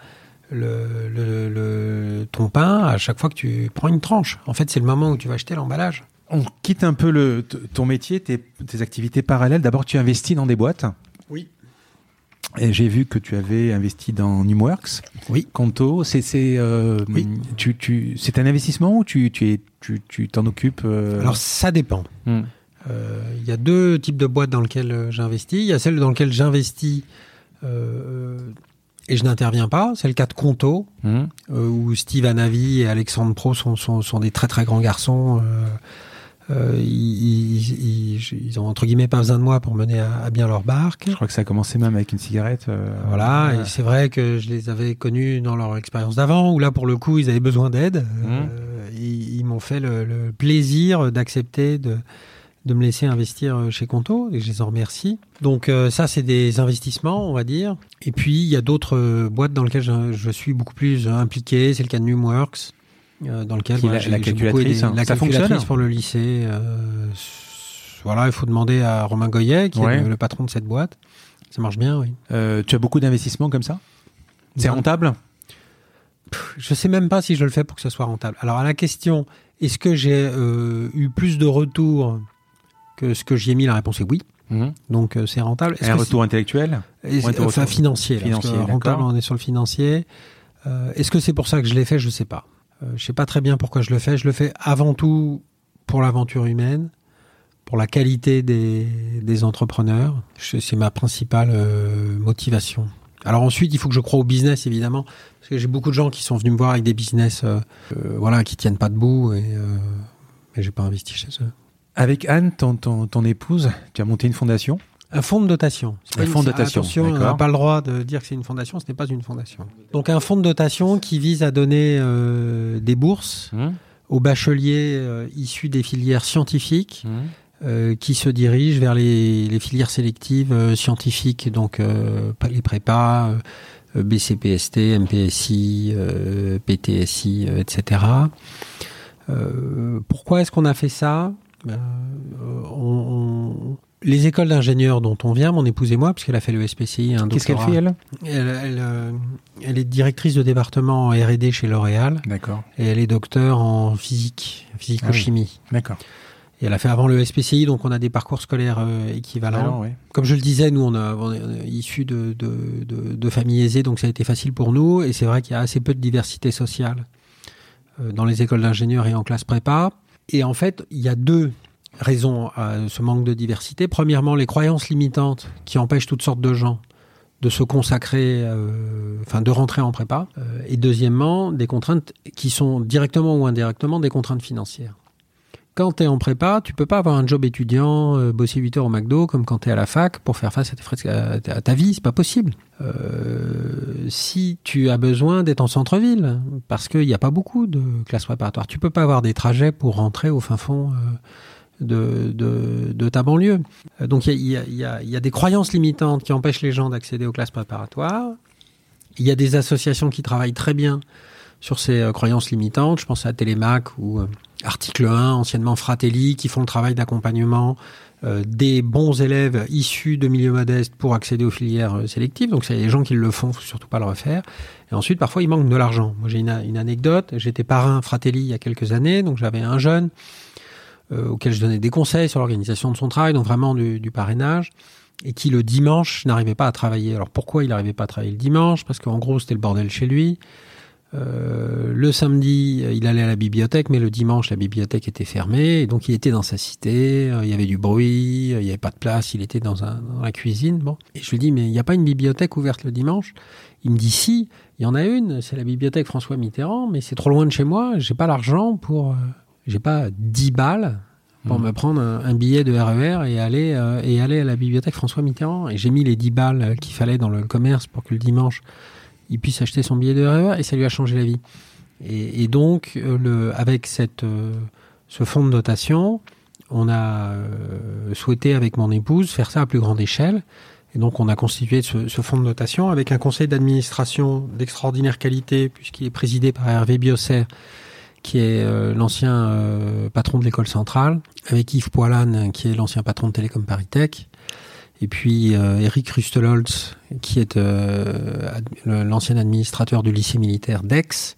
S2: le, le, le- ton pain à chaque fois que tu prends une tranche. En fait, c'est le moment où tu vas acheter l'emballage.
S1: On quitte un peu le, ton métier, tes, tes activités parallèles. D'abord, tu investis dans des boîtes.
S2: Oui.
S1: Et j'ai vu que tu avais investi dans Numworks.
S2: Oui.
S1: Conto, c'est c'est euh,
S2: Oui.
S1: tu tu c'est un investissement ou tu tu es tu tu t'en occupes euh,
S2: Alors, ça dépend.
S1: hmm.
S2: Euh, Il y a deux types de boîtes dans lesquelles j'investis. Il y a celle dans laquelle j'investis et je n'interviens pas. C'est le cas de Conto,
S1: Hmm.
S2: euh, où Steve Anavi et Alexandre Pro sont, sont, sont des très très grands garçons. Euh, euh, ils, ils- ont entre guillemets pas besoin de moi pour mener à, à bien leur barque.
S1: Je crois que ça a commencé même avec une cigarette. euh,
S2: Voilà,
S1: euh,
S2: et c'est vrai que je les avais connus dans leur expérience d'avant, où là pour le coup ils avaient besoin d'aide.
S1: Mmh.
S2: Ils ils m'ont fait le, le plaisir d'accepter de, de me laisser investir chez Conto, et je les en remercie. Donc euh, ça c'est des investissements, on va dire. Et puis il y a d'autres euh, boîtes dans lesquelles je, je suis beaucoup plus impliqué, c'est le cas de Numworks. euh, dans lequel
S1: est la- la calculatrice,
S2: aidé-
S1: hein.
S2: la
S1: Ça
S2: calculatrice
S1: fonctionne
S2: pour le lycée. euh, voilà, il faut demander à Romain Goyet, qui
S1: Ouais.
S2: est le, le patron de cette boîte. Ça marche bien, oui.
S1: euh, tu as beaucoup d'investissements comme ça? C'est
S2: Non.
S1: rentable?
S2: Je sais même pas si je le fais pour que ce soit rentable. Alors à la question, est-ce que j'ai euh, eu plus de retours que ce que j'y ai mis La réponse est oui.
S1: Hmm.
S2: Donc euh, c'est rentable. Est-ce
S1: Un retour intellectuel Ouais, de
S2: enfin
S1: retour.
S2: financier. là, parce que
S1: Financier,
S2: rentable, on est sur le financier. Euh, est-ce que c'est pour ça que je l'ai fait? Je sais pas. Euh, je sais pas très bien pourquoi je le fais. Je le fais avant tout pour l'aventure humaine, pour la qualité des, des entrepreneurs. C'est ma principale euh, motivation. Alors ensuite, il faut que je croie au business, évidemment, parce que j'ai beaucoup de gens qui sont venus me voir avec des business, voilà, qui tiennent pas debout, et, et j'ai pas investi chez eux.
S1: Avec Anne, ton, ton, ton épouse, tu as monté une fondation.
S2: Un fonds de dotation.
S1: Un fonds de dotation,
S2: Attention, on n'a pas le droit de dire que c'est une fondation, ce n'est pas une fondation. Donc un fonds de dotation qui vise à donner euh, des bourses
S1: Hmm.
S2: aux bacheliers euh, issus des filières scientifiques
S1: Hmm.
S2: euh, qui se dirigent vers les, les filières sélectives scientifiques, donc les prépas, BCPST, MPSI, PTSI, etc. Pourquoi est-ce qu'on a fait ça? On- on- Les écoles d'ingénieurs dont on vient, mon épouse et moi, puisqu'elle a fait le SPCI, un
S1: Qu'est-ce qu'elle fait, elle
S2: elle, elle, euh, elle est directrice de département en R&D chez L'Oréal
S1: D'accord.
S2: et elle est docteur en physique, physico-chimie.
S1: D'accord.
S2: Et elle a fait avant le SPCI, donc on a des parcours scolaires euh, équivalents.
S1: Alors, ouais.
S2: Comme je le disais, nous, on, a, on est issus de, de, de, de familles aisées, donc ça a été facile pour nous. Et c'est vrai qu'il y a assez peu de diversité sociale euh, dans les écoles d'ingénieurs et en classe prépa. Et en fait, il y a deux raisons à ce manque de diversité. Premièrement, les croyances limitantes qui empêchent toutes sortes de gens de se consacrer, euh, enfin de rentrer en prépa. Euh, et deuxièmement, des contraintes qui sont directement ou indirectement des contraintes financières. Quand tu es en prépa, tu peux pas avoir un job étudiant, euh, bosser 8 heures au McDo comme quand tu es à la fac pour faire face à, ta- à vie, c'est pas possible. Euh, si tu as besoin d'être en centre-ville, parce qu'il n'y a pas beaucoup de classes préparatoires, tu peux pas avoir des trajets pour rentrer au fin fond euh, de, ta banlieue. Donc il y a, y a- des croyances limitantes qui empêchent les gens d'accéder aux classes préparatoires. Il y a des associations qui travaillent très bien sur ces croyances limitantes. Je pense à Télémac ou Article 1, anciennement Fratelli, qui font le travail d'accompagnement euh, des bons élèves issus de milieux modestes pour accéder aux filières euh, sélectives. Donc, a des gens qui le font, faut surtout pas le refaire. Et ensuite, parfois, il manque de l'argent. Moi, j'ai une, une anecdote. J'étais parrain Fratelli il y a quelques années, donc j'avais un jeune euh, auquel je donnais des conseils sur l'organisation de son travail, donc vraiment du, du parrainage, et qui le dimanche n'arrivait pas à travailler. Alors pourquoi il n'arrivait pas à travailler le dimanche? Parce qu'en gros, c'était le bordel chez lui. Euh, le samedi, il allait à la bibliothèque, mais le dimanche, la bibliothèque était fermée. Et donc, il était dans sa cité, euh, il y avait du bruit, euh, il n'y avait pas de place, il était dans, un, dans la cuisine. Bon. Et je lui dis, mais il n'y a pas une bibliothèque ouverte le dimanche? Il me dit, si, il y en a une, c'est la bibliothèque François Mitterrand, mais c'est trop loin de chez moi, j'ai pas l'argent pour. euh, j'ai pas 10 balles pour
S1: Mhm.
S2: me prendre un, un billet de RER et aller, euh, et aller à la bibliothèque François Mitterrand. Et j'ai mis les 10 balles euh, qu'il fallait dans le commerce pour que le dimanche, il puisse acheter son billet de RER et ça lui a changé la vie. Et, donc, euh, avec euh, ce fonds de dotation, on a euh, souhaité, avec mon épouse, faire ça à plus grande échelle. Et donc, on a constitué ce, fonds de dotation avec un conseil d'administration d'extraordinaire qualité, puisqu'il est présidé par Hervé Biosser, qui est l'ancien patron de l'école centrale, avec Yves Poilane, qui est l'ancien patron de Télécom Paritech, et puis euh, Eric Rustelholz, qui est euh, l'ancien administrateur du lycée militaire d'Aix,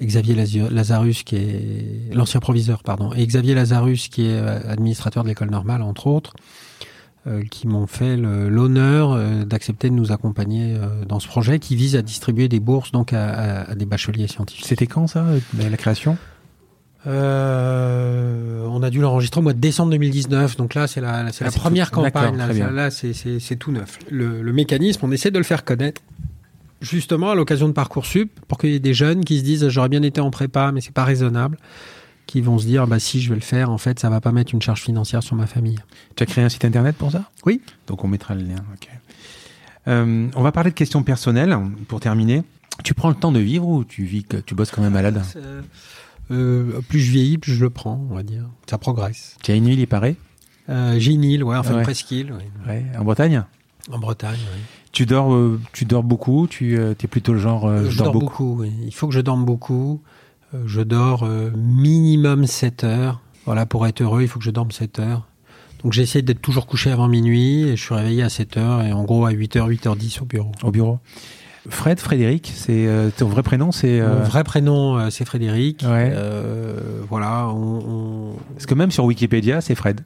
S2: Xavier Lazarus, qui est l'ancien proviseur, pardon, et Xavier Lazarus, qui est euh, administrateur de l'école normale, entre autres, euh, qui m'ont fait l'honneur euh, d'accepter de nous accompagner euh, dans ce projet qui vise à distribuer des bourses donc à, à- à des bacheliers scientifiques.
S1: C'était quand ça, la création?
S2: Euh, on a dû l'enregistrer au mois de décembre 2019, donc là c'est la, c'est
S1: Ah,
S2: la
S1: c'est
S2: première
S1: tout-
S2: campagne. Là, c'est, c'est, c'est tout neuf. Le, le mécanisme, on essaie de le faire connaître justement à l'occasion de Parcoursup pour qu'il y ait des jeunes qui se disent j'aurais bien été en prépa mais c'est pas raisonnable, qui vont se dire bah si je vais le faire en fait ça va pas mettre une charge financière sur ma famille.
S1: Tu as créé un site internet pour ça?
S2: Oui.
S1: Donc on mettra le lien. Euh, on va parler de questions personnelles pour terminer. Tu prends le temps de vivre ou tu vis que tu bosses comme un malade?
S2: Euh, plus je vieillis, plus je le prends, on va dire. Ça progresse.
S1: Tu as une île, il paraît
S2: Euh, j'ai une île, ouais, enfin
S1: Ouais.
S2: une presqu'île, ouais.
S1: Ouais. En Bretagne
S2: en Bretagne. ouais.
S1: Tu dors, euh, tu dors beaucoup. Tu es plutôt le genre. euh,
S2: je dors beaucoup. oui. Il faut que je dorme beaucoup. Euh, je dors euh, minimum 7 heures. Voilà, pour être heureux, il faut que je dorme 7 heures. Donc j'essaie d'être toujours couché avant minuit et je suis réveillé à 7 heures et en gros à 8h, 8h10 au bureau.
S1: au bureau. Fred, Frédéric, c'est euh, ton vrai prénom, c'est. euh,
S2: Mon vrai prénom, euh, c'est Frédéric.
S1: Ouais.
S2: Euh, voilà, on, on-
S1: Parce que même sur Wikipédia, c'est Fred.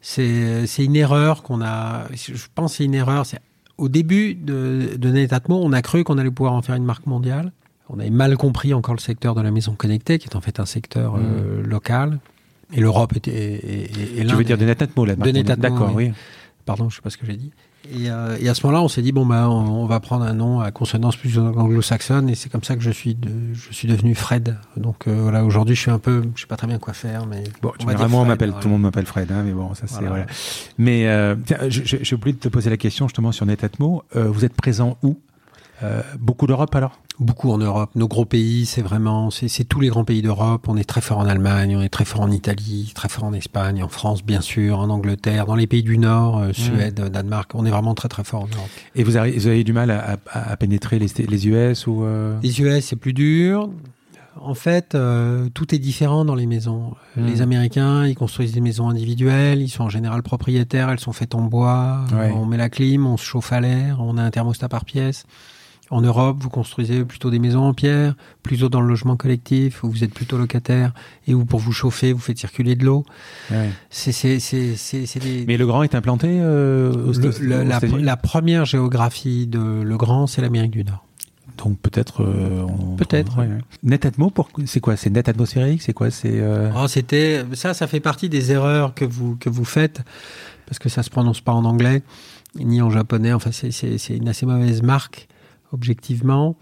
S2: c'est une erreur qu'on a. Je pense que c'est une erreur. C'est au début de, de Netatmo, on a cru qu'on allait pouvoir en faire une marque mondiale. On avait mal compris encore le secteur de la maison connectée, qui est en fait un secteur euh, local. Et l'Europe était. est- est- est
S1: Tu veux dire
S2: des-
S1: de Netatmo, là
S2: De Netatmo,
S1: D'accord,
S2: oui.
S1: oui.
S2: Pardon, je sais pas ce que j'ai dit. Et, euh, et à ce moment-là, on s'est dit bon bah on, on va prendre un nom à consonance plus anglo-saxonne et c'est comme ça que je suis de, je suis devenu Fred. Donc euh, voilà, aujourd'hui je suis un peu, je sais pas très bien quoi faire, mais
S1: Bon, tu
S2: on
S1: on
S2: Fred,
S1: m'appelle,
S2: voilà.
S1: tout le monde m'appelle Fred, hein, mais bon, ça c'est
S2: Voilà.
S1: voilà. Mais euh, j'ai oublié de te poser la question justement sur Netatmo. Euh, vous êtes présent où? Euh, Beaucoup d'Europe alors?
S2: Beaucoup en Europe. Nos gros pays, c'est vraiment, c'est tous les grands pays d'Europe. On est très fort en Allemagne, on est très fort en Italie, très fort en Espagne, en France bien sûr, en Angleterre, dans les pays du Nord,
S1: Mmh.
S2: euh, Suède, Danemark. On est vraiment très très fort en Europe.
S1: Et vous avez, vous avez du mal à, à- à pénétrer les, les US ou euh,
S2: Les US, c'est plus dur. En fait, euh, tout est différent dans les maisons.
S1: Mm.
S2: Les Américains, ils construisent des maisons individuelles, ils sont en général propriétaires, elles sont faites en bois,
S1: Ouais.
S2: on met la clim, on se chauffe à l'air, on a un thermostat par pièce. En Europe, vous construisez plutôt des maisons en pierre, plutôt dans le logement collectif, où vous êtes plutôt locataire, et où pour vous chauffer, vous faites circuler de l'eau.
S1: ouais.
S2: Des...
S1: Mais le grand est implanté euh, aux,
S2: Le- la, première géographie de Le Grand, c'est l'Amérique du Nord.
S1: Donc peut-être. euh,
S2: Peut-être.
S1: ouais, ouais. Netatmo, pour- c'est quoi? C'est net atmosphérique? C'est quoi? C'est euh,
S2: Oh, c'était ça, ça fait partie des erreurs que vous que vous faites parce que ça se prononce pas en anglais ni en japonais. Enfin, c'est une assez mauvaise marque objectivement.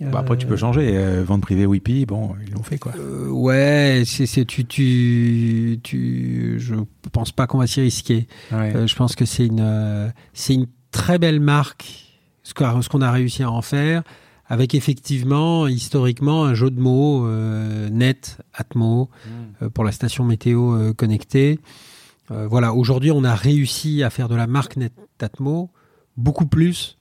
S1: bah, après tu peux changer. Euh, vente privée Whippy, bon, ils l'ont fait quoi.
S2: Euh, ouais, c'est tu tu tu. Je pense pas qu'on va s'y risquer.
S1: Ouais.
S2: Euh, je pense que c'est une euh, c'est une très belle marque ce qu'on a réussi à en faire avec effectivement historiquement un jeu de mots euh, net Atmo euh, pour la station météo euh, connectée. Euh, voilà, aujourd'hui, on a réussi à faire de la marque Net Atmo beaucoup plus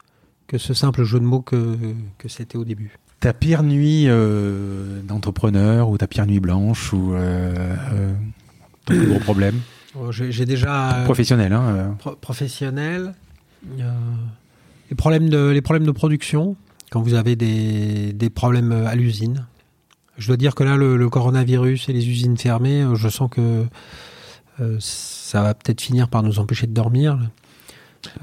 S2: que ce simple jeu de mots que, que c'était au début.
S1: Ta pire nuit euh, d'entrepreneur ou ta pire nuit blanche ou euh, euh, ton plus gros problème?
S2: Oh, J'ai déjà euh,
S1: professionnel hein,
S2: pro- professionnel les problèmes de les problèmes de production quand vous avez des, des problèmes à l'usine. Je dois dire que là, le, le coronavirus et les usines fermées, je sens que euh, ça va peut-être finir par nous empêcher de dormir.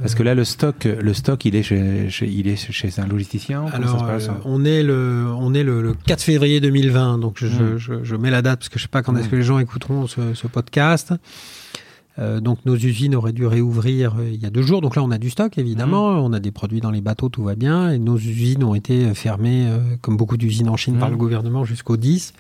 S1: Parce que là, le stock, le stock, il est chez, chez- il est chez un logisticien.
S2: Alors,
S1: ça se passe
S2: euh, on est le, on est le, le 4 février 2020, donc je,
S1: Mm.
S2: je, je mets la date parce que je sais pas quand est-ce
S1: Mm.
S2: que les gens écouteront ce, ce podcast. Euh, donc nos usines auraient dû réouvrir euh, il y a deux jours. Donc là, on a du stock évidemment,
S1: Mm.
S2: on a des produits dans les bateaux, tout va bien. Et nos usines ont été fermées, euh, comme beaucoup d'usines en Chine, par le gouvernement jusqu'au 10.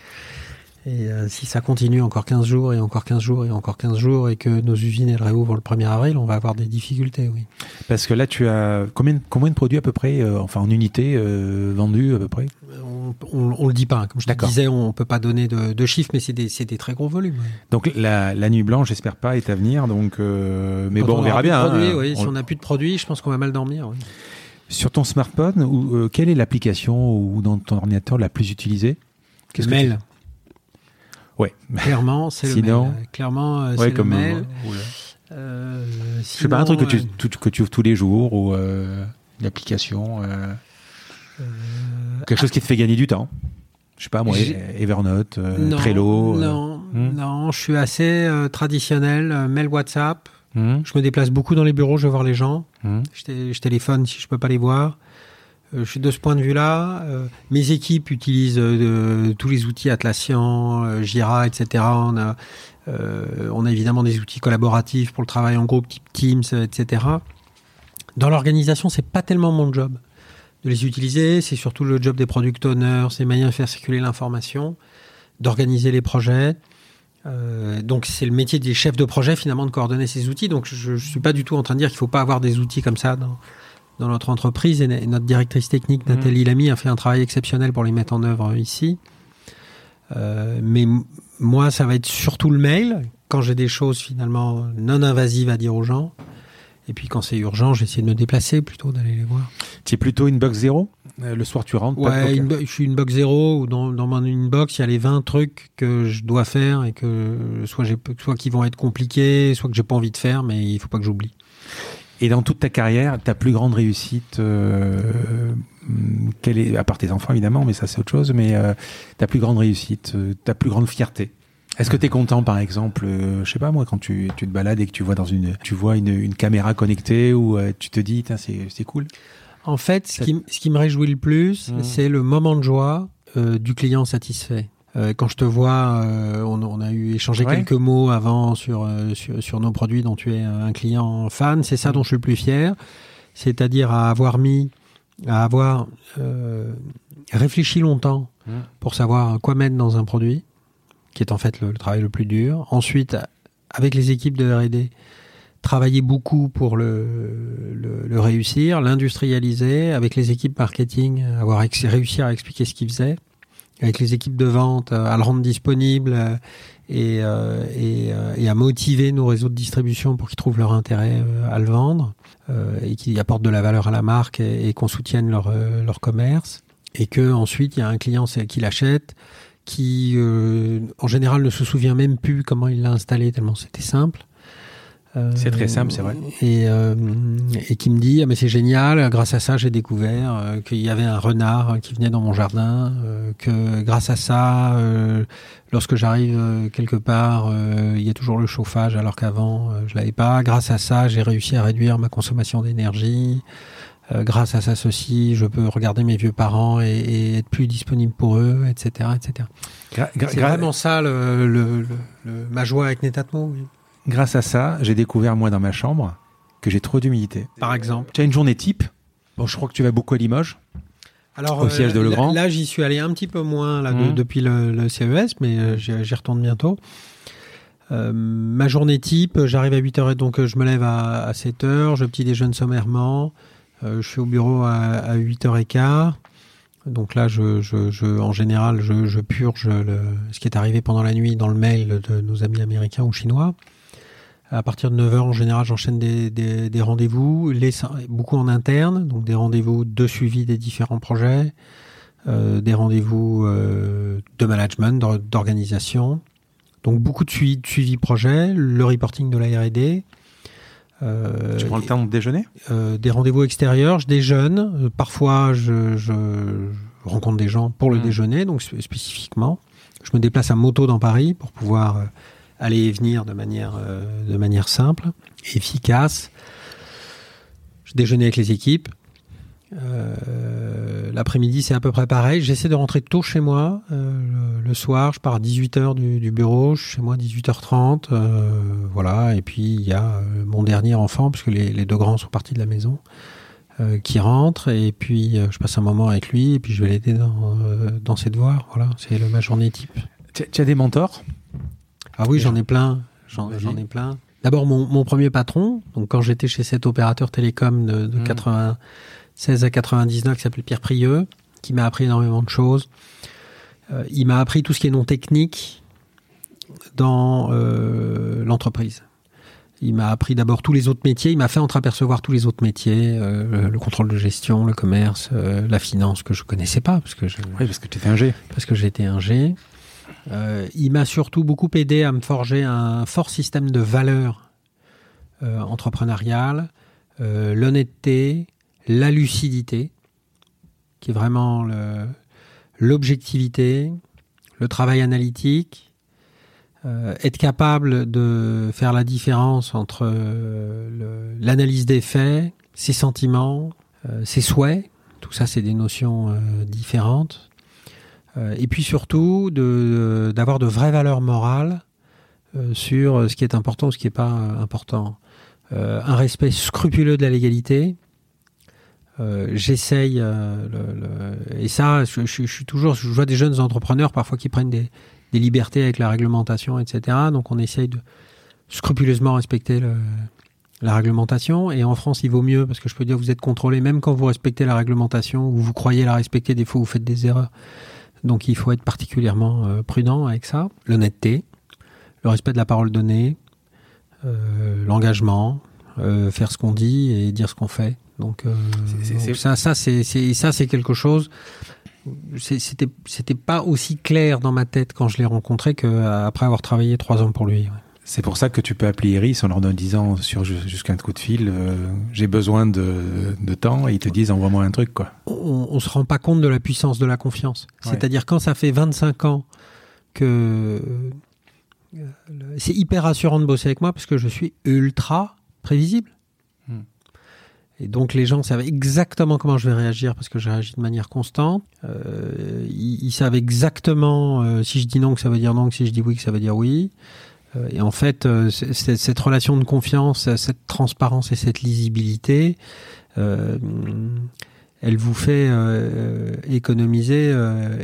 S2: Et euh, si ça continue encore 15 jours et encore 15 jours et encore 15 jours et que nos usines elles réouvrent le 1er avril, on va avoir des difficultés, oui.
S1: Parce que là, tu as combien, combien de produits à peu près, euh, enfin en unités euh, vendus à peu près?
S2: On, on, on, le dit pas. Comme je te disais, on peut pas donner de, de chiffres, mais c'est des, des, très gros volumes.
S1: Donc la, la nuit blanche, j'espère pas, est à venir. Donc, mais bon, on, verra bien.
S2: Produits, hein, oui, Si on n'a plus de produits, je pense qu'on va mal dormir. Oui.
S1: Sur ton smartphone, ou, quelle est l'application ou dans ton ordinateur la plus utilisée?
S2: Mail.
S1: Ouais.
S2: Clairement, c'est le mail. Clairement, euh, c'est le mail.
S1: Euh, euh, sinon, je sais pas un truc que tu, euh, que tu ouvres tous les jours ou euh, une application, euh, quelque chose qui te fait gagner du temps. Je sais pas moi, Evernote,
S2: non,
S1: Trello.
S2: Non, hmm? non, je suis assez traditionnel. mail, WhatsApp. Hmm? Je me déplace beaucoup dans les bureaux, je vais voir les gens. Hmm? Je, je, téléphone si je peux pas les voir. Euh, de ce point de vue-là. Euh, mes équipes utilisent euh, tous les outils Atlassian, Jira, etc. On a, évidemment des outils collaboratifs pour le travail en groupe, type Teams, etc. Dans l'organisation, c'est pas tellement mon job de les utiliser. C'est surtout le job des product owners, c'est moyen de faire circuler l'information, d'organiser les projets. Donc c'est le métier des chefs de projet finalement de coordonner ces outils. Donc je, je suis pas du tout en train de dire qu'il faut pas avoir des outils comme ça dans notre entreprise et notre directrice technique Nathalie mmh. Lamy a fait un travail exceptionnel pour les mettre en œuvre ici. Euh, mais moi, ça va être surtout le mail quand j'ai des choses finalement non invasives à dire aux gens. Et puis quand c'est urgent, j'essaie de me déplacer plutôt d'aller les voir.
S1: Tu es plutôt une box zéro? Euh, Le soir, tu rentres
S2: Ouais, je suis une box zéro ou dans, dans mon inbox, il y a les 20 trucs que je dois faire et que soit, soit qui vont être compliqués, soit que j'ai pas envie de faire, mais il faut pas que j'oublie.
S1: Et dans toute ta carrière, ta plus grande réussite, euh, quelle est, à part tes enfants évidemment, mais ça c'est autre chose, mais euh, ta plus grande réussite, euh, ta plus grande fierté? Est-ce que tu es content, par exemple, euh, je sais pas moi, quand tu, tu, te balades et que tu vois dans une, tu vois une, une caméra connectée ou euh, tu te dis, c'est cool?
S2: En fait, ce qui, ce qui, me réjouit le plus, mmh. c'est le moment de joie euh, du client satisfait. Euh, quand je te vois, euh, on, on, a eu échangé ouais. quelques mots avant sur, euh, sur, sur, nos produits dont tu es un client fan. C'est ça mm. dont je suis le plus fier. C'est-à-dire à avoir mis, à avoir euh, réfléchi longtemps mm. pour savoir quoi mettre dans un produit, qui est en fait le, le travail le plus dur. Ensuite, avec les équipes de R&D, travailler beaucoup pour le, le, le réussir, l'industrialiser, avec les équipes marketing, avoir réussi à expliquer ce qu'ils faisaient avec les équipes de vente euh, à le rendre disponible euh, et, euh, et, à motiver nos réseaux de distribution pour qu'ils trouvent leur intérêt à le vendre et qu'ils apportent de la valeur à la marque et, qu'on soutienne leur, commerce. Et que ensuite il y a un client qui l'achète qui en général ne se souvient même plus comment il l'a installé tellement c'était simple
S1: c'est très simple, c'est vrai.
S2: Et, euh, et qui me dit, ah, mais c'est génial, grâce à ça, j'ai découvert euh, qu'il y avait un renard qui venait dans mon jardin, euh, que grâce à ça, euh, lorsque j'arrive euh, quelque part, euh, il y a toujours le chauffage, alors qu'avant, je l'avais pas. Grâce à ça, j'ai réussi à réduire ma consommation d'énergie. grâce à ça, ceci, je peux regarder mes vieux parents et, et être plus disponible pour eux, etc., etc. C'est vraiment ça le, le, le, ma joie avec Netatmo. Oui.
S1: Grâce à ça, j'ai découvert, moi, dans ma chambre, que j'ai trop d'humidité.
S2: Par exemple.
S1: Tu as une journée type? Bon, je crois que tu vas beaucoup à Limoges.
S2: Alors,
S1: au siège de
S2: euh,
S1: Legrand.
S2: Là, là j'y suis allé un petit peu moins là, mmh. de, depuis le, le, CES, mais euh, j'y retourne bientôt. Euh, ma journée type, j'arrive à 8h, donc je me lève à, à 7h, je petit déjeune sommairement, euh, je suis au bureau à, à 8h15. Donc là, je, je, je, en général, je, je purge le, ce qui est arrivé pendant la nuit dans le mail de nos amis américains ou chinois. À partir de 9h, en général, j'enchaîne des, des, des rendez-vous, beaucoup en interne, donc des rendez-vous de suivi des différents projets, euh, des rendez-vous euh, de management, d'organisation. Donc beaucoup de suivi, de suivi projet, le reporting de la R&D.
S1: Euh, tu prends le temps de déjeuner?
S2: Des rendez-vous extérieurs, je déjeune. Parfois, je, je, je, rencontre des gens pour le mmh. déjeuner, donc spécifiquement. Je me déplace à moto dans Paris pour pouvoir aller et venir de manière, euh, de manière simple, efficace. Je déjeunais avec les équipes. Euh, L'après-midi, c'est à peu près pareil. J'essaie de rentrer tôt chez moi. Euh, le, soir, je pars à 18h du, bureau. Je suis chez moi à 18h30. Euh, voilà. Et puis, il y a mon dernier enfant, puisque les, deux grands sont partis de la maison, qui rentre. Et puis, je passe un moment avec lui. Et puis, je vais l'aider dans, dans ses devoirs. Voilà. C'est ma journée type
S1: Tu as des mentors?
S2: Ah oui, j'en ai plein. J'en ai plein. D'abord, mon, premier patron, donc quand j'étais chez cet opérateur télécom de, de 96 hmm. à 99, qui s'appelait Pierre Prieux, qui m'a appris énormément de choses. Euh, il m'a appris tout ce qui est non technique dans euh, l'entreprise. Il m'a appris d'abord tous les autres métiers. Il m'a fait entreapercevoir tous les autres métiers, euh, le contrôle de gestion, le commerce, la finance que je connaissais pas parce que je,
S1: oui, parce que tu étais un G.
S2: Parce que j'étais un G. Euh, il m'a surtout beaucoup aidé à me forger un fort système de valeurs euh, entrepreneuriales, euh, l'honnêteté, la lucidité, qui est vraiment l'objectivité, le travail analytique, être capable de faire la différence entre l'analyse des faits, ses sentiments, ses souhaits, tout ça c'est des notions différentes, et puis surtout d'avoir de, vraies valeurs morales sur ce qui est important ou ce qui n'est pas important. un respect scrupuleux de la légalité, j'essaye et ça je, suis toujours je vois des jeunes entrepreneurs parfois qui prennent des, des libertés avec la réglementation, etc. Donc on essaye de scrupuleusement respecter la réglementation. Et en France, il vaut mieux parce que je peux dire vous êtes contrôlé même quand vous respectez la réglementation ou vous croyez la respecter. Des fois, vous faites des erreurs. Donc il faut être particulièrement euh, prudent avec ça. L'honnêteté, le respect de la parole donnée, euh, l'engagement, euh, faire ce qu'on dit et dire ce qu'on fait. Donc, ça, ça c'est ça c'est quelque chose c'était c'était pas aussi clair dans ma tête quand je l'ai rencontré qu'après avoir travaillé trois ans pour lui.
S1: C'est pour ça que tu peux appeler Iris en leur disant sur jusqu'à un coup de fil, euh, j'ai besoin de, de, temps, et ils te disent envoie-moi un truc quoi.
S2: On, on se rend pas compte de la puissance de la confiance. C'est-à-dire quand ça fait 25 ans que euh, c'est hyper rassurant de bosser avec moi parce que je suis ultra prévisible. Et donc les gens savent exactement comment je vais réagir parce que je réagis de manière constante. Euh, ils, savent exactement euh, si je dis non que ça veut dire non, que si je dis oui que ça veut dire oui. Euh, et en fait, euh, cette relation de confiance, cette transparence et cette lisibilité, euh, elle vous fait économiser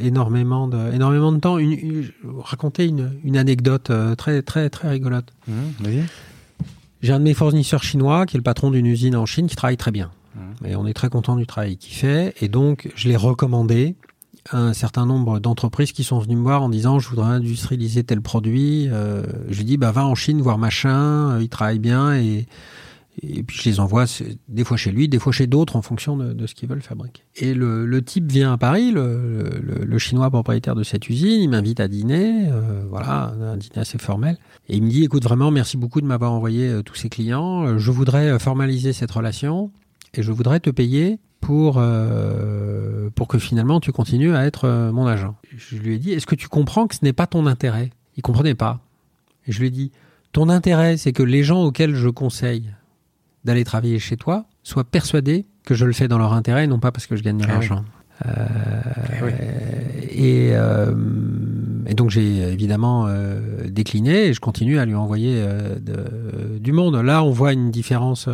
S2: énormément de énormément de temps. Une, raconter une, une anecdote très très très rigolote.
S1: Mmh.
S2: J'ai un de mes fournisseurs chinois qui est le patron d'une usine en Chine qui travaille très bien. Mmh. Et on est très content du travail qu'il fait. Et donc, je l'ai recommandé un certain nombre d'entreprises qui sont venues me voir en disant je voudrais industrialiser tel produit. Euh, je lui dis bah va en Chine voir machin, euh, il travaille bien et puis je les envoie des fois chez lui, des fois chez d'autres en fonction de, ce qu'ils veulent fabriquer. Et le, type vient à Paris, le, chinois propriétaire de cette usine, il m'invite à dîner, euh, voilà, un dîner assez formel. Et il me dit, écoute vraiment, merci beaucoup de m'avoir envoyé tous ces clients. Je voudrais formaliser cette relation et je voudrais te payer pour pour que finalement tu continues à être mon agent. Je lui ai dit, est-ce que tu comprends que ce n'est pas ton intérêt? Il comprenait pas. Et je lui ai dit, ton intérêt, c'est que les gens auxquels je conseille d'aller travailler chez toi soient persuadés que je le fais dans leur intérêt et non pas parce que je gagne de ah l'argent. Euh, et, euh, et, donc j'ai évidemment euh, décliné et je continue à lui envoyer de, du monde. Là, on voit une différence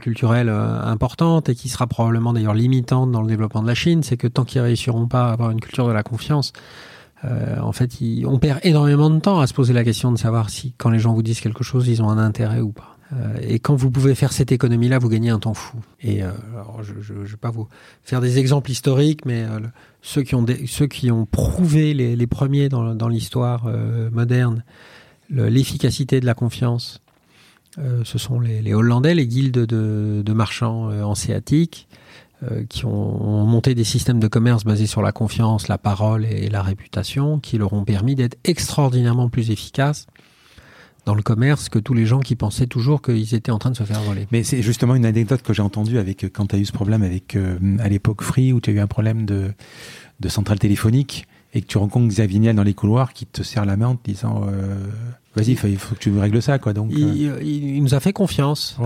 S2: culturelle importante et qui sera probablement d'ailleurs limitante dans le développement de la Chine, c'est que tant qu'ils réussiront pas à avoir une culture de la confiance, en fait, on perd énormément de temps à se poser la question de savoir si, quand les gens vous disent quelque chose, ils ont un intérêt ou pas. Euh, et quand vous pouvez faire cette économie-là, vous gagnez un temps fou. Et euh, alors, je ne vais pas vous faire des exemples historiques, mais euh, ceux, qui ont ceux qui ont prouvé les, les premiers dans, dans l'histoire moderne l'efficacité de la confiance, ce sont les, Hollandais, les guildes de, marchands hanséatiques, qui ont, ont, monté des systèmes de commerce basés sur la confiance, la parole et la réputation, qui leur ont permis d'être extraordinairement plus efficaces dans le commerce que tous les gens qui pensaient toujours qu'ils étaient en train de se faire voler.
S1: Mais c'est justement une anecdote que j'ai entendue avec quand tu as eu ce problème avec euh, à l'époque Free où tu as eu un problème de de centrale téléphonique et que tu rencontres Xavier dans les couloirs qui te serre la main en te disant euh, vas-y il faut, que tu règles ça quoi donc
S2: il, euh. il, nous a fait confiance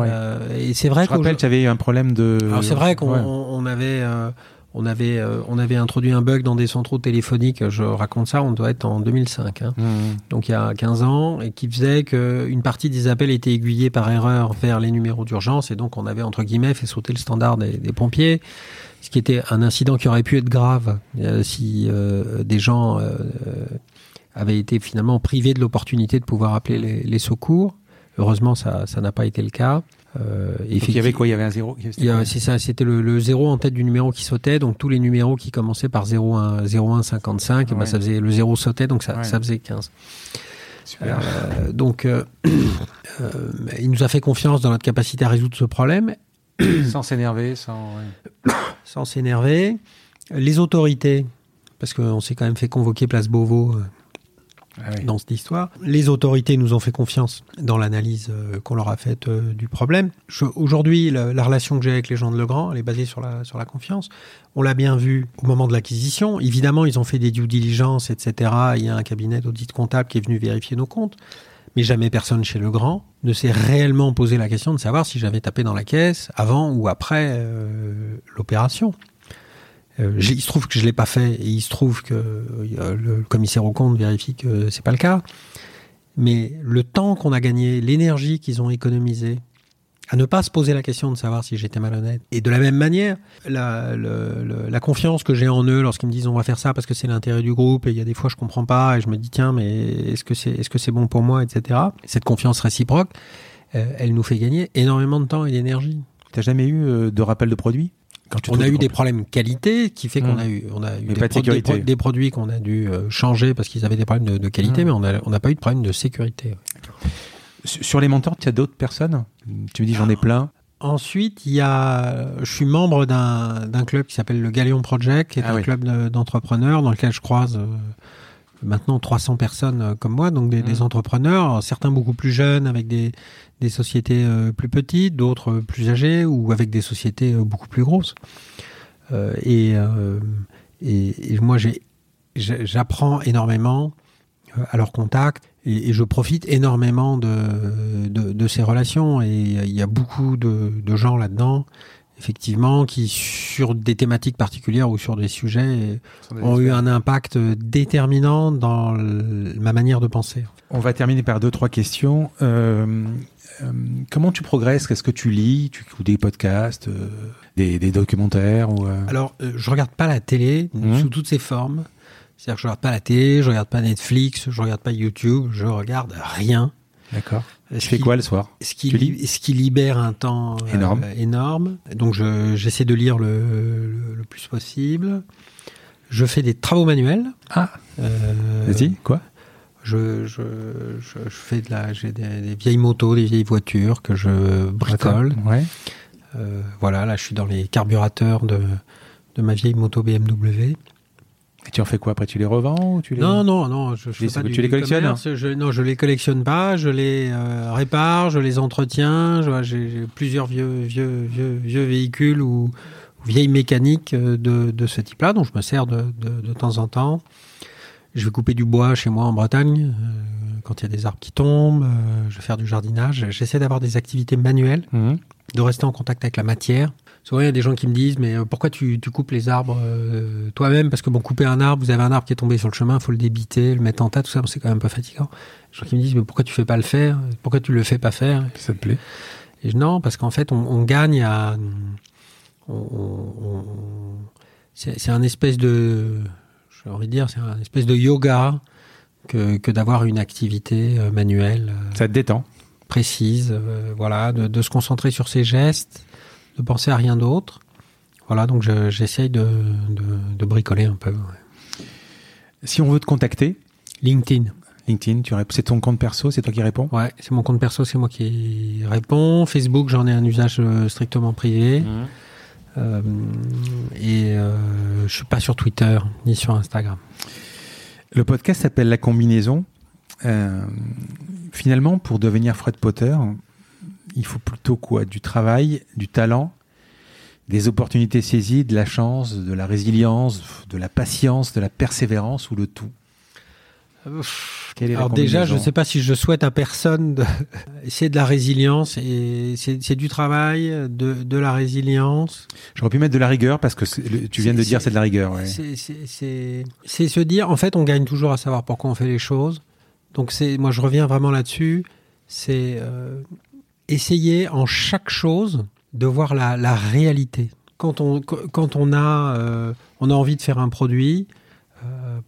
S2: et c'est vrai
S1: je rappelle tu avais eu un problème de
S2: alors c'est vrai qu'on on avait on avait, euh, on avait introduit un bug dans des centraux téléphoniques, je raconte ça, on doit être en 2005, hein. mmh. donc il y a 15 ans, et qui faisait qu'une partie des appels étaient aiguillés par erreur vers les numéros d'urgence, et donc on avait, entre guillemets, fait sauter le standard des, pompiers, ce qui était un incident qui aurait pu être grave euh, si euh, des gens avait été finalement privé de l'opportunité de pouvoir appeler les, les secours. Heureusement, ça ça n'a pas été le cas.
S1: Euh, donc il y avait quoi? Il y avait un zéro
S2: C'est ça, c'était le, le, zéro en tête du numéro qui sautait. Donc tous les numéros qui commençaient par 01, 01 55, ouais. ben, ça faisait, le zéro sautait, donc ça, ouais. ça faisait 15. Super. Euh, donc euh, euh, il nous a fait confiance dans notre capacité à résoudre ce problème.
S1: sans s'énerver, sans...
S2: sans s'énerver. Les autorités, parce qu'on s'est quand même fait convoquer Place Beauvau ah dans cette histoire. Les autorités nous ont fait confiance dans l'analyse euh, qu'on leur a faite euh, du problème. Aujourd'hui, la, la, relation que j'ai avec les gens de Legrand, elle est basée sur la, sur la confiance. On l'a bien vu au moment de l'acquisition. Évidemment, ils ont fait des due diligence, etc. Il y a un cabinet d'audit comptable qui est venu vérifier nos comptes. Mais jamais personne chez Legrand ne s'est réellement posé la question de savoir si j'avais tapé dans la caisse avant ou après euh, l'opération. Euh, il se trouve que je l'ai pas fait et il se trouve que euh, le commissaire au compte vérifie que c'est pas le cas. Mais le temps qu'on a gagné, l'énergie qu'ils ont économisé à ne pas se poser la question de savoir si j'étais malhonnête. Et de la même manière, la, le, le, la confiance que j'ai en eux lorsqu'ils me disent on va faire ça parce que c'est l'intérêt du groupe et il y a des fois je comprends pas et je me dis tiens mais est-ce que c'est est-ce que c'est bon pour moi etc. Cette confiance réciproque, euh, elle nous fait gagner énormément de temps et d'énergie.
S1: T'as jamais eu euh, de rappel de produits
S2: on a eu des problèmes qualité qui fait qu'on mmh. a eu, on a eu des, pro des, pro des, produits qu'on a dû euh, changer parce qu'ils avaient des problèmes de, de qualité, mmh. mais on n'a on a pas eu de problème de sécurité. Ouais.
S1: Sur les mentors, tu as d'autres personnes? Tu me dis j'en ai plein.
S2: Ensuite, il y a, je suis membre d'un club qui s'appelle le Galion Project, qui est ah un oui. club d'entrepreneurs dans lequel je croise euh, maintenant 300 personnes euh, comme moi, donc des, mmh. des entrepreneurs, certains beaucoup plus jeunes avec des, des sociétés euh, plus petites, d'autres plus âgées ou avec des sociétés euh, beaucoup plus grosses. Euh, et, et, et, moi, j'apprends énormément à leur contact et, et, je profite énormément de, de, de, ces relations. Et il y a beaucoup de, de gens là-dedans effectivement, qui sur des thématiques particulières ou sur des sujets des ont eu un impact déterminant dans le, ma manière de penser.
S1: On va terminer par deux trois questions. Euh, euh, comment tu progresses? Qu'est-ce que tu lis? Tu écoutes des podcasts, euh, des, des, documentaires ou euh...
S2: Alors, je regarde pas la télé mmh. sous toutes ses formes. C'est-à-dire que je regarde pas la télé, je regarde pas Netflix, je regarde pas YouTube, je regarde rien.
S1: D'accord. Tu fais quoi le soir?
S2: ce qui, li ce qui libère un temps
S1: énorme.
S2: Euh, énorme. Donc j'essaie de lire le, le, le, plus possible. Je fais des travaux manuels.
S1: Ah. Euh, Vas-y, quoi?
S2: Je, je, je, je, fais de la, j'ai des, des, vieilles motos, des vieilles voitures que je bricole.
S1: Ouais.
S2: Euh, voilà, là, je suis dans les carburateurs de, de ma vieille moto BMW.
S1: Et tu en fais quoi après Tu les revends ou tu les...
S2: Non, non, non. Je, je
S1: fais pas tu les collectionnes hein
S2: je, Non, je les collectionne pas. Je les euh, répare, je les entretiens. J'ai plusieurs vieux, vieux, vieux, vieux véhicules ou, ou vieilles mécaniques euh, de, de ce type-là, dont je me sers de, de, de, temps en temps. Je vais couper du bois chez moi en Bretagne euh, quand il y a des arbres qui tombent. Euh, je vais faire du jardinage. J'essaie d'avoir des activités manuelles, mmh. de rester en contact avec la matière. Souvent, il y a des gens qui me disent, mais euh, pourquoi tu, tu coupes les arbres euh, toi-même? Parce que bon, couper un arbre, vous avez un arbre qui est tombé sur le chemin, il faut le débiter, le mettre en tas, tout ça, c'est quand même pas fatigant. Les gens qui me disent, mais pourquoi tu fais pas le faire? Pourquoi tu le fais pas faire?
S1: Ça te plaît?
S2: Et je, non, parce qu'en fait, on, on, gagne à... On, on, c'est un espèce de... J'ai envie de dire, c'est un espèce de yoga que, que d'avoir une activité euh, manuelle.
S1: Ça te détend
S2: précise, euh, voilà, de, de, se concentrer sur ses gestes, de penser à rien d'autre. Voilà, donc j'essaye de, de, de, bricoler un peu. Ouais.
S1: Si on veut te contacter
S2: LinkedIn.
S1: LinkedIn, c'est ton compte perso, c'est toi qui réponds?
S2: Ouais, c'est mon compte perso, c'est moi qui réponds. Facebook, j'en ai un usage euh, strictement privé. Mmh. Euh, et euh, je suis pas sur Twitter ni sur Instagram.
S1: Le podcast s'appelle La Combinaison. Euh, finalement, pour devenir Fred Potter, il faut plutôt quoi? Du travail, du talent, des opportunités saisies, de la chance, de la résilience, de la patience, de la persévérance ou le tout
S2: Alors déjà, je ne sais pas si je souhaite à personne de... c'est de la résilience et c'est du travail, de, de la résilience.
S1: J'aurais pu mettre de la rigueur parce que tu viens de dire c'est de la rigueur. Ouais.
S2: C'est se dire en fait on gagne toujours à savoir pourquoi on fait les choses. Donc c'est moi je reviens vraiment là-dessus. C'est euh, essayer en chaque chose de voir la, la réalité. Quand on, quand on a, euh, on a envie de faire un produit,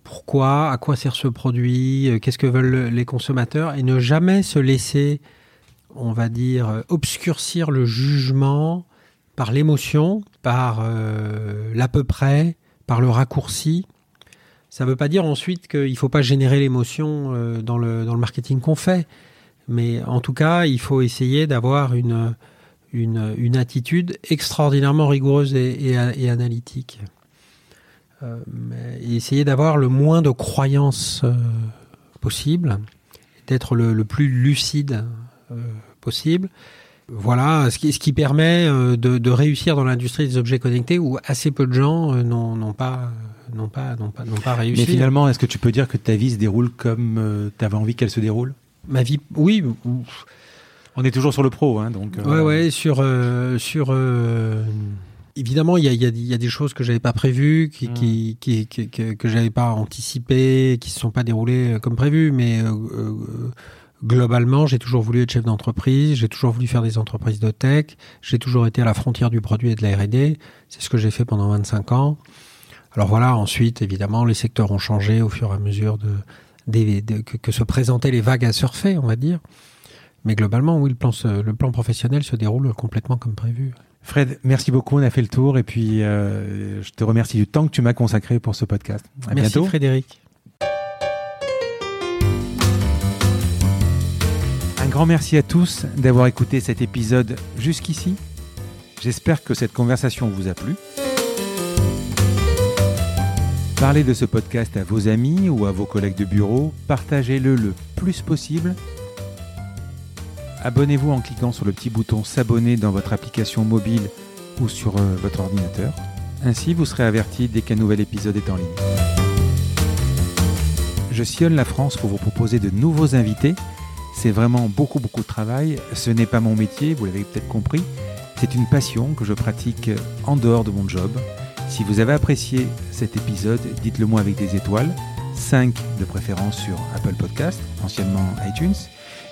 S2: pourquoi, à quoi sert ce produit, euh, qu'est-ce que veulent les consommateurs, et ne jamais se laisser, on va dire, obscurcir le jugement par l'émotion, par l'à peu près, par le raccourci. Ça ne veut pas dire ensuite qu'il ne faut pas générer l'émotion dans, le, marketing qu'on fait, mais en tout cas, il faut essayer d'avoir une, attitude extraordinairement rigoureuse et, analytique. Euh, et essayer d'avoir le moins de croyances euh, possible, d'être le, plus lucide euh, possible. Voilà, ce qui, ce qui permet de, réussir dans l'industrie des objets connectés où assez peu de gens n'ont pas n'ont pas, pas, pas réussi.
S1: Mais finalement, est-ce que tu peux dire que ta vie se déroule comme tu avais envie qu'elle se déroule?
S2: Ma vie, oui.
S1: On est toujours sur le pro, hein, donc.
S2: Ouais, ouais, sur sur évidemment, il y a, y a, des choses que j'avais pas prévues, qui, qui, qui, qui, que, que j'avais pas anticipées, qui se sont pas déroulées euh, comme prévu. Mais euh, euh, globalement, j'ai toujours voulu être chef d'entreprise. J'ai toujours voulu faire des entreprises de tech. J'ai toujours été à la frontière du produit et de la R&D. C'est ce que j'ai fait pendant 25 ans. Alors voilà. Ensuite, évidemment, les secteurs ont changé au fur et à mesure de, de, que, que, se présentaient les vagues à surfer, on va dire. Mais globalement, oui, le plan, le plan professionnel se déroule complètement comme prévu.
S1: Fred, merci beaucoup. On a fait le tour et puis euh, je te remercie du temps que tu m'as consacré pour ce podcast.
S2: À merci Frédéric.
S1: Un grand merci à tous d'avoir écouté cet épisode jusqu'ici. J'espère que cette conversation vous a plu. Parlez de ce podcast à vos amis ou à vos collègues de bureau. Partagez-le le plus possible Abonnez-vous en cliquant sur le petit bouton S'abonner dans votre application mobile ou sur euh, votre ordinateur. Ainsi, vous serez averti dès qu'un nouvel épisode est en ligne. Je sillonne la France pour vous proposer de nouveaux invités. C'est vraiment beaucoup beaucoup de travail. Ce n'est pas mon métier, vous l'avez peut-être compris. C'est une passion que je pratique en dehors de mon job. Si vous avez apprécié cet épisode, dites-le moi avec des étoiles, 5 de préférence sur Apple Podcast, anciennement iTunes,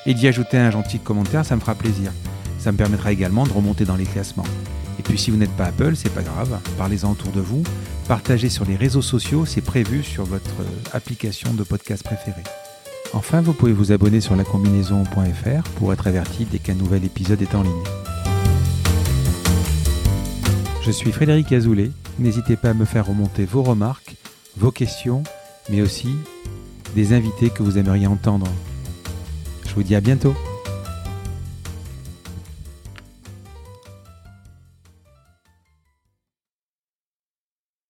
S1: et d'y ajouter un gentil commentaire, ça me fera plaisir. Ça me permettra également de remonter dans les classements. Et puis si vous n'êtes pas Apple, c'est pas grave, parlez-en autour de vous, partagez sur les réseaux sociaux, c'est prévu sur votre application de podcast préférée. Enfin, vous pouvez vous abonner sur lacombinaison.fr pour être averti dès qu'un nouvel épisode est en ligne. Je suis Frédéric Azoulay, n'hésitez pas à me faire remonter vos remarques, vos questions, mais aussi des invités que vous aimeriez entendre je vous dis à bientôt.